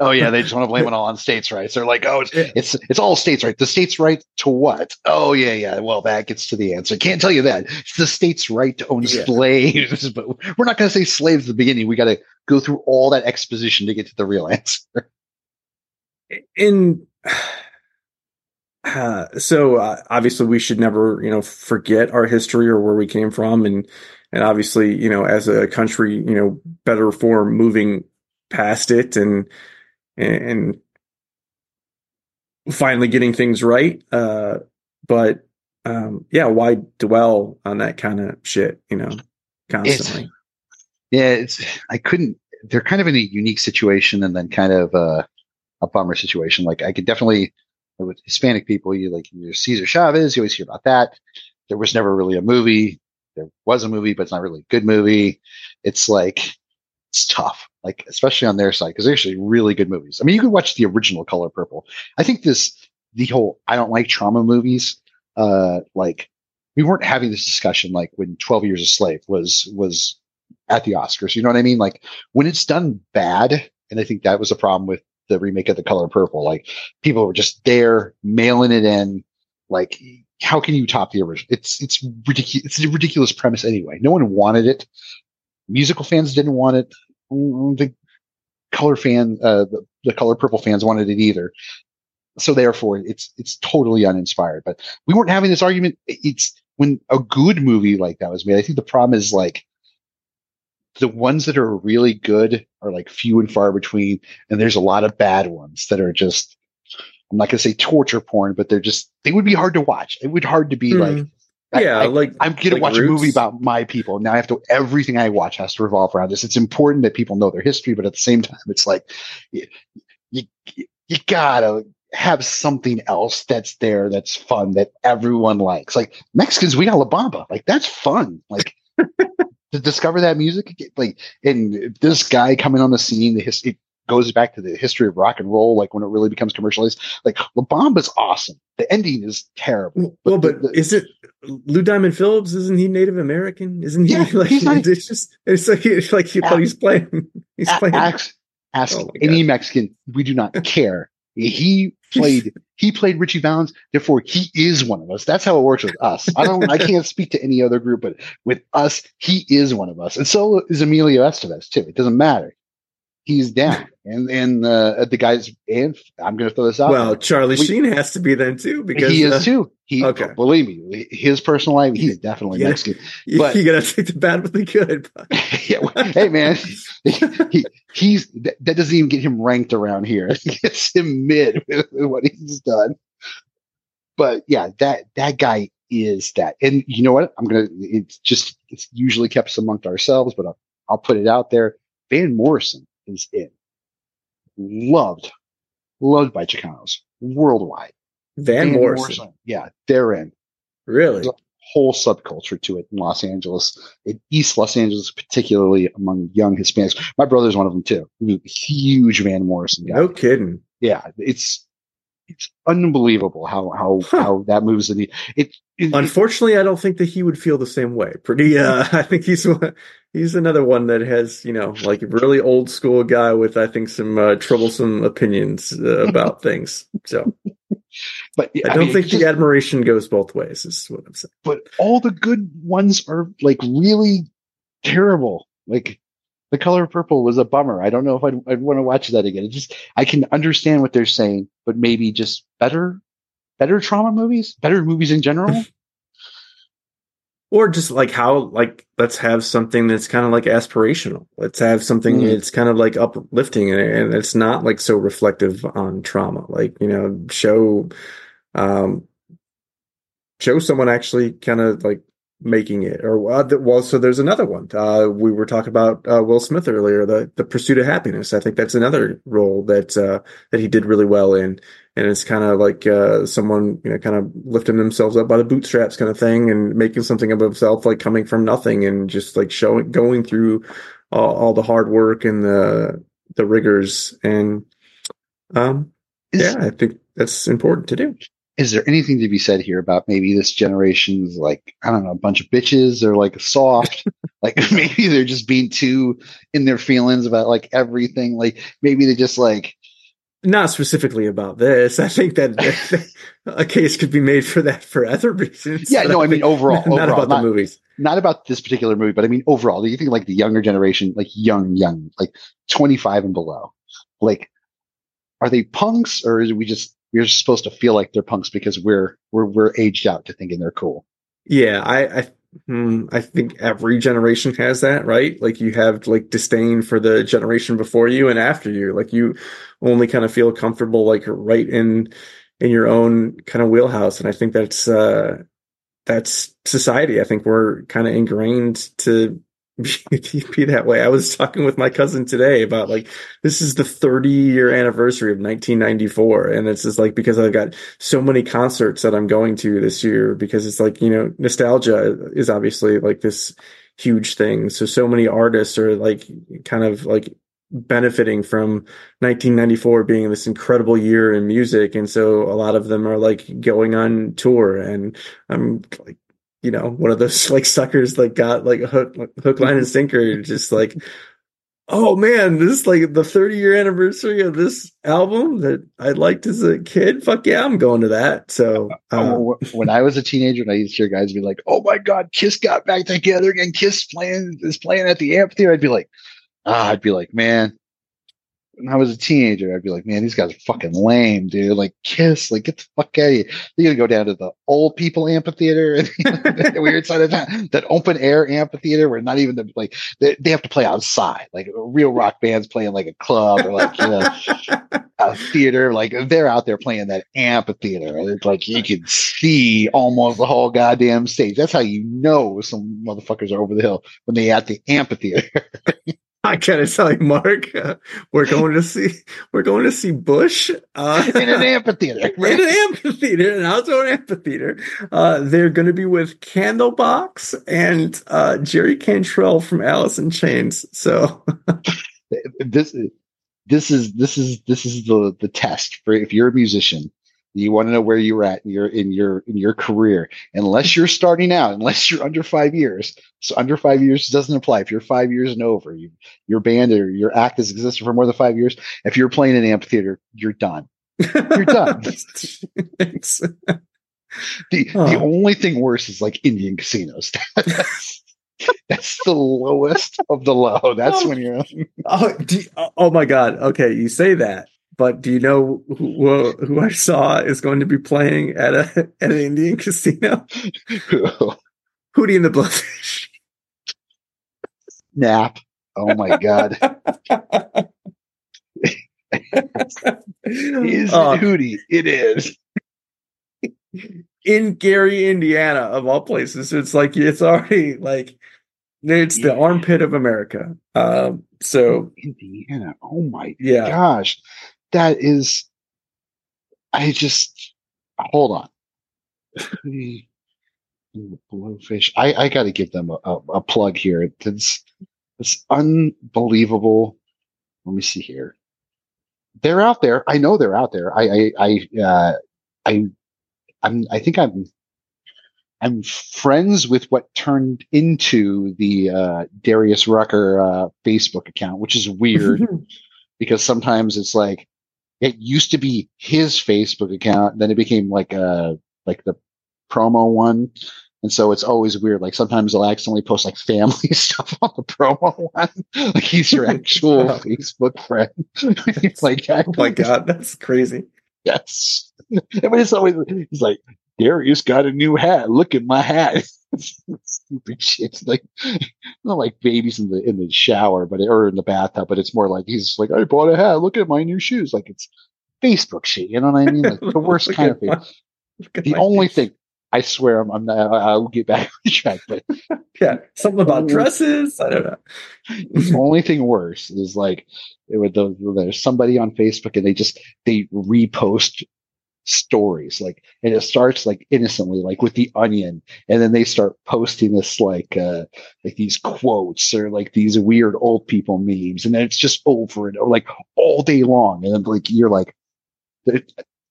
oh yeah, they just want to blame it all on states' rights. They're like, oh, it's it's, it's all states' right. The states' right to what? Oh yeah, yeah. Well, that gets to the answer. Can't tell you that. It's the states' right to own Yeah. slaves, but we're not going to say slaves at the beginning. We got to go through all that exposition to get to the real answer. in uh, so uh, obviously we should never you know forget our history or where we came from and and obviously you know as a country you know better for moving past it and and finally getting things right uh but um yeah why dwell on that kind of shit you know constantly Yeah, it's I couldn't. They're kind of in a unique situation, and then kind of uh, a bummer situation. Like I could definitely with Hispanic people, you like there's Cesar Chavez. You always hear about that. There was never really a movie. There was a movie, but it's not really a good movie. It's like it's tough, like especially on their side because they're actually really good movies. I mean, you could watch the original Color Purple. I think this the whole I don't like trauma movies. Uh, like we weren't having this discussion like when Twelve Years a Slave was was at the Oscars. You know what I mean? Like when it's done bad, and I think that was a problem with the remake of The Color Purple. Like people were just there mailing it in. Like how can you top the original? It's it's ridiculous. It's a ridiculous premise anyway. No one wanted it. Musical fans didn't want it. Mm, The color fan, uh, the, the Color Purple fans wanted it either. So therefore, it's it's totally uninspired. But we weren't having this argument. It's when a good movie like that was made. I think the problem is like the ones that are really good are like few and far between, and there's a lot of bad ones that are just. I'm not gonna say torture porn, but they're just they would be hard to watch. It would be hard to be like Mhm. yeah I, like I'm gonna like watch a movie about my people. Now I have to everything I watch has to revolve around this. It's important that people know their history, but at the same time, it's like you you, you gotta have something else that's there that's fun that everyone likes. Like Mexicans, we got La Bamba. Like that's fun. Like to discover that music, like and this guy coming on the scene, the his, it goes back to the history of rock and roll. Like when it really becomes commercialized, like La Bamba's awesome. The ending is terrible. well but is it lou diamond phillips isn't he native american isn't he Yeah, like he's not- it's just it's like it's like he, but he's playing he's A- playing ask ask Oh my any Mexican. We do not care. He played he played Ritchie Valens, therefore he is one of us. That's how it works with us. I don't I can't speak to any other group, but with us, he is one of us. And so is Emilio Estevez too. It doesn't matter. He's down. And and uh, the guys and I'm gonna throw this out. well charlie We- sheen has to be then too because he is uh, too. He okay. believe me, his personal life, he's definitely Yeah. Mexican. you, But you gotta take the bad with the good yeah, well, hey man, he, he's that, that doesn't even get him ranked around here. It gets him mid with what he's done. But yeah, that that guy is that. And you know what? I'm gonna. It's just it's usually kept amongst ourselves, but I'll, I'll put it out there. Van Morrison is in. Loved, loved by Chicanos worldwide. van, morrison. yeah, they're in really whole subculture to it in Los Angeles, in East Los Angeles, particularly among young Hispanics. My brother's one of them too. Huge Van Morrison guy. no kidding Yeah, it's it's unbelievable how how how that moves the needle. It, it unfortunately i don't think that he would feel the same way pretty uh i think he's he's another one that has you know like a really old school guy with i think some uh, troublesome opinions uh, about things so but yeah, i don't mean, think just- the admiration goes both ways is what i'm saying but all the good ones are like really terrible. Like the color purple was a bummer. I don't know if I'd, I'd want to watch that again. It just I can understand what they're saying, but maybe just better, better trauma movies, better movies in general. or just like how like let's have something that's kind of like aspirational let's have something Mm. that's kind of like uplifting and, and it's not like so reflective on trauma like you know show um show someone actually kind of like making it. Or uh, well, so there's another one. Uh, we were talking about uh, Will Smith earlier, the the Pursuit of Happiness. I think that's another role that uh, that he did really well in, and it's kind of like uh, someone you know kind of lifting themselves up by the bootstraps kind of thing, and making something of himself, like coming from nothing, and just like showing going through all, all the hard work and the the rigors, and um, yeah, I think that's important to do is there anything to be said here about maybe this generation's like I don't know a bunch of bitches? Or like soft. Like maybe they're just being too in their feelings about like everything. Like maybe they just like not specifically about this. I think that a case could be made for that for other reasons. Yeah no I, I mean overall not overall, about not, the movies. not about this particular movie but I mean overall do you think like the younger generation like young young like 25 and below like are they punks or is we just you're supposed to feel like they're punks because we're we're we're aged out to thinking they're cool. Yeah, I I, hmm, I think every generation has that, right? Like you have like disdain for the generation before you and after you. Like you only kind of feel comfortable like right in in your own kind of wheelhouse, and I think that's uh that's society. I think we're kind of ingrained to be that way. I was talking with my cousin today about like this is the 30 year anniversary of 1994, and it's just like because I've got so many concerts that I'm going to this year because it's like you know nostalgia is obviously like this huge thing. So so many artists are like kind of like benefiting from 1994 being this incredible year in music and so a lot of them are like going on tour and i'm like you know, one of those like suckers like got like a hook, hook, line and sinker, just like, oh man, this is like the 30 year anniversary of this album that I liked as a kid. Fuck yeah, I'm going to that. So uh, when I was a teenager, and I used to hear guys be like, "Oh my god, Kiss got back together again. Kiss playing is playing at the amphitheater." I'd be like, ah, I'd be like, man, when I was a teenager, I'd be like, man, these guys are fucking lame, dude. Like, Kiss, like, get the fuck out of here. You're gonna go down to the old people amphitheater and the weird side of town, that open air amphitheater where not even the like they, they have to play outside, like real rock bands playing like a club or like you know a theater. Like they're out there playing that amphitheater. It's like you can see almost the whole goddamn stage. That's how you know some motherfuckers are over the hill when they at the amphitheater. I gotta tell you, Mark, uh, we're going to see we're going to see Bush uh, in an amphitheater. Right? In an amphitheater, an outdoor amphitheater. Uh, they're going to be with Candlebox and uh, Jerry Cantrell from Alice in Chains. So this this is this is this is the the test for if you're a musician you want to know where you're at in your in your in your career. Unless you're starting out, unless you're under five years. So under five years doesn't apply. If you're five years and over, you, your band or your act has existed for more than five years. If you're playing in an amphitheater, you're done. You're done. the the oh. only thing worse is like Indian casinos. That's the lowest of the low. That's oh, when you're. oh, you, oh, oh my god! Okay, you say that, but do you know who, who I saw is going to be playing at a at an Indian casino? Hootie and the Blowfish. Nap. Oh my god. is uh, Hootie? It is. In Gary, Indiana, of all places. It's like it's already like it's the armpit of America. Um, so Indiana. Oh my yeah. gosh that is, I just hold on. Blowfish. I, I got to give them a, a, a, plug here. It's it's unbelievable. Let me see here. They're out there. I know they're out there. I I I uh, I I'm I think I'm I'm friends with what turned into the uh, Darius Rucker uh, Facebook account, which is weird because sometimes it's like it used to be his Facebook account, then it became like a like the promo one. And so it's always weird. Like sometimes they'll accidentally post like family stuff on the promo one. Like he's your actual oh. Facebook friend. it's like, oh my God, that's crazy. Yes. But it's always, he's like, Darius got a new hat. Look at my hat. Stupid shit. Like not like babies in the in the shower, but or in the bathtub, but it's more like he's like, I bought a hat. Look at my new shoes. Like it's Facebook shit. You know what I mean? Like the worst kind of thing. The only thing, I swear I'm, I'm not. I will get back on track, but yeah, something about dresses. I don't know. the only thing worse is like it would the, there's somebody on Facebook and they just they repost stories like and it starts like innocently like with the onion and then they start posting this like uh like these quotes or like these weird old people memes and then it's just over and like all day long and then like you're like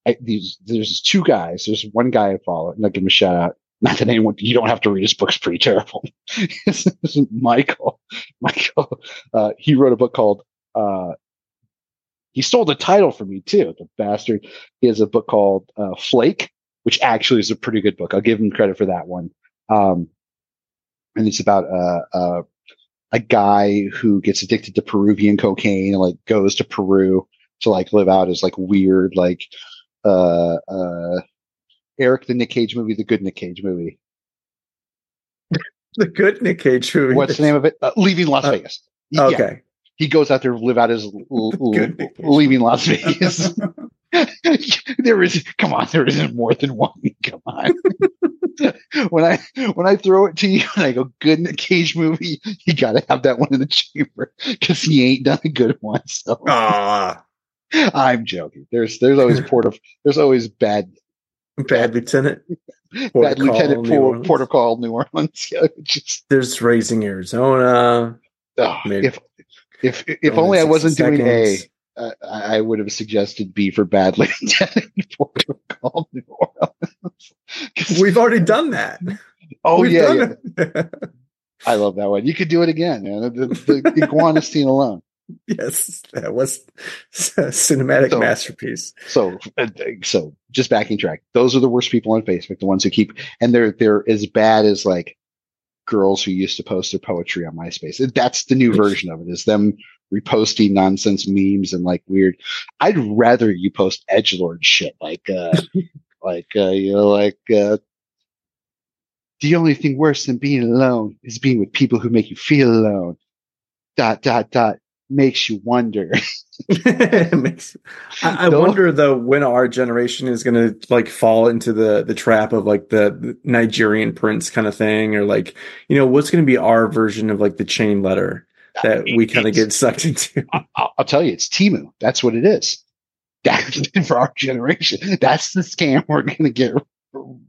I, these there's two guys there's one guy I follow and I'll give him a shout out not that anyone you don't have to read his book's pretty terrible Michael Michael uh he wrote a book called uh he stole the title from me too. The bastard. He has a book called uh, Flake, which actually is a pretty good book. I'll give him credit for that one. Um, and it's about uh, uh, a guy who gets addicted to Peruvian cocaine and like goes to Peru to like live out his like weird like uh uh Eric the Nick Cage movie, the good Nick Cage movie. the good Nick Cage movie. What's the name of it? Uh, Leaving Las Vegas. Yeah. He goes out there to live out his l- l- leaving Las Vegas. there is come on, there isn't more than one. Come on. when I when I throw it to you and I go good in a cage movie, you gotta have that one in the chamber because he ain't done a good one. So. I'm joking. There's there's always port of there's always bad bad lieutenant. Port bad lieutenant port, port of call New Orleans. Yeah, just, there's raising Arizona. Oh, if if if only I wasn't seconds. doing A, uh, I would have suggested B for Bad Lieutenant called New Orleans. We've already done that. Oh We've yeah, yeah. I love that one. You could do it again, man. The, the, the iguana scene alone. Yes, that was a cinematic so, masterpiece. So, uh, so just backing track. Those are the worst people on Facebook. The ones who keep, and they're they're as bad as like girls who used to post their poetry on MySpace. That's the new version of it is them reposting nonsense memes and like weird. I'd rather you post edge lord shit like uh like uh you know like uh the only thing worse than being alone is being with people who make you feel alone. Dot dot dot makes you wonder. makes, I, I wonder though when our generation is going to like fall into the the trap of like the, the Nigerian prince kind of thing, or like you know what's going to be our version of like the chain letter that we kind of get sucked into. I'll, I'll tell you, it's Temu. That's what it is. That's for our generation. That's the scam we're going to get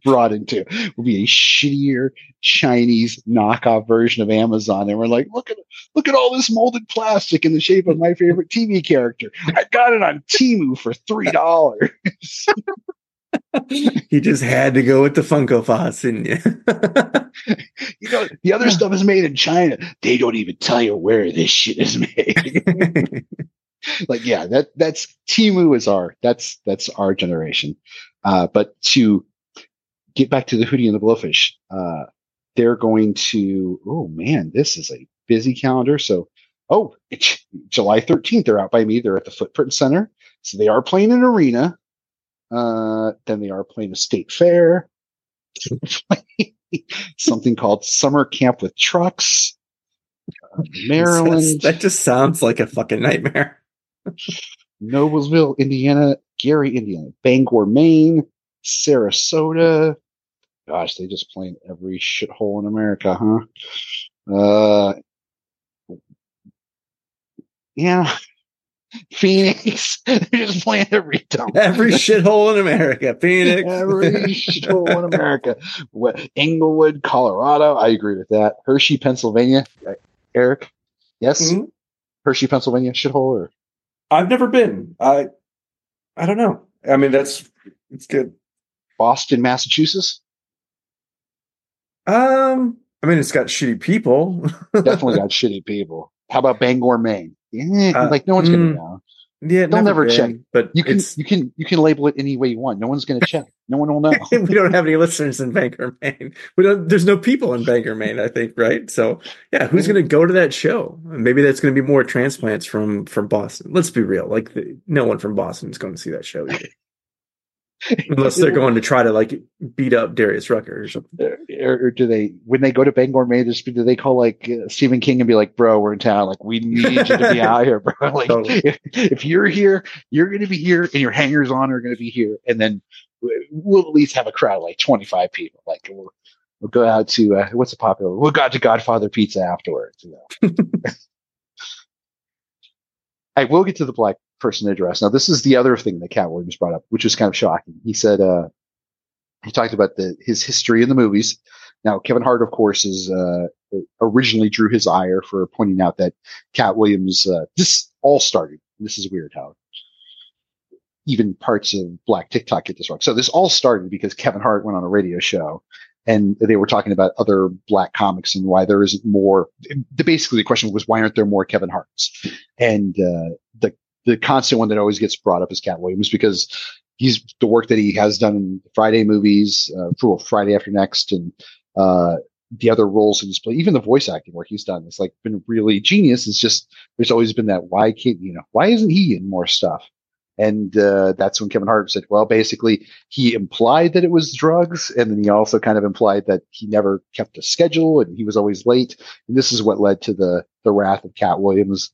brought into will be a shittier Chinese knockoff version of Amazon. And we're like, look at look at all this molded plastic in the shape of my favorite TV character. I got it on Temu for three dollars. you just had to go with the Funko Pops, didn't you? you know, the other stuff is made in China. They don't even tell you where this shit is made. like, yeah, that that's Temu is our that's that's our generation. Uh, but to get back to the Hootie and the Blowfish. Uh, they're going to, oh man, this is a busy calendar. So, oh, it's July 13th. They're out by me. They're at the Footprint Center. So they are playing an arena. Uh, then they are playing a state fair. Something called Summer Camp with Trucks. Uh, Maryland. that just sounds like a fucking nightmare. Noblesville, Indiana, Gary, Indiana, Bangor, Maine, Sarasota, Gosh, they just playing every shithole in America, huh? Uh, yeah. Phoenix. They're just playing every dump. Every shithole in America. Phoenix. every shithole in America. What, Englewood, Colorado. I agree with that. Hershey, Pennsylvania. Uh, Eric? Yes? Mm-hmm. Hershey, Pennsylvania shithole or? I've never been. I I don't know. I mean that's it's good. Boston, Massachusetts? Um, I mean, it's got shitty people. Definitely got shitty people. How about Bangor, Maine? Yeah, uh, like no one's mm, gonna know. Yeah, they'll never, been, check. But you can you can you can label it any way you want. No one's gonna check. No one will know. we don't have any listeners in Bangor, Maine. We don't. There's no people in Bangor, Maine. I think, right? So, yeah, who's gonna go to that show? Maybe that's gonna be more transplants from from Boston. Let's be real. Like, the, no one from Boston is going to see that show either. Unless they're going to try to like beat up Darius Rucker or something. Or, or do they, when they go to Bangor Maine, do they call like uh, Stephen King and be like, bro, we're in town. Like, we need you to be out here, bro. Like, totally. if, if you're here, you're going to be here and your hangers on are going to be here. And then we'll at least have a crowd of like 25 people. Like we'll, we'll go out to uh, what's a popular? We'll go out to Godfather Pizza afterwards. You know. I will get to the black person address. Now, this is the other thing that Katt Williams brought up, which was kind of shocking. He said uh, he talked about the his history in the movies. Now, Kevin Hart, of course, is uh, originally drew his ire for pointing out that Katt Williams. Uh, this all started. This is weird how even parts of Black TikTok get this wrong. So this all started because Kevin Hart went on a radio show and they were talking about other black comics and why there isn't more. Basically, the question was why aren't there more Kevin Harts? And uh, the constant one that always gets brought up is Katt Williams because he's the work that he has done in Friday movies, uh, Friday After Next, and uh, the other roles he's played, even the voice acting work he's done, it's like been really genius. It's just there's always been that why can't you know why isn't he in more stuff? And uh, that's when Kevin Hart said, well, basically, he implied that it was drugs. And then he also kind of implied that he never kept a schedule and he was always late. And this is what led to the, the wrath of Katt Williams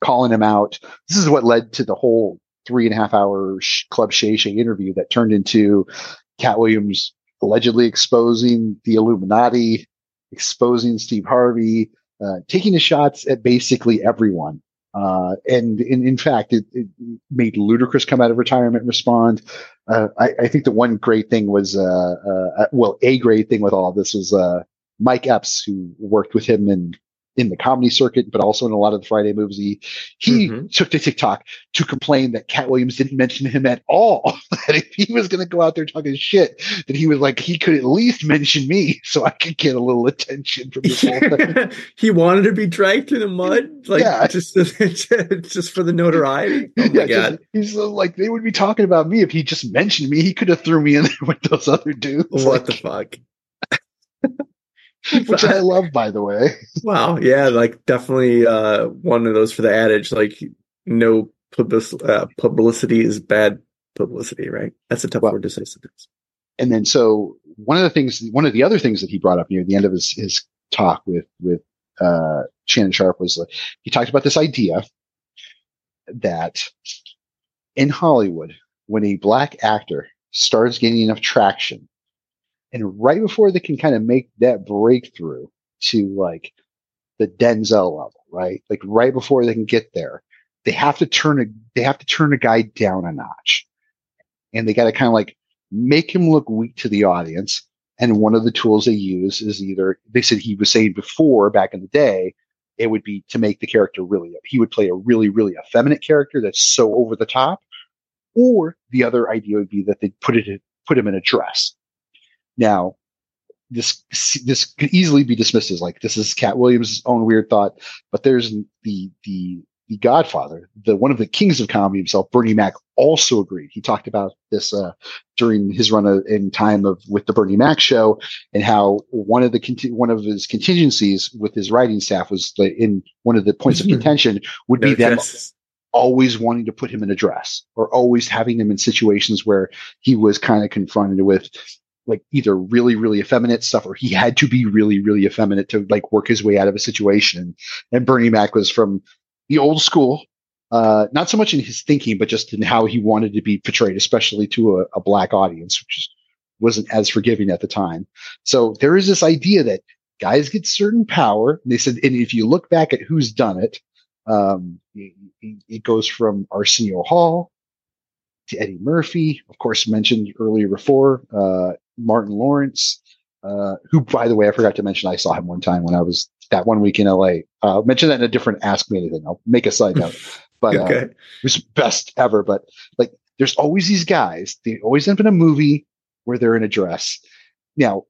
calling him out. This is what led to the whole three and a half hour sh- Club Shay Shay interview that turned into Katt Williams allegedly exposing the Illuminati, exposing Steve Harvey, uh, taking the shots at basically everyone. Uh, and in, in fact, it, it, made Ludacris come out of retirement and respond. Uh, I, I, think the one great thing was, uh, uh, well, a great thing with all this was uh, Mike Epps, who worked with him in in the comedy circuit, but also in a lot of the Friday movies. He, he mm-hmm. took to TikTok to complain that Katt Williams didn't mention him at all. that if he was going to go out there talking shit, that he was like, he could at least mention me so I could get a little attention from this whole thing. he wanted to be dragged through the mud, like yeah. just, just for the notoriety. Oh my yeah, God. Just, he's like, they would be talking about me if he just mentioned me. He could have threw me in there with those other dudes. What like, the fuck? which I love, by the way. Wow, yeah, like definitely uh, one of those for the adage, like no public- uh, publicity is bad publicity, right? That's a tough well, word to say sometimes. And then, so one of the things, one of the other things that he brought up near the end of his his talk with with uh, Shannon Sharpe was like he talked about this idea that in Hollywood, when a black actor starts getting enough traction and right before they can kind of make that breakthrough to like the Denzel level, right? Like right before they can get there, they have to turn a they have to turn a guy down a notch, and they got to kind of like make him look weak to the audience. And one of the tools they use is either they said he was saying before back in the day, it would be to make the character really he would play a really really effeminate character that's so over the top, or the other idea would be that they'd put it put him in a dress now, this this could easily be dismissed as like this is Katt Williams' own weird thought, but there's the the the Godfather, the one of the kings of comedy himself, Bernie Mac, also agreed. He talked about this uh, during his run of, in time of with the Bernie Mac show, and how one of the one of his contingencies with his writing staff was in one of the points of contention would be them always wanting to put him in a dress or always having him in situations where he was kind of confronted with like either really, really effeminate stuff or he had to be really, really effeminate to like work his way out of a situation. And Bernie Mac was from the old school, uh, not so much in his thinking, but just in how he wanted to be portrayed, especially to a, a black audience, which wasn't as forgiving at the time. So there is this idea that guys get certain power. And they said, and if you look back at who's done it, um, it, it goes from Arsenio Hall to Eddie Murphy, of course, mentioned earlier before, uh, Martin Lawrence, uh, who, by the way, I forgot to mention, I saw him one time when I was that one week in LA. Uh, mention that in a different Ask Me Anything. I'll make a side note, but uh, it was best ever. But like, there's always these guys. They always end up in a movie where they're in a dress. Now,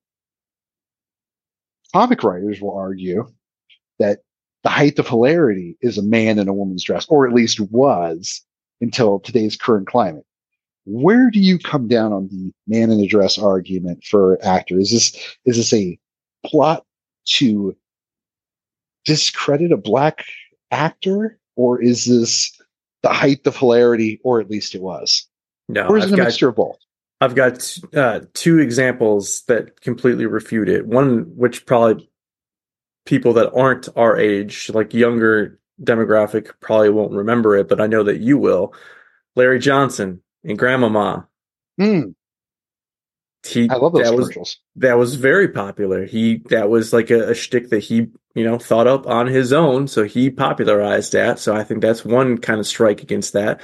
comic writers will argue that the height of hilarity is a man in a woman's dress, or at least was until today's current climate where do you come down on the man in the dress argument for actor? Is this is this a plot to discredit a black actor, or is this the height of hilarity, or at least it was? No, or is I've it a got, mixture of both? I've got uh, two examples that completely refute it. One, which probably people that aren't our age, like younger demographic, probably won't remember it, but I know that you will. Larry Johnson and Grandmama. Mm. he I love those that was commercials. that was very popular. He that was like a, a shtick that he you know thought up on his own, so he popularized that. So I think that's one kind of strike against that.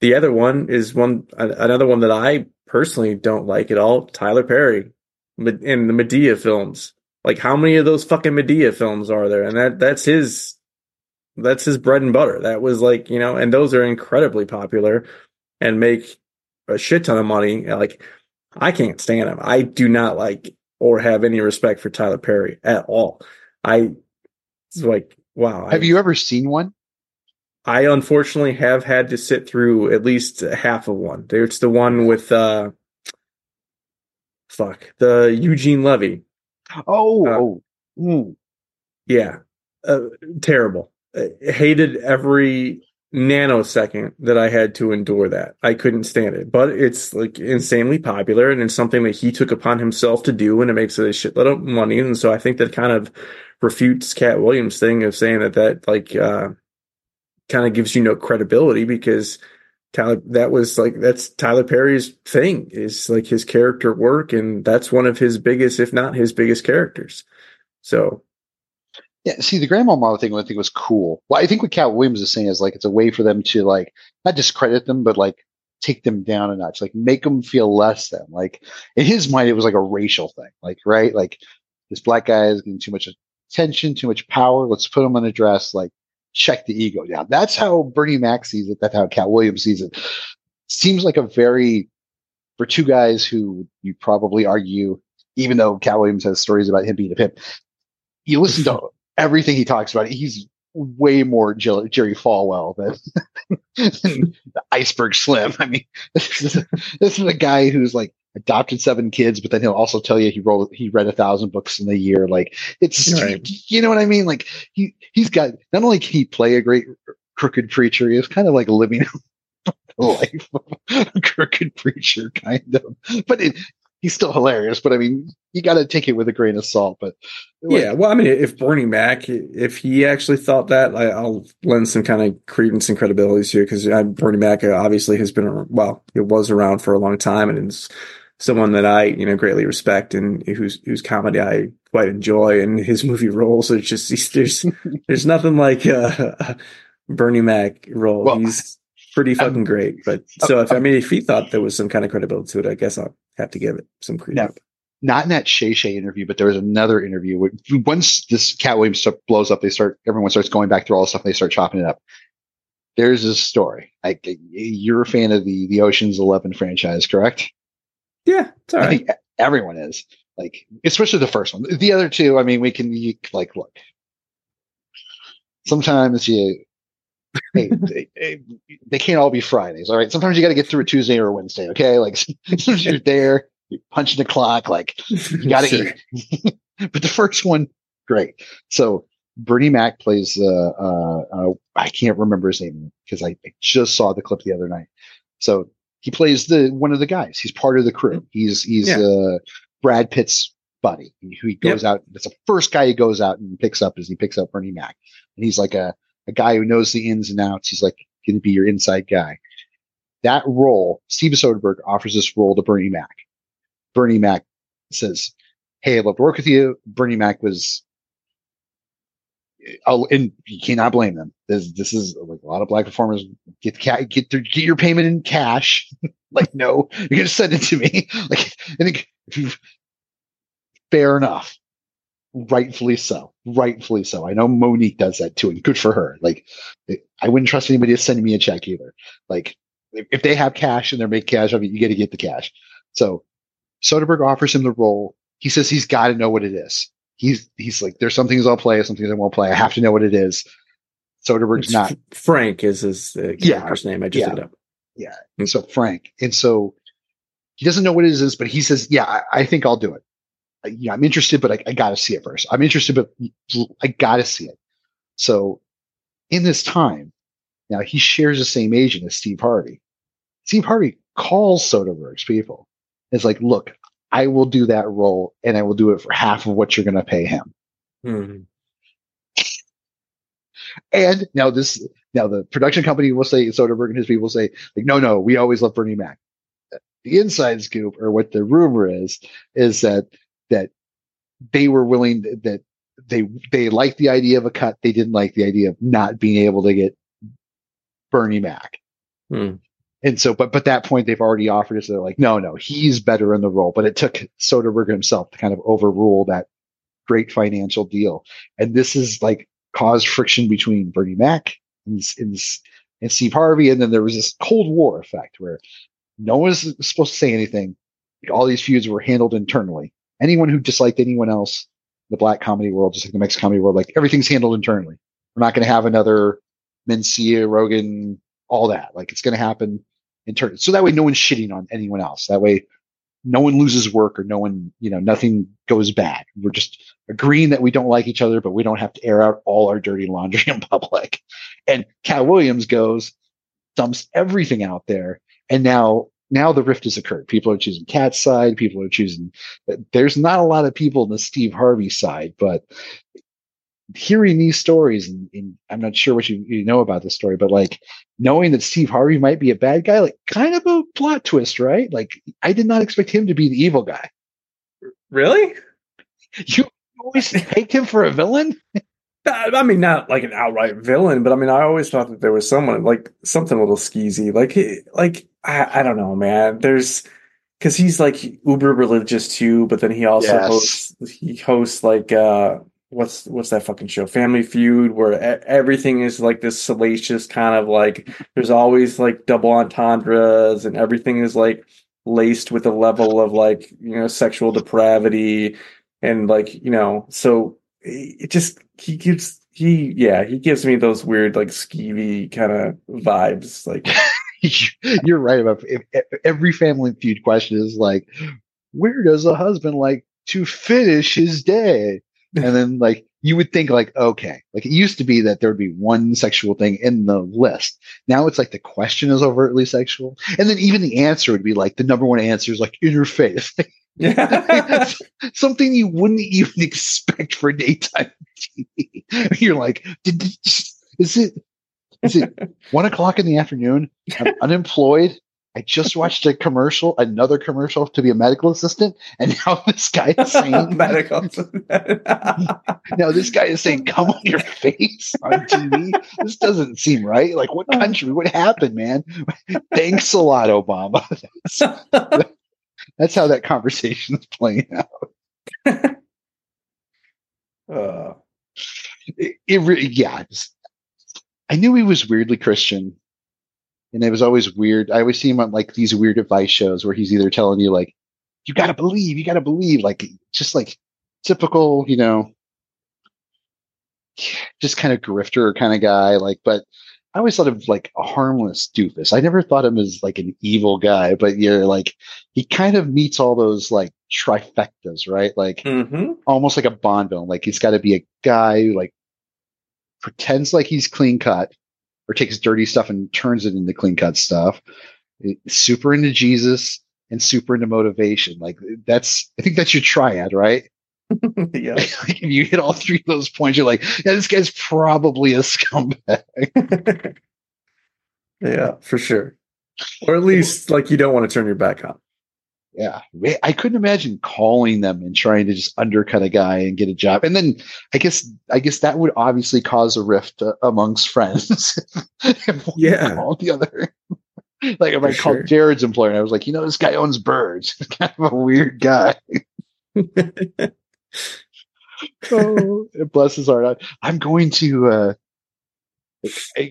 The other one is one another one that I personally don't like at all. Tyler Perry in the Madea films. Like how many of those fucking Madea films are there? And that that's his that's his bread and butter. That was like you know, and those are incredibly popular and make a shit ton of money. Like I can't stand him. I do not like or have any respect for Tyler Perry at all. I it's like wow. Have I, you ever seen one? I unfortunately have had to sit through at least half of one. It's the one with uh fuck the Eugene Levy. Oh, Uh, oh, mm. Yeah, uh, terrible. I hated every nanosecond that I had to endure that. I couldn't stand it. But it's like insanely popular and it's something that he took upon himself to do and it makes a shitload of money. And so I think that kind of refutes Katt Williams' thing of saying that that like uh kind of gives you no credibility because Tyler that was like that's Tyler Perry's thing is like his character work and that's one of his biggest if not his biggest characters. So Yeah, see, the grandma model thing I think was cool. Well, I think what Katt Williams is saying is like it's a way for them to like not discredit them, but like take them down a notch, like make them feel less than. Like in his mind, it was like a racial thing, like right, like this black guy is getting too much attention, too much power. Let's put him on a dress, like check the ego down. That's how Bernie Mac sees it. That's how Katt Williams sees it. Seems like a very for two guys who you probably argue, even though Katt Williams has stories about him being a pimp. You listen to everything he talks about. He's way more Jer- Jerry Falwell than, than the Iceberg Slim. I mean, this is, this is a guy who's like adopted seven kids, but then he'll also tell you he wrote he read a thousand books in a year. Like it's Right. you know what I mean. Like he he's got not only can he play a great crooked preacher, he's kind of like living life of a crooked preacher, kind of. But it, he's still hilarious. But I mean, you got to take it with a grain of salt. But like, Yeah, well, I mean, if Bernie Mac, if he actually thought that, I, I'll lend some kind of credence and credibility to because Bernie Mac uh, obviously has been, well, it was around for a long time, and it's someone that I, you know, greatly respect and whose whose comedy I quite enjoy, and his movie roles are just there's there's nothing like uh, Bernie Mac role. Well, he's pretty um, fucking great. But so if I mean, if he thought there was some kind of credibility to it, I guess I'll have to give it some credence. not in that Shay Shay interview, but there was another interview where once this Katt Williams stuff blows up, they start everyone starts going back through all the stuff and they start chopping it up. There's this story. Like you're a fan of the the Ocean's Eleven franchise, correct? Yeah, it's all I right. think everyone is. Like, especially the first one. The other two, I mean, we can you, like look. Sometimes you, hey, they, they- they can't all be Fridays, all right. Sometimes you got to get through a Tuesday or a Wednesday, okay? Like, sometimes you're there, you're punching the clock, like you got to eat. but the first one, great. So Bernie Mac plays. Uh, uh, uh, I can't remember his name because I, I just saw the clip the other night. So he plays the one of the guys. He's part of the crew. He's he's Yeah. uh, Brad Pitt's buddy. Who he goes out. That's the first guy he goes out and picks up. Is he picks up Bernie Mac, and he's like a a guy who knows the ins and outs. He's like going to be your inside guy. That role, Steven Soderbergh offers this role to Bernie Mac. Bernie Mac says, "Hey, I'd love to work with you." Bernie Mac was oh, and you cannot blame them. This this is like a lot of black performers get ca- get their, get your payment in cash. like, no, you're gonna send it to me. Like, I think fair enough, rightfully so, rightfully so. I know Mo'Nique does that too, and good for her. Like, I wouldn't trust anybody to send me a check either. Like, if, they have cash and they're making cash of it, you got to get the cash. So Soderbergh offers him the role. He says he's got to know what it is. He's he's like, there's some things I'll play, some things I won't play. I have to know what it is. Soderbergh's It's not. F- Frank is his uh, Yeah, character's name. I just yeah. looked up. Yeah. And so Frank, and so he doesn't know what it is, but he says, "Yeah, I, I think I'll do it. I, yeah, I'm interested, but I, I got to see it first. I'm interested, but I got to see it." So, in this time, now he shares the same agent as Steve Harvey. Steve Harvey calls Soderbergh's people. It's like, "Look, I will do that role, and I will do it for half of what you're going to pay him." Hmm. And now this, now the production company will say, Soderbergh and his people say, like, no, no, we always love Bernie Mac. the inside scoop or what the rumor is is that that they were willing that they they liked the idea of a cut. They didn't like the idea of not being able to get Bernie Mac. Hmm. And so, but but that point they've already offered us. So they're like, no, no, he's better in the role. But it took Soderbergh himself to kind of overrule that great financial deal. And this is like caused friction between Bernie Mac and, and, and Steve Harvey. And then there was this Cold War effect where no one was supposed to say anything. All these feuds were handled internally. Anyone who disliked anyone else, the black comedy world, just like the Mexican comedy world, like everything's handled internally. We're not going to have another Mencia, Rogan, all that. Like it's going to happen internally. So that way no one's shitting on anyone else. That way no one loses work or no one, you know, nothing goes bad. We're just agreeing that we don't like each other, but we don't have to air out all our dirty laundry in public. And Cat Williams goes, dumps everything out there. And now, now the rift has occurred. People are choosing Katt's side. People are choosing, uh, there's not a lot of people on the Steve Harvey side, but hearing these stories and, and, I'm not sure what you, you know about this story, but like knowing that Steve Harvey might be a bad guy, like kind of a plot twist, right? Like I did not expect him to be the evil guy. Really? You always take him for a villain? I mean, not like an outright villain, but I mean, I always thought that there was someone like something a little skeezy. Like, he, like I, I don't know, man. There's because he's like uber religious too, but then he also Yes. hosts he hosts like uh what's what's that fucking show family feud where everything is like this salacious kind of like there's always like double entendres and everything is like laced with a level of like you know sexual depravity and like you know so it just he gives he yeah he gives me those weird like skeevy kind of vibes like You're right about if, if every family feud question is like, where does a husband like to finish his day? And then like you would think like, okay, like it used to be that there would be one sexual thing in the list. Now it's like the question is overtly sexual. And then even the answer would be like the number one answer is like interfaith. Something you wouldn't even expect for daytime TV. You're like, did- is it is it one o'clock in the afternoon? I'm unemployed. I just watched a commercial, another commercial to be a medical assistant, and now this guy is saying medical. now this guy is saying, "Come on your face on TV." This doesn't seem right. Like, what country? What happened, man? Thanks a lot, Obama. That's, that's how that conversation is playing out. uh, It, it really, yeah. it's- I knew he was weirdly Christian, and it was always weird. I always see him on like these weird advice shows where he's either telling you like, "You got to believe, you got to believe," like just like typical, you know, just kind of grifter kind of guy. Like, but I always thought of like a harmless doofus. I never thought him as like an evil guy, but you're like, he kind of meets all those like trifectas, right? Like mhm. almost like a Bond villain. Like he's got to be a guy who like pretends like he's clean cut or takes dirty stuff and turns it into clean cut stuff. Eh, Super into Jesus and super into motivation. Like that's, I think that's your triad, right? yeah. Like, if you hit all three of those points, you're like, yeah, this guy's probably a scumbag. yeah, for sure. Or at least like you don't want to turn your back on. Yeah. I couldn't imagine calling them and trying to just undercut a guy and get a job. And then I guess, I guess that would obviously cause a rift uh, amongst friends. Yeah. called the other. like if I For called sure. Jared's employer and I was like, you know, this guy owns birds. He's kind of a weird guy. oh, bless his heart. I, I'm going to, uh,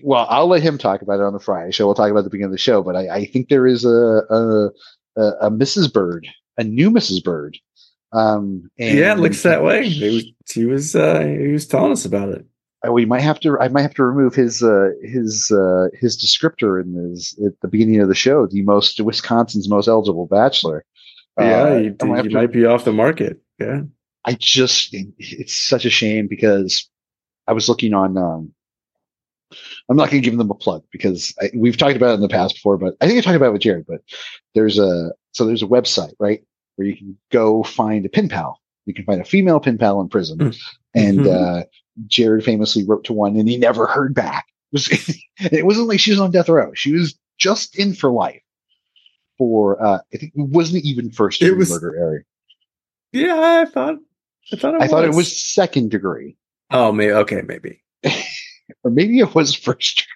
well, I'll let him talk about it on the Friday show. We'll talk about the beginning of the show, but I, I think there is a, a, a, a Mrs. Bird, a new Mrs. Bird. Um, and yeah, it looks that way. He was he was uh he was telling us about it. uh, we might have to, I might have to remove his, uh, his, uh, his descriptor in his, at the beginning of the show, the most, Wisconsin's most eligible bachelor. Yeah, Uh, you, might to- might be off the market. Yeah. I just it's such a shame because I was looking on um I'm not going to give them a plug because I, we've talked about it in the past before, but I think I talked about it with Jared. But there's a so there's a website right where you can go find a pen pal. You can find a female pen pal in prison, and Mhm. uh, Jared famously wrote to one, and he never heard back. It, was, it wasn't like she was on death row; she was just in for life. for uh, I think it wasn't even first degree was- murder, Eric. Yeah, I thought I thought it I was. thought it was second degree, Oh, maybe okay, maybe. Or maybe it was first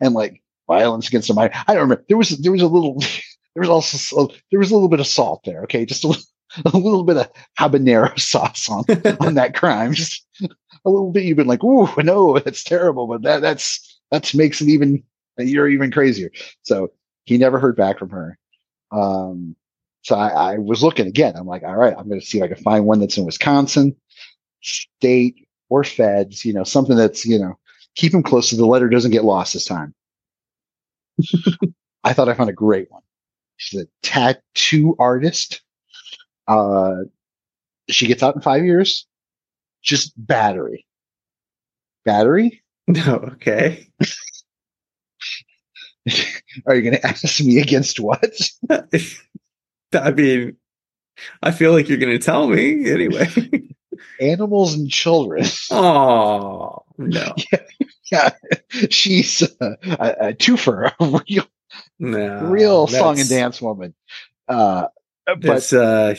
and like violence against minor. I don't remember. There was there was a little there was also so- there was a little bit of salt there. Okay, just a little, a little bit of habanero sauce on on that crime. Just a little bit. You've been like, oh no, that's terrible, but that that's that makes it even you're even crazier. So he never heard back from her. Um, so I, I was looking again. I'm like, all right, I'm going to see if I can find one that's in Wisconsin, state or feds. You know, something that's you know keep him close so the letter doesn't get lost this time. I thought I found a great one. She's a tattoo artist. Uh, she gets out in five years. Just battery. Battery? No, okay. Are you going to ask me against what? I mean, I feel like you're going to tell me anyway. Animals and children. Oh no, yeah, she's uh, a, a twofer, a real, no, real song and dance woman. Uh, but uh,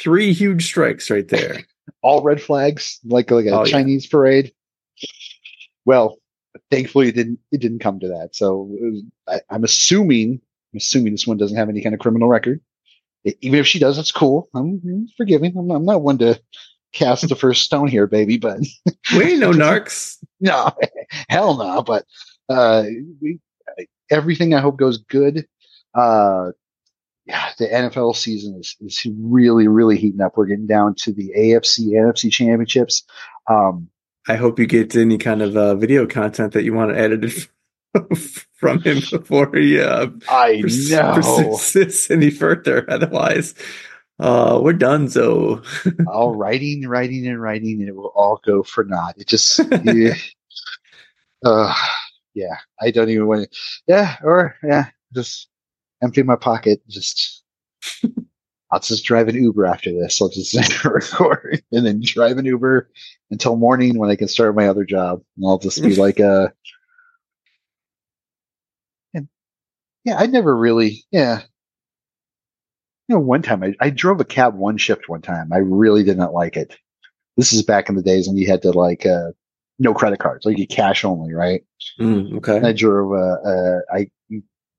three huge strikes right there. all red flags, like like a Oh, yeah. Chinese parade. Well, thankfully it didn't it didn't come to that. So was- I, I'm assuming I'm assuming this one doesn't have any kind of criminal record. E- even if she does, that's cool. I'm, I'm forgiving. I'm, I'm not one to cast the first stone here, baby. But We ain't no narcs. no, hell no. But uh, we, everything I hope goes good. Uh, yeah, the NFL season is, is really, really heating up. We're getting down to the AFC, NFC championships. Um, I hope you get any kind of uh, video content that you want edited from him before he uh, I know. persists any further. Otherwise, uh, we're done. So all writing, writing, and writing, and it will all go for naught. It just, yeah, uh, yeah, I don't even want to, yeah, or yeah, just empty my pocket. Just, I'll just drive an Uber after this. I'll just record and then drive an Uber until morning when I can start my other job. And I'll just be like, uh, and yeah, I never really, yeah. You know, one time I, I drove a cab one shift one time. I really did not like it. This is back in the days when you had to like, uh, no credit cards, like you cash only, right? Mm, okay. And I drove, uh, uh, I,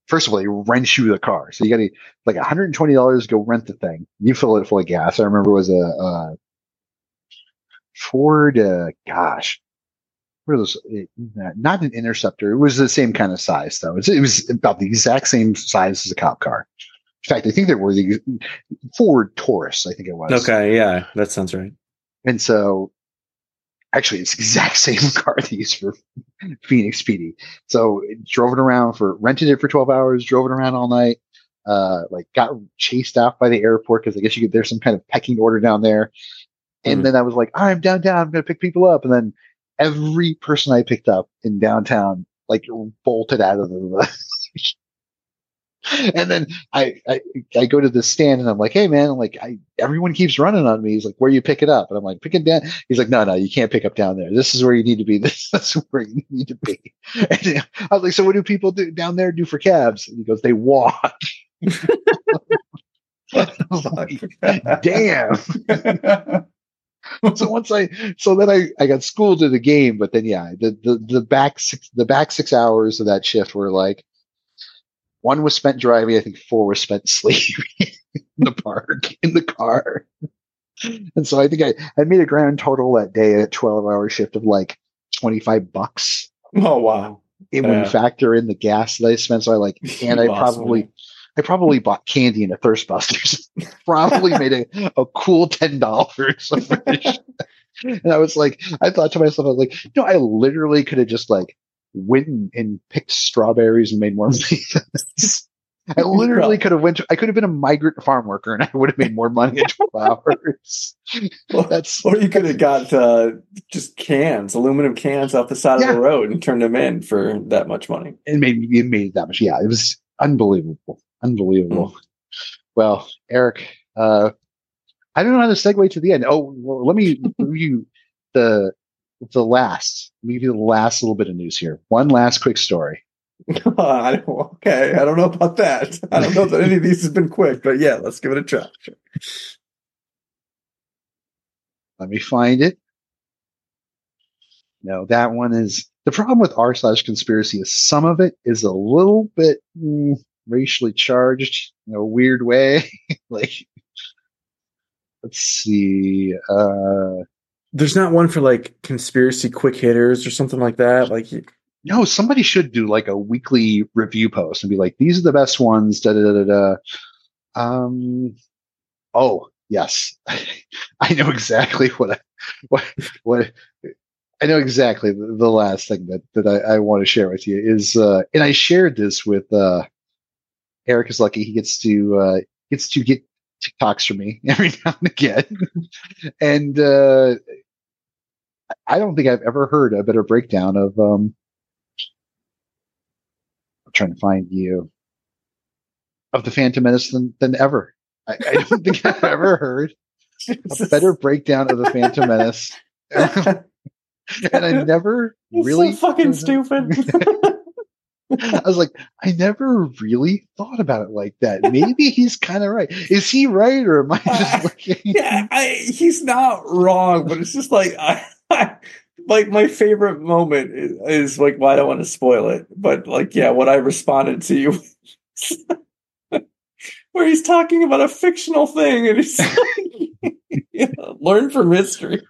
first of all, they rent you the car. So you got to, like $120 to go rent the thing. You fill it full of gas. I remember it was a, uh, Ford, uh, gosh, what was it? Not an interceptor. It was the same kind of size though. It was, it was about the exact same size as a cop car. In fact, I think there were the Ford Taurus. I think it was. okay, yeah, that sounds right. And so, actually, it's the exact same car they used for Phoenix PD. So, drove it around for rented it for twelve hours, drove it around all night. Uh, like got chased out by the airport because I guess you could. There's some kind of pecking order down there. And then I was like, I'm downtown. I'm going to pick people up. And then every person I picked up in downtown like bolted out of the. and then I, I I go to the stand and I'm like, hey man, I'm like, I, everyone keeps running on me. He's like, where you pick it up? And I'm like, pick it down. He's like, no, no, you can't pick up down there. This is where you need to be. This is where you need to be. And I was like, so what do people do down there do for cabs? And he goes, they walk. Like, Damn. so once I, so then I, I got schooled to the game, but then yeah, the, the, the back six, the back six hours of that shift were like, one was spent driving. I think four was spent sleeping in the park, in the car. And so I think I, I made a grand total that day, a 12 hour shift of like 25 bucks. Oh wow! When Yeah. you factor in the gas that I spent, so I like, and I probably, money. I probably bought candy and a thirst busters. probably made a, a cool ten dollars. and I was like, I thought to myself, I was like, no, I literally could have just like went and, and picked strawberries and made more money. I literally could have went. To, I could have been a migrant farm worker, and I would have made more money in twelve hours. That's Or you could have got uh, just cans, aluminum cans off the side Yeah. of the road and turned them in for that much money. it made it made that much. Yeah, it was unbelievable, unbelievable. Hmm. Well, Eric, uh, I don't know how to segue to the end. Oh, well, let me give you the the last. Let me give you the last little bit of news here. One last quick story. I okay, I don't know about that. I don't know that any of these has been quick, but yeah, let's give it a try. Let me find it. No, that one is the problem with r slash conspiracy is some of it is a little bit mm, racially charged in a weird way. like, let's see. Uh, There's not one for like conspiracy quick hitters or something like that. Like, no, somebody should do like a weekly review post and be like, these are the best ones. Da da da da. Um. Oh yes, I know exactly what I what what. I know exactly the, the last thing that that I, I want to share with you is, uh, and I shared this with uh, Eric. Is lucky he gets to uh, gets to get TikToks from me every now and again, and uh, I don't think I've ever heard a better breakdown of um, I'm trying to find you of the Phantom Menace than, than ever. I, I don't think I've ever heard a better breakdown of the Phantom Menace. and I never It's really so fucking stupid. I was like, I never really thought about it like that. Maybe he's kind of right. Is he right, or am I just looking? yeah, I, he's not wrong, but it's just like I like my favorite moment is, is like why I don't want to spoil it, but like yeah, what I responded to you where he's talking about a fictional thing and he's like, yeah, learn from history.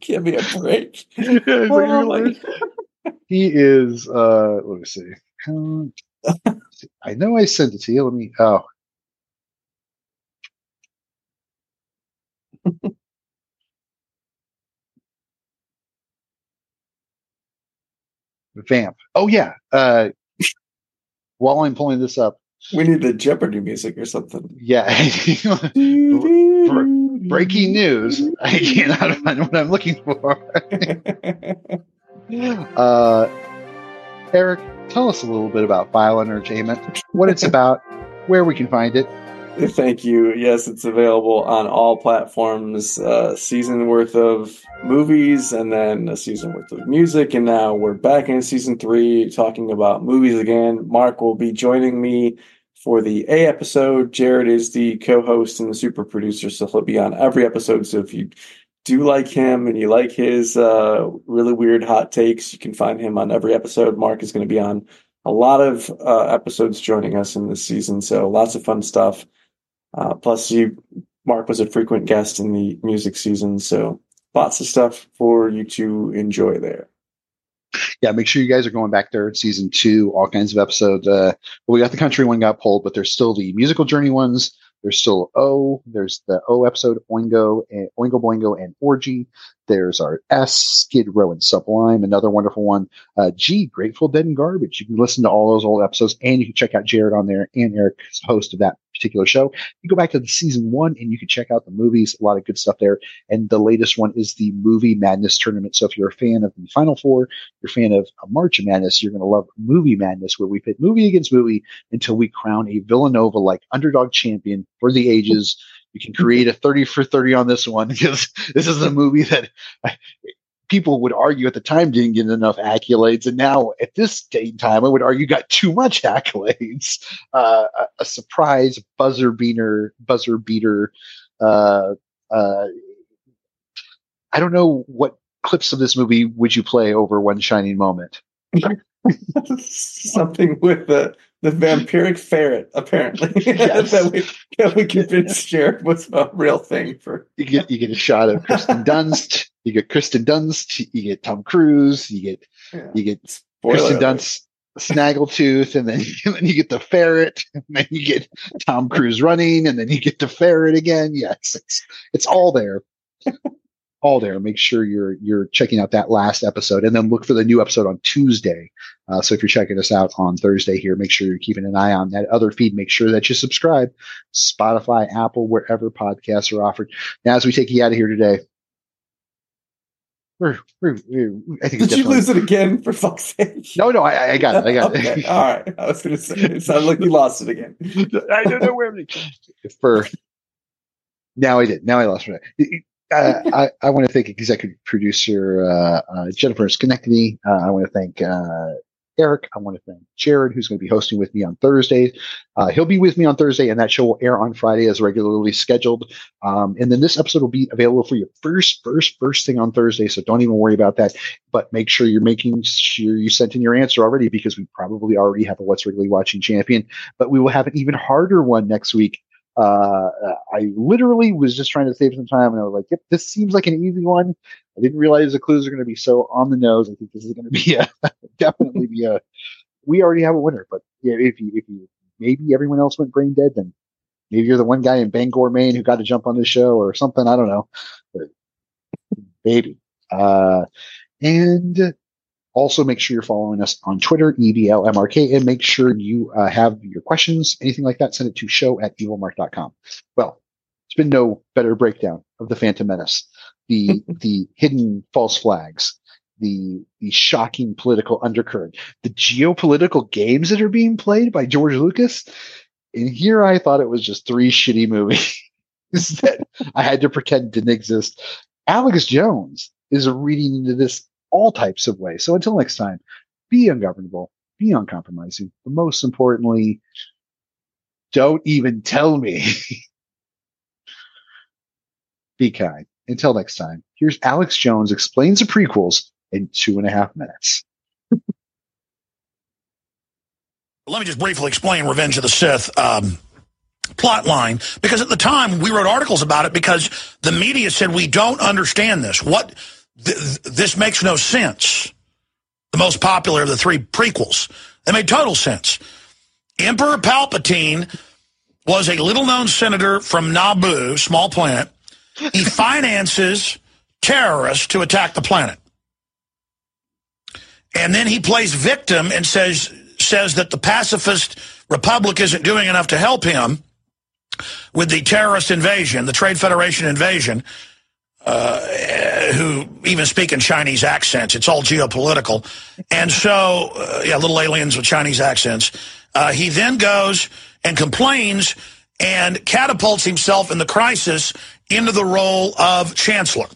Give me a break. Oh my he is. uh Let me see. Um, I know I sent it to you. Let me. Oh, Vamp. Oh yeah. Uh, while I'm pulling this up, We need the Jeopardy music or something. yeah. Breaking news. I cannot find what I'm looking for. uh, Eric, tell us a little bit about File Entertainment, what it's about, where we can find it. Thank you. Yes, it's available on all platforms. Uh, season worth of movies, and then a season worth of music. And now we're back in season three, talking about movies again. Mark will be joining me for the A episode. Jared is the co-host and the super producer, so he'll be on every episode. So if you do like him and you like his uh, really weird hot takes, you can find him on every episode. Mark is going to be on a lot of uh, episodes joining us in this season, so lots of fun stuff. Uh, plus, you, Mark was a frequent guest in the music season, so lots of stuff for you to enjoy there. Yeah, make sure you guys are going back there. Season two, all kinds of episodes. Uh, well, we got the country one got pulled, but there's still the musical journey ones. There's still O. There's the O episode, Oingo, Oingo Boingo, and Orgy. There's our S, Skid Row, and Sublime. Another wonderful one. Uh, G, Grateful Dead and Garbage. You can listen to all those old episodes, and you can check out Jared on there and Eric, host of that particular show. You go back to the season one, and you can check out the movies. A lot of good stuff there. And the latest one is the Movie Madness tournament. So if you're a fan of the Final Four, you're a fan of a March of Madness, you're going to love Movie Madness, where we pit movie against movie until we crown a Villanova like underdog champion for the ages. You can create a 30 for 30 on this one because this is a movie that people would argue at the time didn't get enough accolades. And now at this date and time, I would argue got too much accolades. Uh, a, a surprise buzzer beater, buzzer beater. Uh, uh, I don't know what clips of this movie would you play over one shining moment. Something with the the vampiric ferret, apparently that we that we convinced Jared was a real thing for. You get you get a shot of Kristen Dunst. You get Kristen Dunst. You get Tom Cruise. You get you get Kristen alert. Dunst snaggletooth, and then, and then you get the ferret, and then you get Tom Cruise running, and then you get the ferret again. Yes, it's it's all there. All there. Make sure you're you're checking out that last episode, and then look for the new episode on Tuesday. Uh, so if you're checking us out on Thursday here, make sure you're keeping an eye on that other feed. Make sure that you subscribe, Spotify, Apple, wherever podcasts are offered. Now, as we take you out of here today, we're, we're, we're I think Did you lose it again? For fuck's sake! No, no, I, I got it. I got okay, it. all right. I was going to say it sounded like you lost it again. I don't know where for now I did. Now I lost it. Uh, I, I want to thank executive producer uh, uh, Jennifer Schenectady. Uh, I want to thank uh, Eric. I want to thank Jared, who's going to be hosting with me on Thursday. Uh, he'll be with me on Thursday, and that show will air on Friday as regularly scheduled. Um, and then this episode will be available for you first, first, first thing on Thursday. So don't even worry about that. But make sure you're making sure you sent in your answer already because we probably already have a What's Wrigley Watching champion. But we will have an even harder one next week uh, I literally was just trying to save some time, and I was like, "Yep, this seems like an easy one." I didn't realize the clues are going to be so on the nose. I think this is going to be a definitely be a. We already have a winner, but yeah, if you if you maybe everyone else went brain dead, then maybe you're the one guy in Bangor, Maine, who got to jump on the show or something. I don't know, but maybe. Uh, and also, make sure you're following us on Twitter, EBLMRK, and make sure you uh, have your questions, anything like that, send it to show at evilmark.com. Well, it's been no better breakdown of the Phantom Menace, the the hidden false flags, the the shocking political undercurrent, the geopolitical games that are being played by George Lucas. And here I thought it was just three shitty movies that I had to pretend didn't exist. Alex Jones is reading into this all types of ways. So until next time, be ungovernable, be uncompromising, but most importantly, don't even tell me. be kind. Until next time, here's Alex Jones explains the prequels in two and a half minutes. Let me just briefly explain Revenge of the Sith. Um, plot line because at the time we wrote articles about it because the media said we don't understand this what th- this makes no sense. The most popular of the three prequels. They made total sense. Emperor Palpatine was a little known senator from Naboo, small planet. He finances terrorists to attack the planet. And then he plays victim and says says that the pacifist republic isn't doing enough to help him with the terrorist invasion, the Trade Federation invasion uh, who even speak in Chinese accents. It's all geopolitical. And so, uh, yeah, little aliens with Chinese accents. Uh, he then goes and complains and catapults himself in the crisis into the role of chancellor.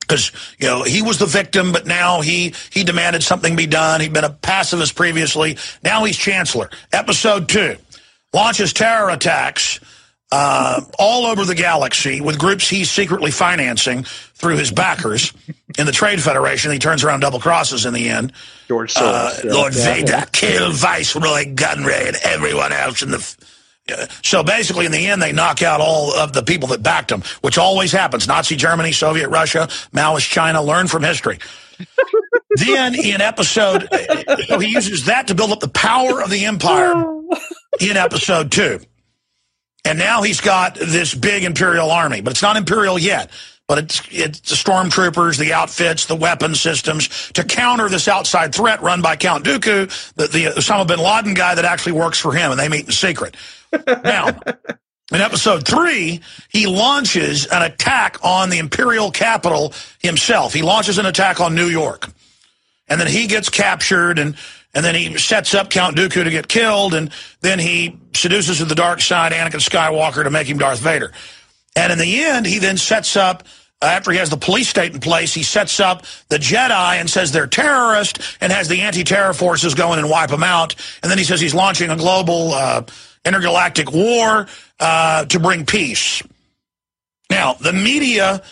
Because, you know, he was the victim, but now he, he demanded something be done. He'd been a pacifist previously. Now he's chancellor. Episode two launches terror attacks uh, all over the galaxy with groups he's secretly financing through his backers in the Trade Federation. He turns around double crosses in the end. George uh, Soros. Lord Yeah. Vader killed Viceroy Gunray and everyone else in the. Uh, So basically, in the end, they knock out all of the people that backed him, which always happens. Nazi Germany, Soviet Russia, Maoist China. Learn from history. then in episode, so he uses that to build up the power of the empire in episode two. And now he's got this big Imperial army, but it's not Imperial yet. But it's, it's the stormtroopers, the outfits, the weapon systems to counter this outside threat run by Count Dooku, the, the Osama bin Laden guy that actually works for him, and they meet in secret. Now, in episode three, he launches an attack on the Imperial capital himself. He launches an attack on New York. And then he gets captured and and then he sets up Count Dooku to get killed, and then he seduces to the dark side Anakin Skywalker to make him Darth Vader. And in the end, he then sets up, uh, after he has the police state in place, he sets up the Jedi and says they're terrorists and has the anti-terror forces go in and wipe them out. And then he says he's launching a global uh, intergalactic war uh, to bring peace. Now, the media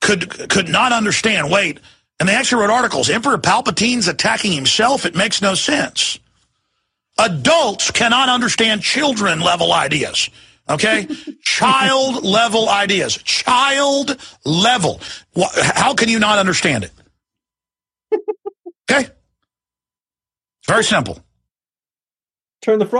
could could not understand. Wait, and they actually wrote articles. Emperor Palpatine's attacking himself. It makes no sense. Adults cannot understand children level ideas. Okay, child level ideas. Child level. How can you not understand it? Okay, very simple. Turn the front.